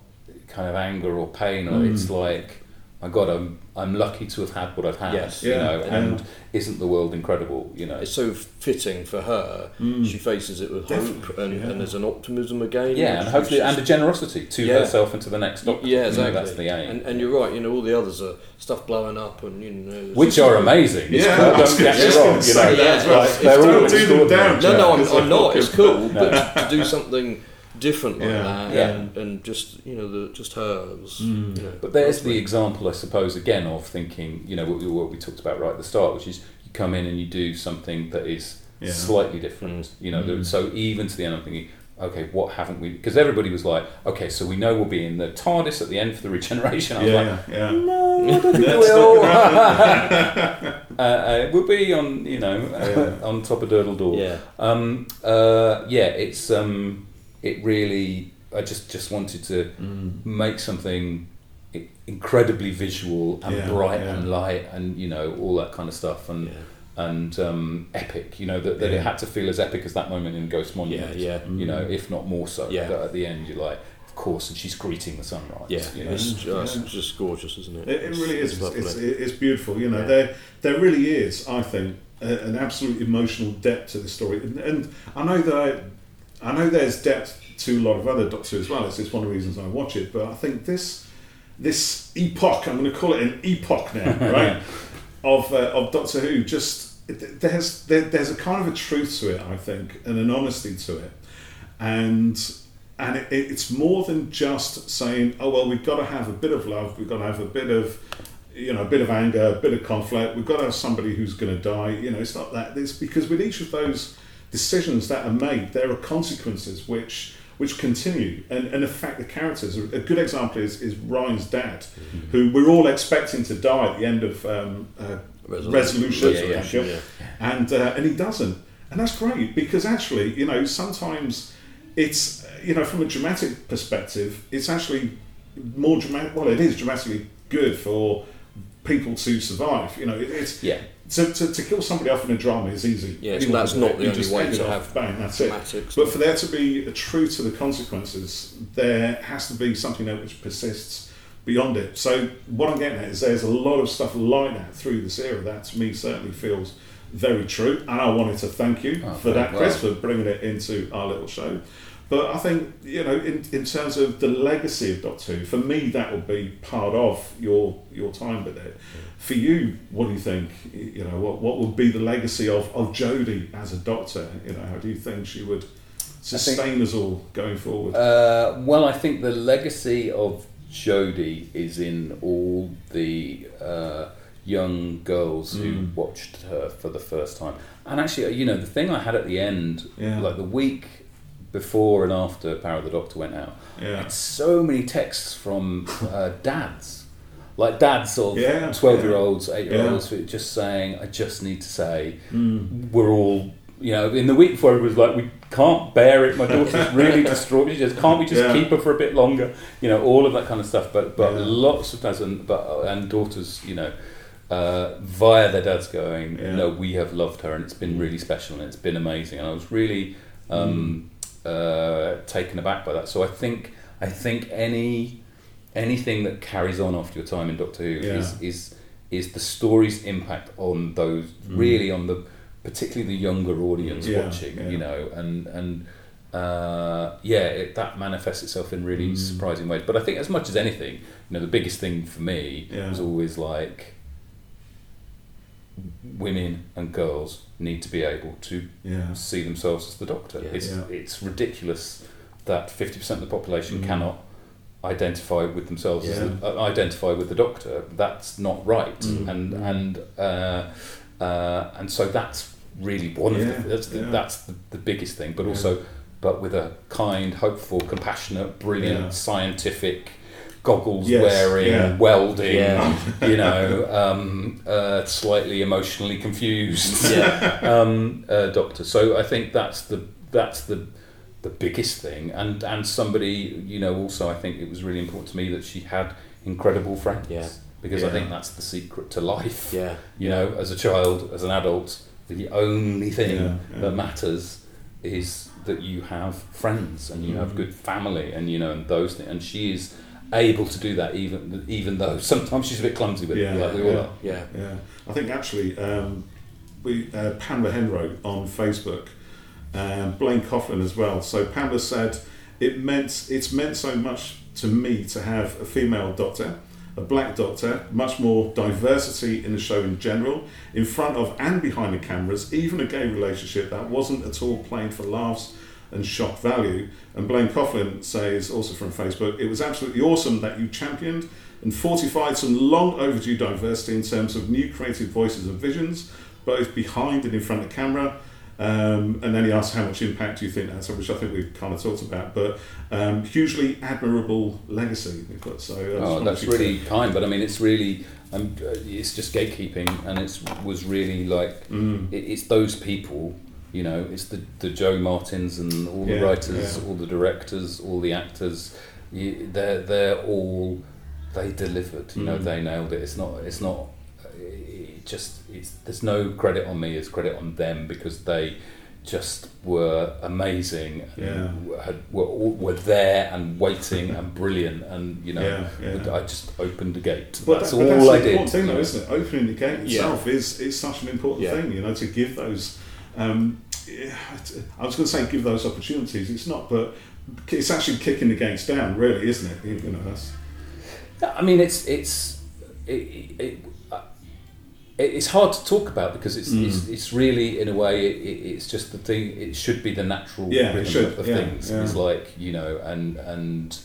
[SPEAKER 3] kind of anger or pain, or
[SPEAKER 5] Mm.
[SPEAKER 3] it's like, my God, I'm I'm lucky to have had what I've had.
[SPEAKER 4] Yes.
[SPEAKER 3] you
[SPEAKER 5] Yeah,
[SPEAKER 3] know,
[SPEAKER 5] yeah.
[SPEAKER 3] and isn't the world incredible? You know,
[SPEAKER 4] It's so fitting for her.
[SPEAKER 5] Mm.
[SPEAKER 4] She faces it with
[SPEAKER 5] Definitely,
[SPEAKER 4] hope, and,
[SPEAKER 5] yeah.
[SPEAKER 4] and there's an optimism again.
[SPEAKER 3] yeah, and hopefully, and a generosity to
[SPEAKER 4] Yeah.
[SPEAKER 3] herself and to the next doctor.
[SPEAKER 4] yeah,
[SPEAKER 3] You know,
[SPEAKER 4] exactly.
[SPEAKER 3] that's the aim.
[SPEAKER 4] And, and you're right. You know, all the others are stuff blowing up, and you know,
[SPEAKER 3] which are amazing. It's
[SPEAKER 5] Yeah,
[SPEAKER 3] cool, don't get me wrong. You know,
[SPEAKER 4] that as well.
[SPEAKER 3] like,
[SPEAKER 4] It's
[SPEAKER 3] they're all
[SPEAKER 5] do them down,
[SPEAKER 4] No, no, I'm, I'm not. It's cool, but to do something different like
[SPEAKER 5] Yeah.
[SPEAKER 4] that,
[SPEAKER 3] Yeah.
[SPEAKER 4] and, and just you know, the just her was.
[SPEAKER 5] Mm.
[SPEAKER 4] You know,
[SPEAKER 3] But there's the example, I suppose, again of thinking, you know, what we, what we talked about right at the start, which is you come in and you do something that is
[SPEAKER 5] Yeah.
[SPEAKER 3] slightly different. You know,
[SPEAKER 5] Mm.
[SPEAKER 3] so even to the end, I'm thinking, okay, what haven't we? Because everybody was like, okay, so we know we'll be in the TARDIS at the end for the *laughs* regeneration. I was like,
[SPEAKER 5] Yeah, yeah.
[SPEAKER 3] no, *laughs* I don't think we will. *laughs* uh, uh, we'll be on, you know, uh, on top of Durdle Door.
[SPEAKER 4] Yeah,
[SPEAKER 3] Um, uh, yeah, it's um, it really. I just just wanted to
[SPEAKER 5] Mm.
[SPEAKER 3] make something incredibly visual and
[SPEAKER 5] Yeah,
[SPEAKER 3] bright
[SPEAKER 5] yeah.
[SPEAKER 3] and light and you know all that kind of stuff and
[SPEAKER 4] yeah,
[SPEAKER 3] and um, epic. You know that, that
[SPEAKER 5] Yeah.
[SPEAKER 3] it had to feel as epic as that moment in Ghost
[SPEAKER 4] yeah,
[SPEAKER 3] Monument.
[SPEAKER 4] yeah.
[SPEAKER 3] You know, if not more so.
[SPEAKER 4] Yeah.
[SPEAKER 3] That at the end, you're like, of course, and she's greeting the sunrise.
[SPEAKER 4] Yeah,
[SPEAKER 3] you know?
[SPEAKER 4] it's just,
[SPEAKER 5] Yeah.
[SPEAKER 4] just gorgeous, isn't it?
[SPEAKER 5] It, it really is.
[SPEAKER 4] It's
[SPEAKER 5] It's, it's, it's beautiful. You know,
[SPEAKER 4] Yeah.
[SPEAKER 5] there there really is. I think a, an absolute emotional depth to the story, and, and I know that I, I know there's depth to a lot of other Doctor as well. It's, it's one of the reasons I watch it. But I think this this epoch, I'm going to call it an epoch now, *laughs* right? of uh, of Doctor Who, just there's there, there's a kind of a truth to it, I think, and an honesty to it, and and it, it- it's more than just saying, oh well, we've got to have a bit of love, we've got to have a bit of you know, a bit of anger, a bit of conflict. We've got to have somebody who's going to die. You know, it's not that. It's because with each of those decisions that are made, there are consequences which which continue and, and affect the characters. A good example is, is Ryan's dad, mm-hmm. who we're all expecting to die at the end of um, uh, Resolution, Resolution yeah, yeah, yeah. and uh, and he doesn't, and that's great because actually, you know, sometimes it's you know from a dramatic perspective, it's actually more dramatic. Well, it is dramatically good for people to survive. You know, it, it's
[SPEAKER 3] yeah.
[SPEAKER 5] To, to, to, kill somebody off in a drama is easy.
[SPEAKER 4] Yeah, so that's not the only way to have
[SPEAKER 5] bang. That's it. But for there to be true to the consequences, there has to be something there which persists beyond it. So what I'm getting at is there's a lot of stuff like that through this era that to me certainly feels very true. And I wanted to thank you oh, for that, Chris, well. for bringing it into our little show. But I think, you know, in, in terms of the legacy of Doctor Who, for me, that would be part of your your time with it. For you, what do you think? You know, what, what would be the legacy of, of Jodie as a Doctor? You know, how do you think she would sustain think, us all going forward?
[SPEAKER 3] Uh, well, I think the legacy of Jodie is in all the uh, young girls mm. who watched her for the first time. And actually, you know, the thing I had at the end, yeah. like the week before and after Power of the Doctor went out. Yeah. I had so many texts from uh, dads, like dads, of twelve-year-olds, eight-year-olds, yeah. just saying, "I just need to say, mm. we're all." You know, in the week before, it was like, "We can't bear it. My daughter's really *laughs* distraught. She just can't we just keep her for a bit longer?" You know, all of that kind of stuff. But but lots of dads and but and daughters, you know. Uh, via their dads going, no, we have loved her and it's been really special and it's been amazing. And I was really um, mm uh, taken aback by that. So I think I think any anything that carries on after your time in Doctor Who yeah. is is is the story's impact on those mm. really on the particularly the younger audience yeah, watching. Yeah. You know, and and. Uh, yeah, it, that manifests itself in really mm. surprising ways. But I think, as much as anything, you know, the biggest thing for me was always like women and girls need to be able to
[SPEAKER 5] yeah.
[SPEAKER 3] see themselves as the doctor. Yeah, it's, yeah. it's ridiculous that 50% of the population mm. cannot identify with themselves as the, uh, identify with the doctor. That's not right. Mm. And mm. and uh, uh, and so that's really one of the that's the, that's the, the biggest thing. But also, but with a kind, hopeful, compassionate, brilliant, scientific goggles yes, wearing, yeah. welding, yeah. you know, um, uh, slightly emotionally confused yeah. *laughs* um, uh, doctor. So I think that's the that's the the biggest thing, and and somebody you know also I think it was really important to me that she had incredible friends.
[SPEAKER 4] Yeah.
[SPEAKER 3] Because I think that's the secret to life.
[SPEAKER 4] Yeah.
[SPEAKER 3] You know, as a child, as an adult, the only thing that matters is that you have friends and you mm-hmm. have good family and you know and those things. And she is able to do that, even even though sometimes she's a bit clumsy with
[SPEAKER 5] yeah,
[SPEAKER 3] it, like
[SPEAKER 5] we
[SPEAKER 3] all yeah,
[SPEAKER 5] are. Yeah, yeah. I think actually, um, we uh, Pamela Henro on Facebook, um, Blaine Coughlin as well. So Pamela said it meant it's meant so much to me to have a female doctor. A black doctor, much more diversity in the show in general, in front of and behind the cameras, even a gay relationship that wasn't at all played for laughs and shock value. And Blaine Coughlin says, also from Facebook, it was absolutely awesome that you championed and fortified some long overdue diversity in terms of new creative voices and visions, both behind and in front of camera. Um, and then he asks how much impact do you think that's, which I think we've kind of talked about, but um, hugely admirable legacy we've got. So
[SPEAKER 3] oh, that's really kind, but I mean, it's really, um, it's just gatekeeping, and it was really like, mm. it, it's those people you know, it's the, the Jo Martins and all the yeah, writers, yeah. all the directors, all the actors. You, they're they're all they delivered. You mm. know, they nailed it. It's not it's not it just it's there's no credit on me. It's credit on them because they just were amazing.
[SPEAKER 5] Yeah.
[SPEAKER 3] Had, were were there and waiting and brilliant and you know yeah, yeah. I just opened the gate. But that's that, all that's I did.
[SPEAKER 5] Thing, though, isn't it? Opening the gate itself is is such an important thing. You know, to give those. Um, I was going to say give those opportunities. It's not, but it's actually kicking the gates down, really, isn't it? You know, that's.
[SPEAKER 3] I mean, it's it's it, it, it's hard to talk about because it's mm. it's, it's, really in a way it, it's just the thing. It should be the natural
[SPEAKER 5] yeah,
[SPEAKER 3] rhythm of, of yeah, things. Yeah. It's like you know, and and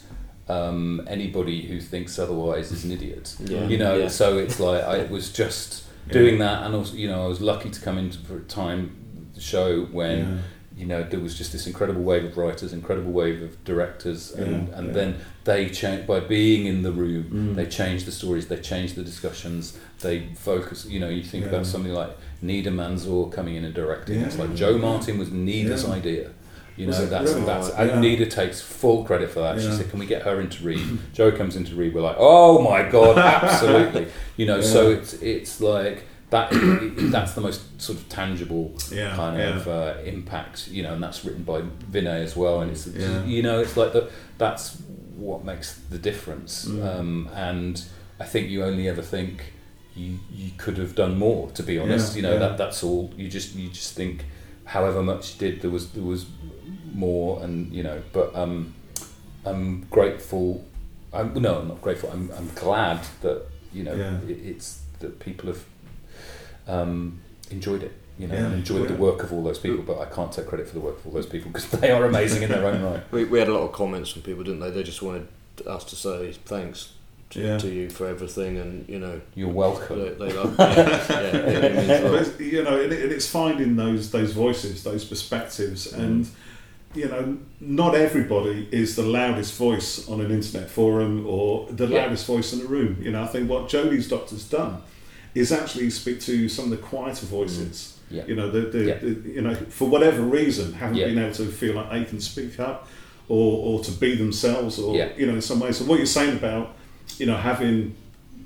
[SPEAKER 3] um, anybody who thinks otherwise is an idiot.
[SPEAKER 4] Yeah.
[SPEAKER 3] You know,
[SPEAKER 4] Yeah.
[SPEAKER 3] so it's like I was just *laughs* doing that, and also, you know, I was lucky to come into for a time the show when.
[SPEAKER 5] Yeah.
[SPEAKER 3] You know, there was just this incredible wave of writers, incredible wave of directors, and,
[SPEAKER 5] Yeah,
[SPEAKER 3] and
[SPEAKER 5] yeah.
[SPEAKER 3] then they changed by being in the room.
[SPEAKER 5] Mm.
[SPEAKER 3] They changed the stories, they changed the discussions. They focus. You know, you think
[SPEAKER 5] Yeah.
[SPEAKER 3] about something like Nida Manzoor coming in and directing. It's like Jo Martin was Nida's idea. You know, that's
[SPEAKER 5] really?
[SPEAKER 3] that's
[SPEAKER 5] Yeah.
[SPEAKER 3] and Nida takes full credit for that. She said, "Can we get her into read?" *clears throat* Jo comes into read. We're like, "Oh my god, absolutely!" *laughs* You know, so it's it's like that. that's the most sort of tangible
[SPEAKER 5] Yeah,
[SPEAKER 3] kind
[SPEAKER 5] yeah.
[SPEAKER 3] of uh, impact. You know, and that's written by Vinay as well. And it's
[SPEAKER 5] Yeah.
[SPEAKER 3] you know, it's like the, that's what makes the difference.
[SPEAKER 5] Mm.
[SPEAKER 3] Um, and I think you only ever think you you could have done more. To be honest, you know that that's all. You just you just think however much you did, there was there was more, and you know. But um, I'm grateful. I'm no, I'm not grateful. I'm I'm glad that you know it, it's that people have um, enjoyed it. You know,
[SPEAKER 5] Yeah,
[SPEAKER 3] and enjoyed the work of all those people. But I can't take credit for the work of all those people because they are amazing in their own right. *laughs*
[SPEAKER 4] We, we had a lot of comments from people, didn't they? They just wanted us to say thanks to,
[SPEAKER 5] Yeah.
[SPEAKER 4] to you for everything, and you know,
[SPEAKER 3] You're welcome.
[SPEAKER 4] they, they like, *laughs* yeah, yeah, it, it means a
[SPEAKER 5] But it's, you know, and, it, and it's finding those those voices, those perspectives, and you know, not everybody is the loudest voice on an internet forum or the
[SPEAKER 3] Yeah.
[SPEAKER 5] loudest voice in the room. You know, I think what Jodie's doctor's done is actually speak to some of the quieter mm. voices.
[SPEAKER 3] Yeah.
[SPEAKER 5] You know, the, the,
[SPEAKER 3] Yeah.
[SPEAKER 5] the you know, for whatever reason, haven't
[SPEAKER 3] Yeah.
[SPEAKER 5] been able to feel like they can speak up or or to be themselves, or you know, in some ways. So what you're saying about you know having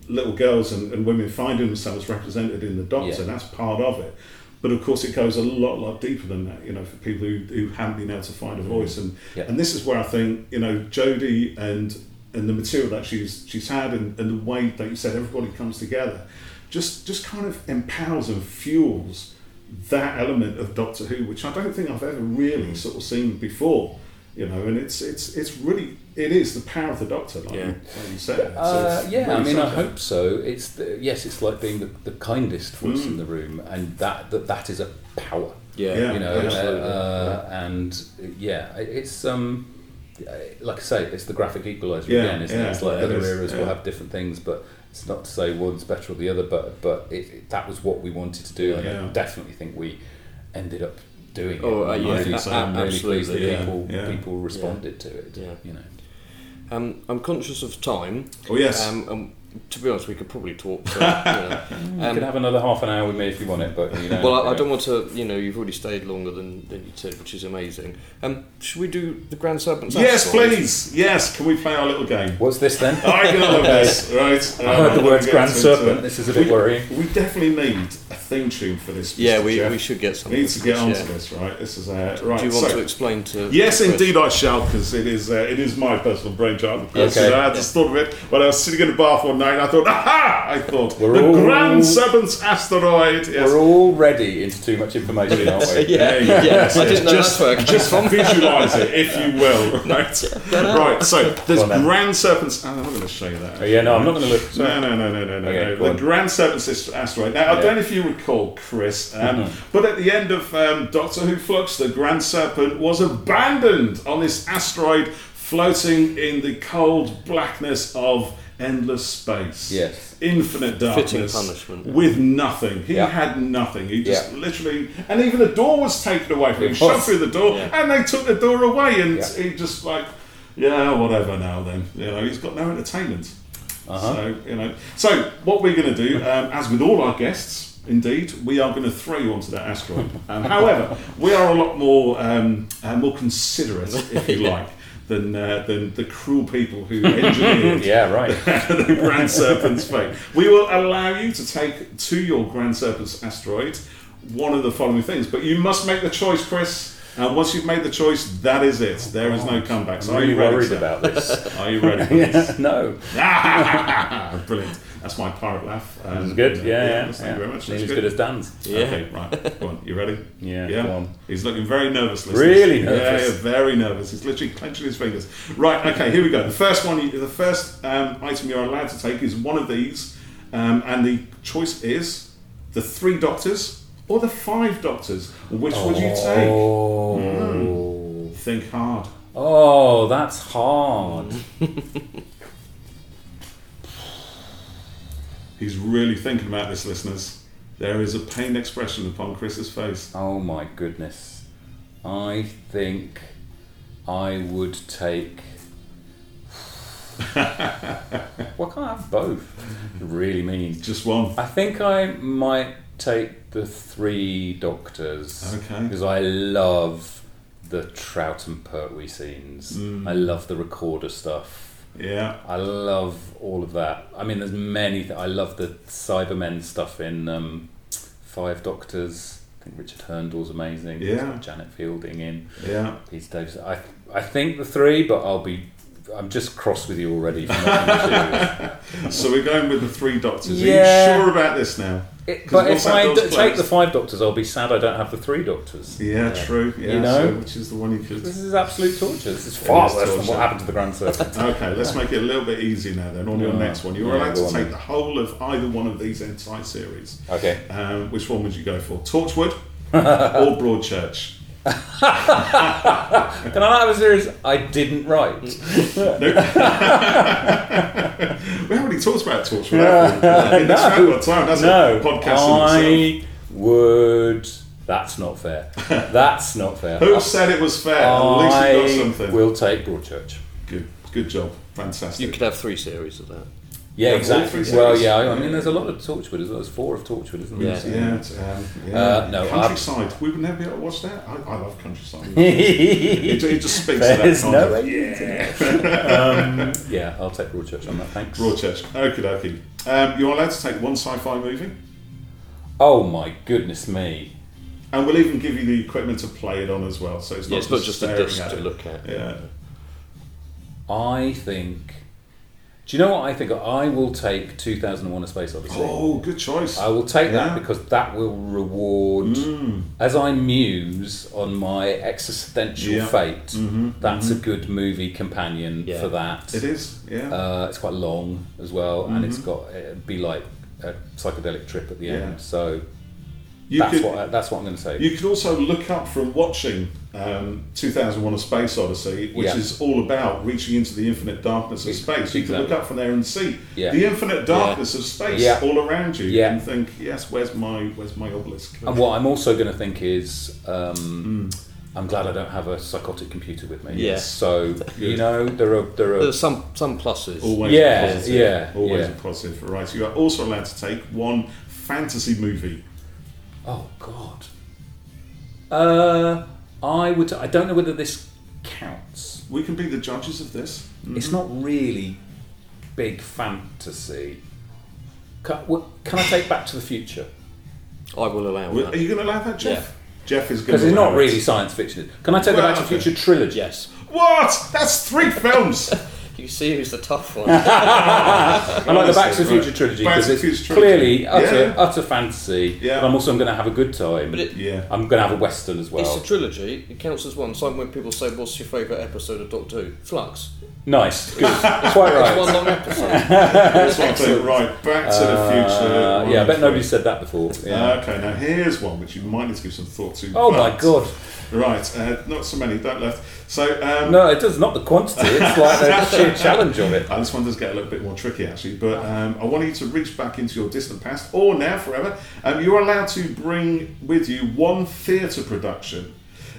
[SPEAKER 5] little girls and, and women finding themselves represented in the doctor, that's part of it. But of course, it goes a lot, lot deeper than that. You know, for people who, who haven't been able to find a mm. voice, and and this is where I think you know Jodie and and the material that she's she's had, and, and the way that you said everybody comes together, just just kind of empowers and fuels that element of Doctor Who, which I don't think I've ever really sort of seen before. You know, and it's it's it's really it is the power of the Doctor, like,
[SPEAKER 4] Yeah.
[SPEAKER 5] you, like you said.
[SPEAKER 3] Uh,
[SPEAKER 5] it's
[SPEAKER 3] yeah, I
[SPEAKER 5] really
[SPEAKER 3] mean, I hope so. It's the, yes, it's like being the, the kindest voice
[SPEAKER 5] Mm.
[SPEAKER 3] in the room, and that that, that is a power.
[SPEAKER 4] Yeah,
[SPEAKER 5] Yeah,
[SPEAKER 3] you know,
[SPEAKER 4] absolutely.
[SPEAKER 3] uh, and uh, yeah, it's um, like I say, it's the graphic equalizer
[SPEAKER 5] Yeah,
[SPEAKER 3] again, isn't
[SPEAKER 5] yeah,
[SPEAKER 3] it? It's like other
[SPEAKER 5] is,
[SPEAKER 3] eras will have different things, but it's not to say one's better or the other, but but it, it- that was what we wanted to do, and
[SPEAKER 5] Yeah.
[SPEAKER 3] I definitely think we ended up doing it.
[SPEAKER 4] Oh, uh,
[SPEAKER 3] And
[SPEAKER 4] yeah,
[SPEAKER 3] I think so. I'm really pleased that
[SPEAKER 4] yeah.
[SPEAKER 3] people
[SPEAKER 5] Yeah.
[SPEAKER 3] people responded to it.
[SPEAKER 4] Yeah.
[SPEAKER 3] you know.
[SPEAKER 4] Um, I'm conscious of time.
[SPEAKER 5] Oh yes.
[SPEAKER 4] Um, um, to be honest, we could probably talk. For, *laughs* you know.
[SPEAKER 3] You
[SPEAKER 4] Um,
[SPEAKER 3] could have another half an hour with me if you want it, but you know.
[SPEAKER 4] well, I, I don't want to. You know, you've already stayed longer than, than you said, which is amazing. Um, should we do the Grand Serpent's
[SPEAKER 5] yes,
[SPEAKER 4] Asteroid?
[SPEAKER 5] please. Yes, can we play our little game?
[SPEAKER 3] What's this then? *laughs*
[SPEAKER 5] I love this, *laughs* right?
[SPEAKER 3] I heard
[SPEAKER 5] Um,
[SPEAKER 3] the words Grand
[SPEAKER 5] get
[SPEAKER 3] Serpent. This is a bit
[SPEAKER 5] we,
[SPEAKER 3] worrying.
[SPEAKER 5] We definitely need a theme tune for this.
[SPEAKER 4] Yeah, we,
[SPEAKER 5] Jeff.
[SPEAKER 4] we should get something.
[SPEAKER 5] need to get onto
[SPEAKER 4] yeah.
[SPEAKER 5] this, right? This is uh, right.
[SPEAKER 4] Do you want
[SPEAKER 5] so-
[SPEAKER 4] to explain to?
[SPEAKER 5] Yes, indeed, I shall, because it is uh, it is my personal brainchild. Yes,
[SPEAKER 3] Okay.
[SPEAKER 5] I had just thought of it when I was sitting in the bath one night. I thought, aha! I thought
[SPEAKER 3] We're
[SPEAKER 5] the
[SPEAKER 3] all-
[SPEAKER 5] Grand Serpent's asteroid. Yes.
[SPEAKER 3] We're already into too much information, aren't we? *laughs*
[SPEAKER 4] Yeah,
[SPEAKER 5] There you
[SPEAKER 4] yeah.
[SPEAKER 5] Yes,
[SPEAKER 4] I didn't know
[SPEAKER 5] just,
[SPEAKER 4] that's where it came
[SPEAKER 5] just
[SPEAKER 4] from.
[SPEAKER 5] visualise it, if you will. *laughs* Right. right. So there's
[SPEAKER 3] Go on then.
[SPEAKER 5] Grand Serpent's. Oh, I'm not going to show you that.
[SPEAKER 3] Oh, yeah, no, I'm not going to look.
[SPEAKER 5] No, no, no, no, no, no.
[SPEAKER 3] Okay,
[SPEAKER 5] no. The
[SPEAKER 3] on.
[SPEAKER 5] Grand Serpent's asteroid. Now, I
[SPEAKER 3] Yeah.
[SPEAKER 5] don't know if you recall, Chris, um,
[SPEAKER 3] Mm-hmm.
[SPEAKER 5] but at the end of um, Doctor Who Flux, the Grand Serpent was abandoned on this asteroid floating in the cold blackness of endless space.
[SPEAKER 3] Yes.
[SPEAKER 5] Infinite darkness.
[SPEAKER 4] punishment.
[SPEAKER 5] With nothing. He
[SPEAKER 3] Yeah.
[SPEAKER 5] had nothing. He just
[SPEAKER 3] Yeah.
[SPEAKER 5] literally. And even the door was taken away from him.
[SPEAKER 3] Was.
[SPEAKER 5] through the door,
[SPEAKER 4] Yeah.
[SPEAKER 5] and they took the door away, and he just like. Yeah, whatever now then. You know, he's got no entertainment.
[SPEAKER 3] Uh-huh.
[SPEAKER 5] So you know, so what we're going to do, um, as with all our guests, indeed, we are going to throw you onto that asteroid. Um, however, we are a lot more um, uh, more considerate, if you *laughs* like, than uh, than the cruel people who *laughs* engineered
[SPEAKER 3] Yeah, right. *laughs*
[SPEAKER 5] the Grand Serpent's fate. We will allow you to take to your Grand Serpent's asteroid one of the following things, but you must make the choice, Chris. And once you've made the choice, that is it. There is no comeback. So are you ready?
[SPEAKER 3] worried about this.
[SPEAKER 5] Are you ready? *laughs* for this?
[SPEAKER 3] no.
[SPEAKER 5] Brilliant. That's my pirate laugh. Um,
[SPEAKER 3] This is good. Yeah, yeah.
[SPEAKER 5] Thank
[SPEAKER 3] yeah.
[SPEAKER 5] you very much.
[SPEAKER 3] He's
[SPEAKER 5] That's
[SPEAKER 3] as good as Dan's.
[SPEAKER 4] Yeah.
[SPEAKER 5] Okay, right. Go on. You ready?
[SPEAKER 3] Yeah,
[SPEAKER 5] Yeah.
[SPEAKER 3] go on.
[SPEAKER 5] He's looking very nervous. listeners.
[SPEAKER 3] Really nervous.
[SPEAKER 5] Yeah, very nervous. He's literally clenching his fingers. Right. Okay. Here we go. The first one. you- The first um, item you're allowed to take is one of these, um, and the choice is the three doctors or the five doctors. Which would you take?
[SPEAKER 3] Oh.
[SPEAKER 5] Think hard.
[SPEAKER 3] Oh, that's hard. *laughs*
[SPEAKER 5] He's really thinking about this, listeners. There is a pained expression upon Chris's face.
[SPEAKER 3] Oh my goodness. I think I would take. *laughs* well, can't have both. Really mean.
[SPEAKER 5] Just one.
[SPEAKER 3] I think I might take the Three Doctors.
[SPEAKER 5] Okay.
[SPEAKER 3] Because I love the Troughton and Pertwee scenes.
[SPEAKER 5] Mm.
[SPEAKER 3] I love the recorder stuff.
[SPEAKER 5] Yeah.
[SPEAKER 3] I love all of that. I mean, there's many. Th- I love the Cybermen stuff in um, Five Doctors. I think Richard Hurndall's amazing.
[SPEAKER 5] Yeah.
[SPEAKER 3] got Janet Fielding in.
[SPEAKER 5] Yeah.
[SPEAKER 3] Peter Davis. I I think the three, but I'll be. I'm just cross with you already. *laughs*
[SPEAKER 5] So we're going with the three doctors.
[SPEAKER 3] Yeah.
[SPEAKER 5] Are you sure about this now?
[SPEAKER 3] It,
[SPEAKER 5] 'Cause
[SPEAKER 3] but if
[SPEAKER 5] that
[SPEAKER 3] I take the five doctors, I'll be sad I don't have the three doctors.
[SPEAKER 5] Yeah, true. Yeah.
[SPEAKER 3] You know?
[SPEAKER 5] So which is the one you could?
[SPEAKER 3] This is absolute torture. This is far
[SPEAKER 5] is
[SPEAKER 3] worse than what happened to the Grand *laughs* Serpent.
[SPEAKER 5] Okay, let's make it a little bit easier now. Then on your next one, you're
[SPEAKER 3] Yeah,
[SPEAKER 5] allowed to take the whole of either one of these entire series.
[SPEAKER 3] Okay.
[SPEAKER 5] Um, which one would you go for? Torchwood *laughs* or Broadchurch? *laughs*
[SPEAKER 3] Can I not have a series I didn't write? *laughs* *laughs*
[SPEAKER 5] We haven't really talked about Torchwood. have we? In this
[SPEAKER 3] No.
[SPEAKER 5] round of time, that's
[SPEAKER 3] no,
[SPEAKER 5] a podcast in itself.
[SPEAKER 3] I would. That's not fair. That's not fair.
[SPEAKER 5] Who said it was fair? At least you got
[SPEAKER 3] I
[SPEAKER 5] something.
[SPEAKER 3] will take Broadchurch.
[SPEAKER 5] Good, good job. Fantastic.
[SPEAKER 4] You could have three series of that.
[SPEAKER 3] Yeah,
[SPEAKER 5] Yeah,
[SPEAKER 3] exactly.
[SPEAKER 5] three
[SPEAKER 3] Well, yeah. I, I mean, there's a lot of Torchwood as well. There's four of Torchwood, isn't there?
[SPEAKER 4] Yeah.
[SPEAKER 3] So-
[SPEAKER 5] Yeah, it's, um, yeah.
[SPEAKER 3] Uh, no,
[SPEAKER 5] countryside. We would never be able to watch that. I, I love countryside. *laughs* it, it just speaks to that
[SPEAKER 3] There's no
[SPEAKER 5] of
[SPEAKER 3] way. *laughs* um, yeah, I'll take Broadchurch on that. Thanks.
[SPEAKER 5] Broadchurch. Okie dokie. Um, you're allowed to take one sci-fi movie,
[SPEAKER 3] Oh my goodness me!
[SPEAKER 5] and we'll even give you the equipment to play it on as well. So it's
[SPEAKER 4] Yeah,
[SPEAKER 5] not
[SPEAKER 4] it's not just a disc to
[SPEAKER 5] it.
[SPEAKER 4] look at.
[SPEAKER 5] Yeah.
[SPEAKER 3] I think. Do you know what I think? I will take 2001: A Space Odyssey.
[SPEAKER 5] Oh, good choice.
[SPEAKER 3] I will take
[SPEAKER 5] Yeah.
[SPEAKER 3] that because that will reward,
[SPEAKER 5] Mm.
[SPEAKER 3] as I muse on my existential
[SPEAKER 5] Yeah.
[SPEAKER 3] fate.
[SPEAKER 5] Mhm,
[SPEAKER 3] That's a good movie companion
[SPEAKER 4] Yeah.
[SPEAKER 3] for that.
[SPEAKER 5] It is. Yeah.
[SPEAKER 3] Uh, it's quite long as well, and it's got it'd be like a psychedelic trip at the
[SPEAKER 5] Yeah.
[SPEAKER 3] end. So
[SPEAKER 5] you
[SPEAKER 3] that's
[SPEAKER 5] could.
[SPEAKER 3] what I, that's what I'm going to say.
[SPEAKER 5] You could also look up from watching um, 2001: A Space Odyssey, which
[SPEAKER 3] Yeah.
[SPEAKER 5] is all about reaching into the infinite darkness of space. You can look up from there and see
[SPEAKER 3] Yeah.
[SPEAKER 5] the infinite darkness of space
[SPEAKER 3] Yeah.
[SPEAKER 5] all around you,
[SPEAKER 3] Yeah.
[SPEAKER 5] and think, yes, where's my where's my obelisk?
[SPEAKER 3] and what I'm also going to think is. Um, I'm glad I don't have a psychotic computer with me.
[SPEAKER 4] Yeah.
[SPEAKER 3] So *laughs* you know there are there are
[SPEAKER 4] There's some some pluses.
[SPEAKER 5] Always
[SPEAKER 3] Yeah,
[SPEAKER 5] a positive.
[SPEAKER 3] yeah,
[SPEAKER 5] Always
[SPEAKER 3] yeah.
[SPEAKER 5] a positive. Right. You are also allowed to take one fantasy movie.
[SPEAKER 3] Oh God. Uh, I would. I don't know whether this counts.
[SPEAKER 5] We can be the judges of this.
[SPEAKER 3] It's not really big fantasy. Can, what- can I take Back to the Future?
[SPEAKER 4] I will allow
[SPEAKER 5] Are
[SPEAKER 4] that.
[SPEAKER 5] you going to allow that, Jeff? Jeff is going to.
[SPEAKER 3] Because
[SPEAKER 5] to.
[SPEAKER 3] it's not
[SPEAKER 5] it.
[SPEAKER 3] really science fiction. Can I take the
[SPEAKER 5] Well,
[SPEAKER 3] Back to the
[SPEAKER 5] okay.
[SPEAKER 3] Future trilogy?
[SPEAKER 4] Yes.
[SPEAKER 5] What? That's three films. *laughs*
[SPEAKER 4] You see who's the tough one. *laughs* *laughs*
[SPEAKER 3] I like the Back to the Future trilogy
[SPEAKER 5] Back to
[SPEAKER 3] because
[SPEAKER 5] the
[SPEAKER 3] it's
[SPEAKER 5] Future trilogy.
[SPEAKER 3] clearly utter,
[SPEAKER 5] Yeah.
[SPEAKER 3] utter fantasy.
[SPEAKER 5] Yeah.
[SPEAKER 3] But I'm also going to have a good time.
[SPEAKER 4] But it-
[SPEAKER 5] yeah.
[SPEAKER 3] I'm going to have a western as well.
[SPEAKER 4] It's a trilogy. It counts as one. It's like when people say, "What's your favourite episode of Doctor Who?" Flux.
[SPEAKER 3] nice, good, *laughs* quite
[SPEAKER 4] It's
[SPEAKER 3] right.
[SPEAKER 4] one long episode.
[SPEAKER 5] That's what I'm saying. Right. Back to the Future.
[SPEAKER 3] Uh, yeah, I bet nobody said that before. Yeah.
[SPEAKER 5] Okay, now here's one which you might need to give some thought to.
[SPEAKER 3] oh my
[SPEAKER 5] but-
[SPEAKER 3] god!
[SPEAKER 5] Right, uh, not so many, don't left. So, um,
[SPEAKER 3] No, it does not the quantity. It's *laughs* like the sheer challenge of it.
[SPEAKER 5] Uh, this one does get a little bit more tricky actually, but um, I want you to reach back into your distant past or now forever. Um, you're allowed to bring with you one theatre production.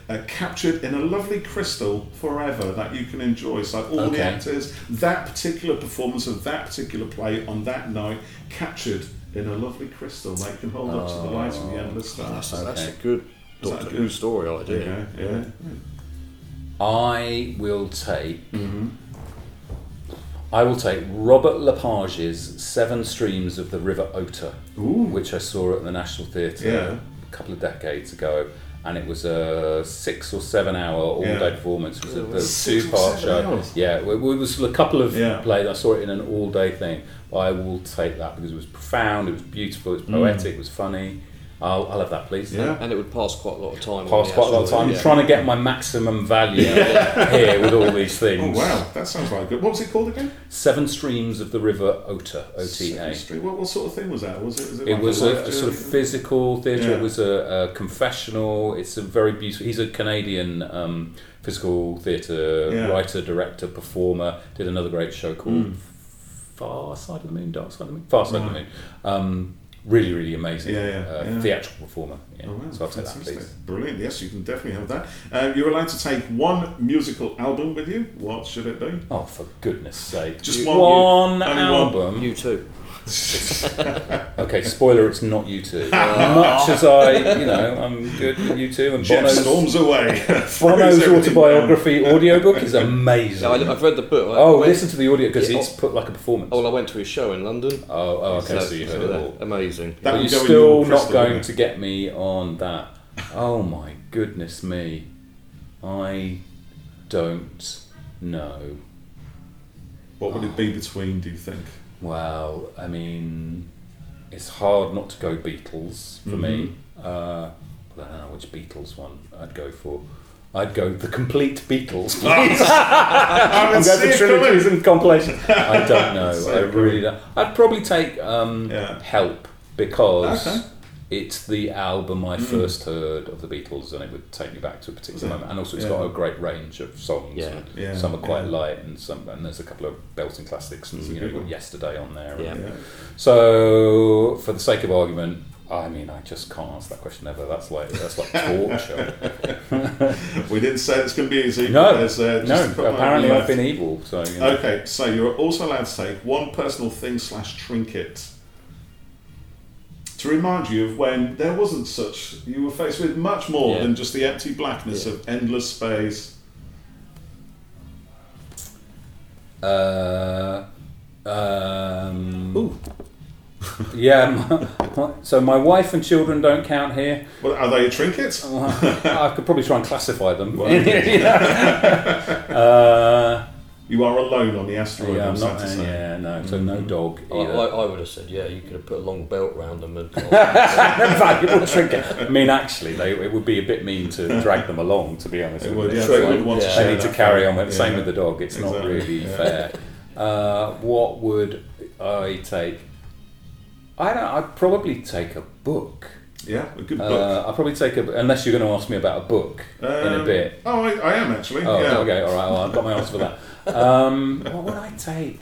[SPEAKER 5] Uh, captured in a lovely crystal forever that you can enjoy. So all the actors, that particular performance of that particular play on that night, captured in a lovely crystal that you can hold up to the light of the endless stars.
[SPEAKER 4] That's, that's a good Doctor
[SPEAKER 5] good?
[SPEAKER 4] Who story idea.
[SPEAKER 5] Yeah, yeah.
[SPEAKER 3] I will take.
[SPEAKER 5] Mm-hmm.
[SPEAKER 3] I will take Robert Lepage's Seven Streams of the River Ota,
[SPEAKER 5] Ooh.
[SPEAKER 3] which I saw at the National Theatre
[SPEAKER 5] Yeah.
[SPEAKER 3] a couple of decades ago, and it was a six or seven hour all day performance. It was a, a two part show.
[SPEAKER 5] hours?
[SPEAKER 3] Yeah, it, it was a couple of
[SPEAKER 5] Yeah.
[SPEAKER 3] plays. I saw it in an all day thing. But I will take that because it was profound, it was beautiful, it was poetic, it was funny. I'll, I'll have that, please.
[SPEAKER 5] Yeah.
[SPEAKER 4] And it would pass quite a lot of time.
[SPEAKER 3] Pass quite a lot of time
[SPEAKER 4] yeah.
[SPEAKER 3] I'm trying to get my maximum value *laughs* here with all these things.
[SPEAKER 5] Oh wow, that sounds like good. What was it called again?
[SPEAKER 3] Seven Streams of the River Ota, O T A.
[SPEAKER 5] Second What, what sort of thing was that? Was it? Was it,
[SPEAKER 3] It
[SPEAKER 5] like
[SPEAKER 3] was
[SPEAKER 5] a,
[SPEAKER 3] a, sort of physical theatre.
[SPEAKER 5] Yeah.
[SPEAKER 3] It was a, a confessional. It's a very beautiful. He's a Canadian um, physical theatre
[SPEAKER 5] Yeah.
[SPEAKER 3] writer, director, performer. Did another great show called Far Side of the Moon, Dark Side of the Moon, Far Side of the Moon. Um, really, really amazing.
[SPEAKER 5] Yeah, yeah,
[SPEAKER 3] uh,
[SPEAKER 5] yeah.
[SPEAKER 3] Theatrical performer. Yeah.
[SPEAKER 5] Oh, wow,
[SPEAKER 3] so I'll take that, please.
[SPEAKER 5] Brilliant. Yes, you can definitely have that. Uh, you're allowed to take one musical album with you. What should it be?
[SPEAKER 3] Oh, for goodness sake!
[SPEAKER 5] Just
[SPEAKER 3] one,
[SPEAKER 5] one, you- only one.
[SPEAKER 3] album.
[SPEAKER 4] U2. *laughs*
[SPEAKER 3] Okay, spoiler: it's not U2. *laughs* Much as I, you know, I'm good with U2, and
[SPEAKER 5] Jeff
[SPEAKER 3] Bono's,
[SPEAKER 5] storms away. *laughs*
[SPEAKER 3] Bono's
[SPEAKER 5] Throws
[SPEAKER 3] autobiography audiobook is amazing.
[SPEAKER 4] No, I, I've read the book. I
[SPEAKER 3] oh,
[SPEAKER 4] went-
[SPEAKER 3] listen to the audio because
[SPEAKER 4] Yeah,
[SPEAKER 3] he's oh, put like a performance.
[SPEAKER 4] Oh, well, I went to his show in London.
[SPEAKER 3] Oh, oh, okay, so, you heard it all.
[SPEAKER 4] Amazing.
[SPEAKER 5] That
[SPEAKER 3] But you're still
[SPEAKER 5] your
[SPEAKER 3] not
[SPEAKER 5] crystal,
[SPEAKER 3] going to get me on that. Oh my goodness me. I don't know.
[SPEAKER 5] What would it be between? Do you think?
[SPEAKER 3] Well, I mean, it's hard not to go Beatles for me.
[SPEAKER 5] Mm-hmm.
[SPEAKER 3] Uh, I don't know which Beatles one I'd go for. I'd go the complete Beatles. *laughs* I'm *laughs* going for trilogies and compilations. *laughs* I don't know.
[SPEAKER 5] See
[SPEAKER 3] I really don't. I'd probably take um,
[SPEAKER 5] Yeah.
[SPEAKER 3] Help because
[SPEAKER 5] Okay. Mm.
[SPEAKER 3] it's the album I first heard of the Beatles, and it would take me back to a particular
[SPEAKER 5] it?
[SPEAKER 3] moment. And also, it's
[SPEAKER 5] Yeah.
[SPEAKER 3] got a great range of songs.
[SPEAKER 4] Yeah.
[SPEAKER 5] Yeah,
[SPEAKER 3] some are quite
[SPEAKER 5] yeah.
[SPEAKER 3] light, and some and there's a couple of belting classics, and
[SPEAKER 5] That's a
[SPEAKER 3] you know,
[SPEAKER 5] good
[SPEAKER 3] got. Yesterday on there. and-
[SPEAKER 4] Yeah.
[SPEAKER 5] Yeah.
[SPEAKER 3] so, for the sake of argument, I mean, I just can't answer that question ever. That's like that's like torture. *laughs*
[SPEAKER 5] We didn't say it's going to be easy.
[SPEAKER 3] no,
[SPEAKER 5] There's, uh, just
[SPEAKER 3] no. Apparently. I've been evil. So, you know.
[SPEAKER 5] Okay, so you're also allowed to take one personal thing slash trinket to remind you of when there wasn't such. You were faced with much more
[SPEAKER 4] Yeah.
[SPEAKER 5] than just the empty blackness
[SPEAKER 4] Yeah.
[SPEAKER 5] of endless space.
[SPEAKER 3] Uh, um, *laughs* yeah. My, my- so my wife and children don't count here.
[SPEAKER 5] Well, are they a trinket?
[SPEAKER 3] I could probably try and classify them.
[SPEAKER 5] Well,
[SPEAKER 3] You *laughs* *laughs* uh,
[SPEAKER 5] You are alone on the asteroid.
[SPEAKER 3] yeah,
[SPEAKER 5] I'm
[SPEAKER 3] I'm not.
[SPEAKER 5] to say.
[SPEAKER 3] Yeah, no. So no dog
[SPEAKER 4] I, I,
[SPEAKER 3] either.
[SPEAKER 4] I would have said, yeah, you could have put a long belt round them and *laughs*
[SPEAKER 3] valuable *laughs* trinket. I mean, actually, they, it would be a bit mean to drag them along. To be honest,
[SPEAKER 5] It would, yeah,
[SPEAKER 4] True.
[SPEAKER 5] they would want
[SPEAKER 4] Yeah.
[SPEAKER 5] share
[SPEAKER 3] they need to carry on with the
[SPEAKER 5] Same
[SPEAKER 3] with the dog. It's not really
[SPEAKER 5] yeah.
[SPEAKER 3] fair. Uh, what would I take? I don't. I'd probably take a book.
[SPEAKER 5] Yeah, a good book.
[SPEAKER 3] Uh, I'll probably take a. Unless you're going to ask me about a book in a
[SPEAKER 5] Um,
[SPEAKER 3] bit.
[SPEAKER 5] Oh, I, I am actually.
[SPEAKER 3] Oh,
[SPEAKER 5] yeah.
[SPEAKER 3] okay, all right. Well, I've got my answer for that. Um, what would I take?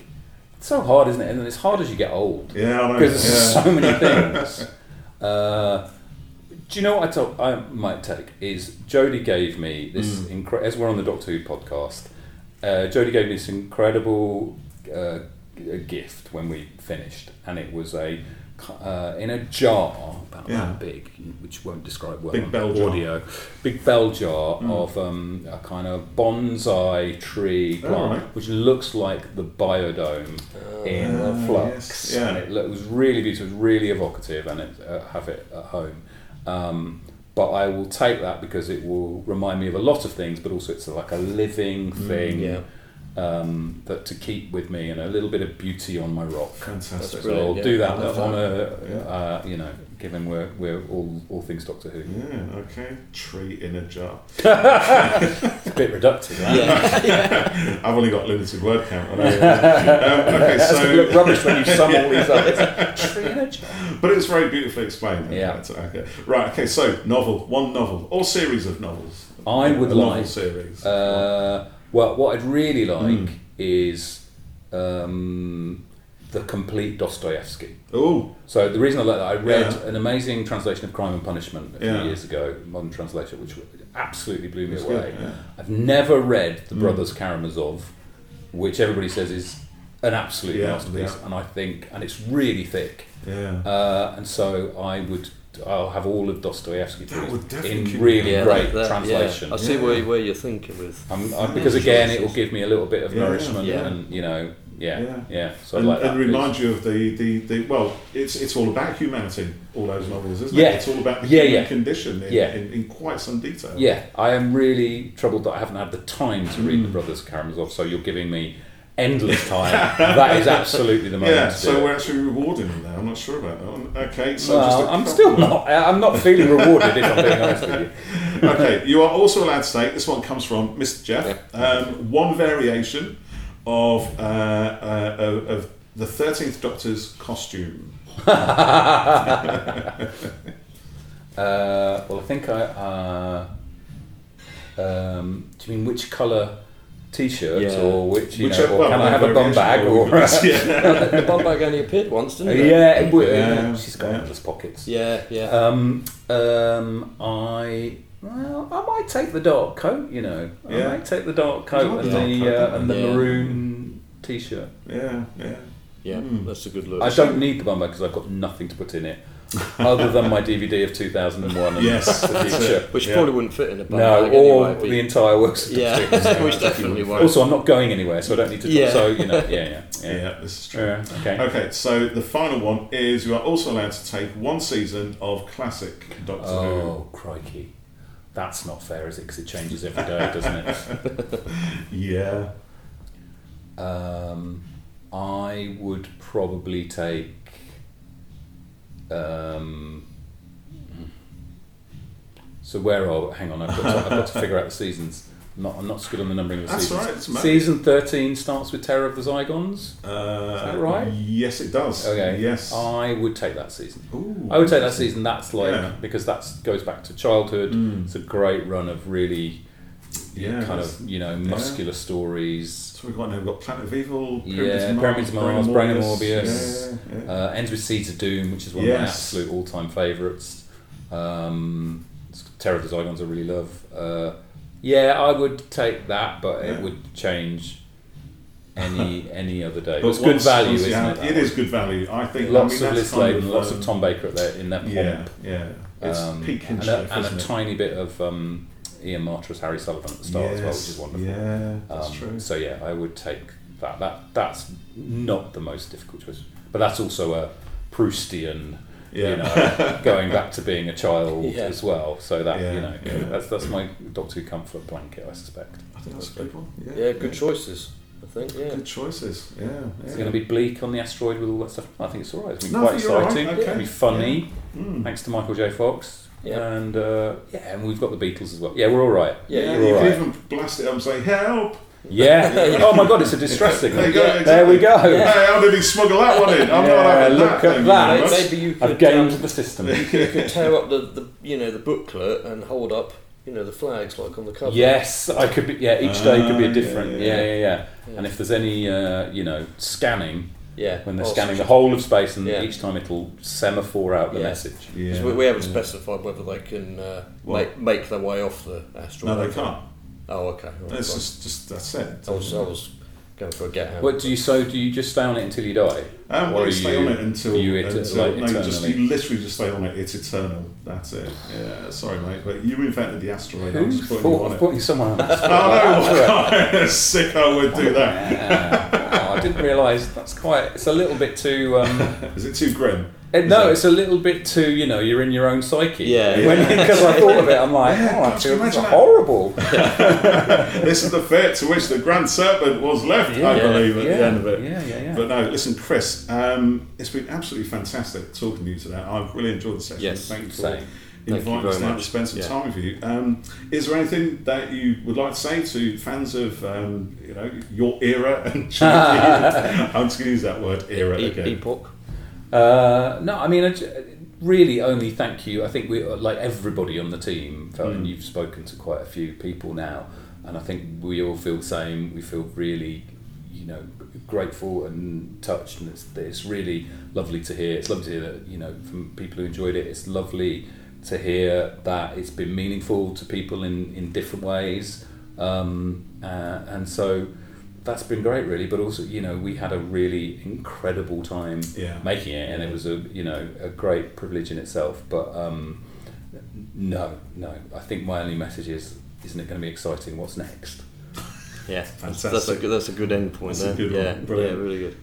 [SPEAKER 3] It's so hard, isn't it? And it's hard as you get old
[SPEAKER 5] Yeah,
[SPEAKER 3] because there's
[SPEAKER 5] yeah.
[SPEAKER 3] so many *laughs* things. Uh, do you know what I told I might take is Jodie gave me this
[SPEAKER 5] Mm.
[SPEAKER 3] incre- as we're on the Doctor Who podcast. Uh, Jodie gave me this incredible uh, gift when we finished, and it was a uh, in a jar about
[SPEAKER 5] Yeah.
[SPEAKER 3] that big, which won't describe well
[SPEAKER 5] Big
[SPEAKER 3] on
[SPEAKER 5] bell jar.
[SPEAKER 3] Big bell jar
[SPEAKER 5] Mm.
[SPEAKER 3] of um, a kind of bonsai tree
[SPEAKER 5] Oh,
[SPEAKER 3] plant,
[SPEAKER 5] right.
[SPEAKER 3] which looks like the biodome in
[SPEAKER 5] Ah,
[SPEAKER 3] Flux,
[SPEAKER 5] yes, yeah.
[SPEAKER 3] and it, it was really beautiful, it was really evocative, and it, uh, have it at home. Um, but I will take that because it will remind me of a lot of things, but also it's like a living
[SPEAKER 5] Mm,
[SPEAKER 3] thing
[SPEAKER 4] yeah.
[SPEAKER 3] Um, that to keep with me and a little bit of beauty on my rock.
[SPEAKER 5] Fantastic.
[SPEAKER 3] So I'll
[SPEAKER 4] yeah.
[SPEAKER 3] do that on
[SPEAKER 4] that.
[SPEAKER 3] a, uh, you know, given we're, we're all, all things Doctor Who.
[SPEAKER 5] Yeah, okay. Tree in a jar. *laughs* *laughs*
[SPEAKER 3] It's a bit reductive, right? *laughs*
[SPEAKER 4] yeah.
[SPEAKER 5] I've only got limited word count. I know. um, okay,
[SPEAKER 3] That's
[SPEAKER 5] so
[SPEAKER 3] look rubbish when you sum all these up. Tree in a jar.
[SPEAKER 5] but it's very beautifully explained.
[SPEAKER 3] Yeah.
[SPEAKER 5] That's- Okay. Right. Okay. So novel, one novel, or series of novels.
[SPEAKER 3] I would
[SPEAKER 5] a novel series.
[SPEAKER 3] Uh, well, what I'd really like
[SPEAKER 5] Mm.
[SPEAKER 3] is um, the complete Dostoevsky.
[SPEAKER 5] oh,
[SPEAKER 3] So the reason I like that, I read
[SPEAKER 5] Yeah.
[SPEAKER 3] an amazing translation of Crime and Punishment a few
[SPEAKER 5] Yeah.
[SPEAKER 3] years ago, modern translation, which absolutely blew me
[SPEAKER 5] It's
[SPEAKER 3] away.
[SPEAKER 5] good, yeah.
[SPEAKER 3] I've never read The
[SPEAKER 5] Mm.
[SPEAKER 3] Brothers Karamazov, which everybody says is an absolute masterpiece, and I think, and it's really thick.
[SPEAKER 5] yeah.
[SPEAKER 3] Uh, and so I would, I'll have all of Dostoevsky
[SPEAKER 5] That would
[SPEAKER 3] in really
[SPEAKER 4] Yeah,
[SPEAKER 3] great
[SPEAKER 4] that- that-
[SPEAKER 3] translation.
[SPEAKER 4] Yeah. I see
[SPEAKER 5] Yeah.
[SPEAKER 4] where, where you're thinking with.
[SPEAKER 3] Uh, because again, it will give me a little bit of
[SPEAKER 5] Yeah,
[SPEAKER 3] nourishment,
[SPEAKER 4] yeah.
[SPEAKER 3] and you know, yeah,
[SPEAKER 5] Yeah.
[SPEAKER 3] yeah. So
[SPEAKER 5] and,
[SPEAKER 3] like that,
[SPEAKER 5] and
[SPEAKER 3] please.
[SPEAKER 5] remind you of the, the, the well, it's it's all about humanity. All those novels, isn't
[SPEAKER 3] Yeah.
[SPEAKER 5] it? It's all about the
[SPEAKER 3] Yeah,
[SPEAKER 5] human
[SPEAKER 3] yeah.
[SPEAKER 5] condition in,
[SPEAKER 3] Yeah.
[SPEAKER 5] in, in quite some detail.
[SPEAKER 3] Yeah, I am really troubled that I haven't had the time to read
[SPEAKER 5] Mm.
[SPEAKER 3] the Brothers Karamazov. So you're giving me endless *laughs* time, that is absolutely the moment
[SPEAKER 5] Yeah, so we're actually rewarding them now. I'm not sure about that one. Okay, so
[SPEAKER 3] Well, I'm still not. I'm not feeling rewarded if I'm being honest with you. *laughs*
[SPEAKER 5] okay, you are also allowed to take this one comes from Mr. Jeff. Um, one variation of uh, uh, of, of the Thirteenth Doctor's costume. *laughs*
[SPEAKER 3] Uh, well, I think I. Uh, um, do you mean which colour T-shirt
[SPEAKER 4] Yeah.
[SPEAKER 3] or which? You know,
[SPEAKER 5] Whichever-
[SPEAKER 3] or
[SPEAKER 5] well,
[SPEAKER 3] can I have a bum bag or? *laughs*
[SPEAKER 5] yeah. *laughs*
[SPEAKER 4] the bum bag only appeared once, didn't it?
[SPEAKER 3] yeah, it would.
[SPEAKER 5] Yeah,
[SPEAKER 3] She's got
[SPEAKER 5] yeah.
[SPEAKER 3] endless pockets.
[SPEAKER 4] Yeah, yeah.
[SPEAKER 3] Um, um, I well, I might take the dark coat. You know, I might take the dark coat and
[SPEAKER 5] the dark
[SPEAKER 3] the
[SPEAKER 5] coat,
[SPEAKER 3] uh, and the
[SPEAKER 4] Yeah.
[SPEAKER 3] maroon T-shirt.
[SPEAKER 5] yeah, yeah.
[SPEAKER 4] yeah,
[SPEAKER 5] mm.
[SPEAKER 4] that's a good look.
[SPEAKER 3] I don't need the bum bag because I've got nothing to put in it, *laughs* other than my DVD of 2001 and
[SPEAKER 5] Yes,
[SPEAKER 3] the future.
[SPEAKER 4] Which
[SPEAKER 5] Yeah.
[SPEAKER 4] probably wouldn't fit in a bum
[SPEAKER 3] No,
[SPEAKER 4] bag
[SPEAKER 3] or
[SPEAKER 4] anyway.
[SPEAKER 3] the entire works. of
[SPEAKER 4] yeah,
[SPEAKER 3] Doctor *laughs*
[SPEAKER 4] which definitely won't.
[SPEAKER 3] Also, I'm not going anywhere, so I don't need to.
[SPEAKER 4] Yeah.
[SPEAKER 3] So you know, yeah, yeah,
[SPEAKER 5] Yeah,
[SPEAKER 3] yeah.
[SPEAKER 5] this is true.
[SPEAKER 3] Yeah, okay.
[SPEAKER 5] Okay, so the final one is you are also allowed to take one season of classic Doctor
[SPEAKER 3] Oh crikey, that's not fair, is it? Because it changes every day, doesn't it? *laughs*
[SPEAKER 5] Yeah.
[SPEAKER 3] Um, I would probably take. Um, so where are? Hang on, I've got, to, I've got to figure out the seasons. I'm not, I'm not so good on the numbering of the
[SPEAKER 5] That's
[SPEAKER 3] seasons.
[SPEAKER 5] right, it's.
[SPEAKER 3] Season thirteen starts with Terror of the Zygons.
[SPEAKER 5] Uh, Is
[SPEAKER 3] that right?
[SPEAKER 5] Yes, it does.
[SPEAKER 3] Okay.
[SPEAKER 5] Yes.
[SPEAKER 3] I would take that season.
[SPEAKER 5] Ooh,
[SPEAKER 3] I would take that season. That's like
[SPEAKER 5] Yeah.
[SPEAKER 3] because that goes back to childhood.
[SPEAKER 5] Mm.
[SPEAKER 3] It's a great run of really
[SPEAKER 5] Yeah,
[SPEAKER 3] kind of you know muscular stories.
[SPEAKER 5] So we've got now we've got Planet of Evil,
[SPEAKER 3] Yeah, Pyramids of Mars, Brain of Morbius.
[SPEAKER 5] Yeah, yeah.
[SPEAKER 3] Uh, ends with Seeds of Doom, which is one of my absolute all-time favourites. Um, Terror of the Zygons, I really love. Uh, yeah, I would take that, but
[SPEAKER 5] Yeah.
[SPEAKER 3] it would change any *laughs* any other day.
[SPEAKER 5] But
[SPEAKER 3] it's good value,
[SPEAKER 5] once-
[SPEAKER 3] isn't
[SPEAKER 5] yeah,
[SPEAKER 3] it?
[SPEAKER 5] It is good value. I think.
[SPEAKER 3] Lots
[SPEAKER 5] I mean,
[SPEAKER 3] of Liz Sladen, lots of
[SPEAKER 5] um,
[SPEAKER 3] Tom Baker at their, in their pomp.
[SPEAKER 5] Yeah, yeah. It's
[SPEAKER 3] Um,
[SPEAKER 5] peak
[SPEAKER 3] and a, and a tiny bit of um, Ian Marter as Harry Sullivan at the start as well, which is wonderful.
[SPEAKER 5] Yeah, that's
[SPEAKER 3] Um,
[SPEAKER 5] true.
[SPEAKER 3] So yeah, I would take that. That that's not the most difficult choice, but that's also a Proustian.
[SPEAKER 5] Yeah.
[SPEAKER 3] You know, *laughs* going back to being a child *laughs*
[SPEAKER 4] Yeah.
[SPEAKER 3] as well. So that
[SPEAKER 5] Yeah,
[SPEAKER 3] you know,
[SPEAKER 5] yeah.
[SPEAKER 3] that's that's my Doctor Who comfort blanket, I suspect.
[SPEAKER 5] I think that's a good one. Yeah,
[SPEAKER 4] Yeah, good choices. I think. Yeah.
[SPEAKER 5] Good choices. Yeah, yeah.
[SPEAKER 3] It's going to be bleak on the asteroid with all that stuff. I think it's all right. It's been
[SPEAKER 5] No,
[SPEAKER 3] quite
[SPEAKER 5] think you're all right,
[SPEAKER 3] exciting.
[SPEAKER 5] okay.
[SPEAKER 3] It'll be funny,
[SPEAKER 5] Mm.
[SPEAKER 3] thanks to Michael J. Fox.
[SPEAKER 4] Yeah.
[SPEAKER 3] And uh, yeah, and we've got the Beatles as well. Yeah, we're all right.
[SPEAKER 4] Yeah,
[SPEAKER 5] Yeah,
[SPEAKER 3] you're
[SPEAKER 5] you
[SPEAKER 3] all
[SPEAKER 5] can
[SPEAKER 3] right.
[SPEAKER 5] even blast it up and say help. *laughs*
[SPEAKER 3] Yeah. oh my God, it's a distress signal.
[SPEAKER 5] There you go,
[SPEAKER 3] There we go.
[SPEAKER 5] Hey, how did he smuggle that one in? I'm
[SPEAKER 3] Yeah,
[SPEAKER 5] not having
[SPEAKER 3] look
[SPEAKER 5] that.
[SPEAKER 3] at
[SPEAKER 5] thank
[SPEAKER 3] that.
[SPEAKER 5] very
[SPEAKER 4] Maybe,
[SPEAKER 5] much.
[SPEAKER 4] maybe you
[SPEAKER 3] I've
[SPEAKER 4] could
[SPEAKER 3] gamed
[SPEAKER 4] um,
[SPEAKER 3] the system.
[SPEAKER 4] you could *laughs* tear up the, the you know the booklet and hold up you know the flags like on the cover.
[SPEAKER 3] Yes, I could be. Yeah, each day could be
[SPEAKER 5] Ah,
[SPEAKER 3] a different.
[SPEAKER 5] yeah,
[SPEAKER 3] Yeah,
[SPEAKER 5] yeah,
[SPEAKER 3] yeah, yeah.
[SPEAKER 4] Yeah.
[SPEAKER 3] And if there's any, uh, you know, scanning
[SPEAKER 4] Yeah.
[SPEAKER 3] when they're
[SPEAKER 4] Oh,
[SPEAKER 3] scanning the whole of space, and
[SPEAKER 4] Yeah.
[SPEAKER 3] each time it'll semaphore out the
[SPEAKER 4] Yeah.
[SPEAKER 3] message.
[SPEAKER 4] 'cause
[SPEAKER 5] Yeah,
[SPEAKER 4] we, we haven't
[SPEAKER 5] yeah.
[SPEAKER 4] specified whether they can uh,
[SPEAKER 5] What?
[SPEAKER 4] make, make their way off the asteroid.
[SPEAKER 5] No, they can't.
[SPEAKER 4] Oh, okay. Right,
[SPEAKER 5] It's
[SPEAKER 4] fine.
[SPEAKER 5] just, just that's it.
[SPEAKER 4] I was, I was going for a get out.
[SPEAKER 3] What do you? So do you just stay on it until you die?
[SPEAKER 5] Um,
[SPEAKER 3] Or
[SPEAKER 5] well,
[SPEAKER 3] are
[SPEAKER 5] you stay
[SPEAKER 3] you-
[SPEAKER 5] on it until,
[SPEAKER 3] you et-
[SPEAKER 5] until
[SPEAKER 3] like
[SPEAKER 5] no, you just you literally just stay on it. It's eternal. That's it. Yeah, sorry, mate, but you invented the asteroid. I'm
[SPEAKER 3] Who
[SPEAKER 5] just putting you
[SPEAKER 3] thought
[SPEAKER 5] on
[SPEAKER 3] of
[SPEAKER 5] it.
[SPEAKER 3] putting someone *laughs* on that?
[SPEAKER 5] I know *laughs* what kind of sicko would do that.
[SPEAKER 3] Yeah. Oh, I didn't realise that's quite. It's a little bit too. Um, *laughs*
[SPEAKER 5] Is it too grim?
[SPEAKER 3] It- no, it's a little bit too. You know, you're in your own psyche.
[SPEAKER 4] Yeah.
[SPEAKER 3] Because I thought of it, I'm like,
[SPEAKER 5] Yeah,
[SPEAKER 3] oh, I
[SPEAKER 5] can't
[SPEAKER 3] feel
[SPEAKER 5] that?
[SPEAKER 3] horrible. *laughs*
[SPEAKER 5] This is the fate to which the Grand Serpent was left, I
[SPEAKER 3] Yeah,
[SPEAKER 5] believe, at
[SPEAKER 3] yeah,
[SPEAKER 5] the end of it.
[SPEAKER 3] yeah, yeah, yeah.
[SPEAKER 5] But no, listen, Chris, um, it's been absolutely fantastic talking to you today. I've really enjoyed the session.
[SPEAKER 4] Yes,
[SPEAKER 5] Thank you for
[SPEAKER 3] same.
[SPEAKER 4] you
[SPEAKER 5] inviting us
[SPEAKER 4] very
[SPEAKER 5] down to spend some
[SPEAKER 4] Yeah.
[SPEAKER 5] time with you. Um, is there anything that you would like to say to fans of um, you know your era and *laughs* I'm just going *laughs* to use that word era
[SPEAKER 4] E-
[SPEAKER 5] again.
[SPEAKER 4] epoch.
[SPEAKER 3] Uh, no, I mean, really only thank you. I think we, like everybody on the team, felt, and
[SPEAKER 5] Mm.
[SPEAKER 3] you've spoken to quite a few people now, and I think we all feel the same. We feel really, you know, grateful and touched, and it's, it's really lovely to hear. It's lovely to hear that, you know, from people who enjoyed it. It's lovely to hear that it's been meaningful to people in, in different ways. Um, uh, and so that's been great, really. But also, you know, we had a really incredible time
[SPEAKER 5] Yeah.
[SPEAKER 3] making it, and it was a you know a great privilege in itself. But um, no, no, I think my only message is, isn't it going to be exciting? What's next?
[SPEAKER 4] Yeah, that's, that's a
[SPEAKER 5] Fantastic.
[SPEAKER 4] good, that's a good end point
[SPEAKER 5] That's a
[SPEAKER 4] there.
[SPEAKER 5] good one.
[SPEAKER 4] yeah,
[SPEAKER 5] Brilliant.
[SPEAKER 4] yeah, really good.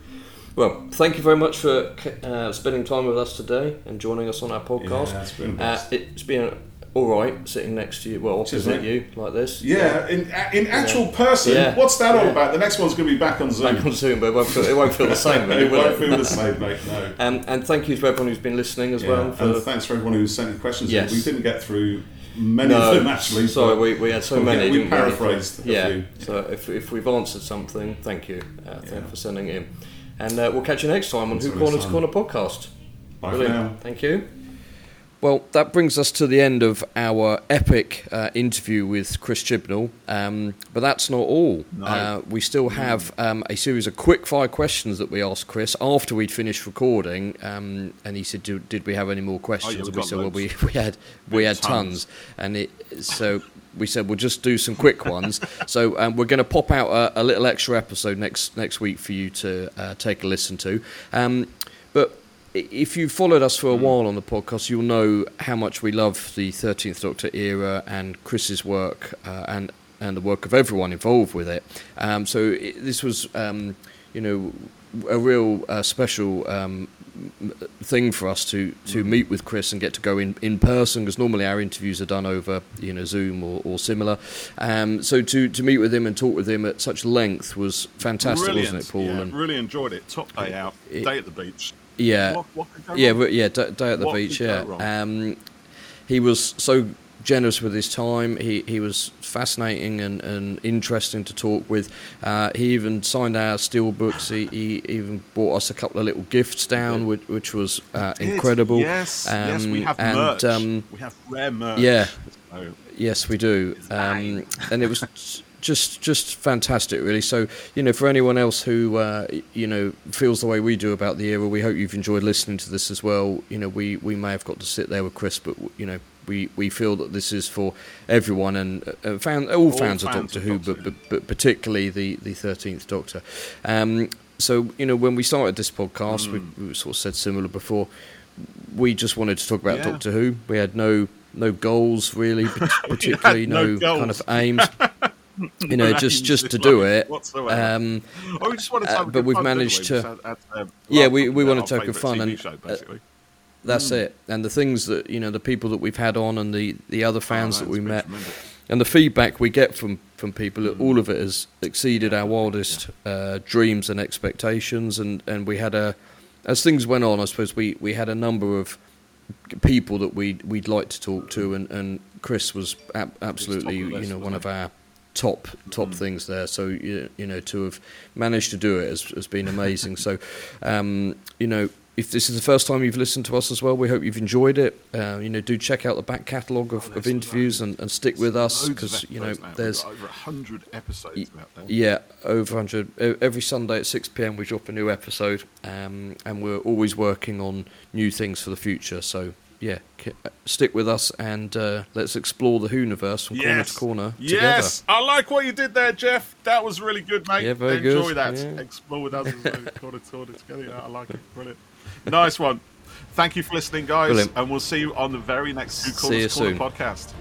[SPEAKER 4] Well, thank you very much for uh, spending time with us today and joining us on our podcast.
[SPEAKER 5] Yeah, it's been
[SPEAKER 4] Uh, it's been all right sitting next to you, well opposite
[SPEAKER 5] mate.
[SPEAKER 4] you like this.
[SPEAKER 5] Yeah, in in actual person.
[SPEAKER 4] Yeah.
[SPEAKER 5] What's that all
[SPEAKER 4] Yeah.
[SPEAKER 5] about? The next one's going to be back on Zoom.
[SPEAKER 4] Back on Zoom, but it won't feel, it won't feel the *laughs* same, really,
[SPEAKER 5] it
[SPEAKER 4] will
[SPEAKER 5] won't
[SPEAKER 4] it?
[SPEAKER 5] feel the *laughs* same, mate. No.
[SPEAKER 4] Um, and thank you to everyone who's been listening as
[SPEAKER 5] Yeah.
[SPEAKER 4] well. For,
[SPEAKER 5] and thanks for everyone who sent in questions.
[SPEAKER 4] Yes.
[SPEAKER 5] We didn't get through many
[SPEAKER 4] no,
[SPEAKER 5] of them actually.
[SPEAKER 4] sorry, we, we had so
[SPEAKER 5] we-
[SPEAKER 4] many.
[SPEAKER 5] We
[SPEAKER 4] we?
[SPEAKER 5] paraphrased a
[SPEAKER 4] Yeah.
[SPEAKER 5] few.
[SPEAKER 4] So if, if we've answered something, thank you. Uh, thank
[SPEAKER 5] Yeah.
[SPEAKER 4] for sending in. And uh, we'll catch you next time on
[SPEAKER 5] Until
[SPEAKER 4] Who
[SPEAKER 5] next
[SPEAKER 4] Corner. Corner podcast.
[SPEAKER 5] Bye for
[SPEAKER 4] Brilliant.
[SPEAKER 5] now.
[SPEAKER 4] Thank you. Well, that brings us to the end of our epic uh, interview with Chris Chibnall. Um, but that's not all.
[SPEAKER 1] No.
[SPEAKER 4] Uh, we still have um, a series of quick fire questions that we asked Chris after we'd finished recording. Um, and he said, Did we have any more questions?
[SPEAKER 1] we've
[SPEAKER 4] and we said, Well, we, *laughs* we had, we had
[SPEAKER 1] tons.
[SPEAKER 4] tons. And it, so we said, We'll just do some quick ones. *laughs* so um, we're going to pop out a, a little extra episode next, next week for you to uh, take a listen to. Um, but if you've followed us for a while on the podcast, you'll know how much we love the 13th Doctor era and Chris's work uh, and and the work of everyone involved with it. Um, so i this was, um, you know, a real uh, special um, thing for us to to meet with Chris and get to go in in person because normally our interviews are done over you know Zoom or, or similar. Um, so to to meet with him and talk with him at such length was fantastic,
[SPEAKER 1] Brilliant.
[SPEAKER 4] wasn't it, Paul?
[SPEAKER 1] Yeah,
[SPEAKER 4] And
[SPEAKER 1] really enjoyed it. Top day out.
[SPEAKER 4] It-
[SPEAKER 1] day at the beach.
[SPEAKER 4] Yeah,
[SPEAKER 1] What, what could go
[SPEAKER 4] yeah,
[SPEAKER 1] wrong?
[SPEAKER 4] yeah, day, day at the
[SPEAKER 1] What
[SPEAKER 4] beach. Yeah, um, he was so generous with his time. He he was fascinating and, and interesting to talk with. Uh, he even signed our steel books. He, he even bought us a couple of little gifts down, which, which was uh, incredible.
[SPEAKER 1] Yes, yes, we
[SPEAKER 4] Um,
[SPEAKER 1] have
[SPEAKER 4] and,
[SPEAKER 1] merch.
[SPEAKER 4] um,
[SPEAKER 1] we have rare merch.
[SPEAKER 4] yeah.
[SPEAKER 1] So,
[SPEAKER 4] Yes, we do, um, and it was *laughs* just just fantastic, really. So, you know, for anyone else who uh, you know feels the way we do about the era, we hope you've enjoyed listening to this as well. You know, we, we may have got to sit there with Chris, but you know, we, we feel that this is for everyone and uh, fan, all, fans, of Doctor Who,
[SPEAKER 1] Doctor
[SPEAKER 4] but, but but particularly the the thirteenth Doctor. Um, so, you know, when we started this podcast, we, we sort of said similar before. We just wanted to talk about
[SPEAKER 1] Yeah.
[SPEAKER 4] Doctor Who. We had no no goals really, *laughs* particularly
[SPEAKER 1] no
[SPEAKER 4] no, kind of aims. *laughs* You know, just *laughs* just to do it. Um,
[SPEAKER 1] oh, we just wanted to
[SPEAKER 4] uh, but we've
[SPEAKER 1] fun,
[SPEAKER 4] managed
[SPEAKER 1] we?
[SPEAKER 4] to-
[SPEAKER 1] We just had- had, um,
[SPEAKER 4] Yeah, we- we wanted to have good
[SPEAKER 1] favourite
[SPEAKER 4] fun
[SPEAKER 1] TV
[SPEAKER 4] and,
[SPEAKER 1] show,
[SPEAKER 4] uh,
[SPEAKER 1] basically.
[SPEAKER 4] that's it. And the things that you know, the people that we've had on, and the the other fans
[SPEAKER 1] Oh,
[SPEAKER 4] that we met,
[SPEAKER 1] tremendous.
[SPEAKER 4] and the feedback we get from from people,
[SPEAKER 1] Mm.
[SPEAKER 4] all of it has exceeded our wildest uh, dreams and expectations. And and we had a as things went on, I suppose we we had a number of people that we we'd like to talk to, and and Chris was ab- absolutely you know one of our top top
[SPEAKER 1] Mm.
[SPEAKER 4] things there. So you, you know to have managed to do it has, has been amazing. so um, you know. If this is the first time you've listened to us as well, we hope you've enjoyed it. Uh, you know, do check out the back catalogue of,
[SPEAKER 1] Oh,
[SPEAKER 4] of interviews and, and stick with us because you know
[SPEAKER 1] now.
[SPEAKER 4] There's
[SPEAKER 1] over hundred episodes
[SPEAKER 4] Y-
[SPEAKER 1] out there.
[SPEAKER 4] yeah, over 100. E- Every Sunday at 6 pm, we drop a new episode, um, and we're always working on new things for the future. So, yeah, uh, stick with us and uh, let's explore the Whoniverse from corner to corner
[SPEAKER 1] Yes, I like what you did there, Jeff. That was really good, mate.
[SPEAKER 4] Yeah, very
[SPEAKER 1] Enjoy
[SPEAKER 4] good,
[SPEAKER 1] that.
[SPEAKER 4] yeah.
[SPEAKER 1] Explore with us as *laughs* corner to corner together. Yeah, I like it. Brilliant. Nice one. Thank you for listening, guys,
[SPEAKER 4] Brilliant.
[SPEAKER 1] and we'll see you on the very next Two Corners Corner
[SPEAKER 4] soon.
[SPEAKER 1] podcast.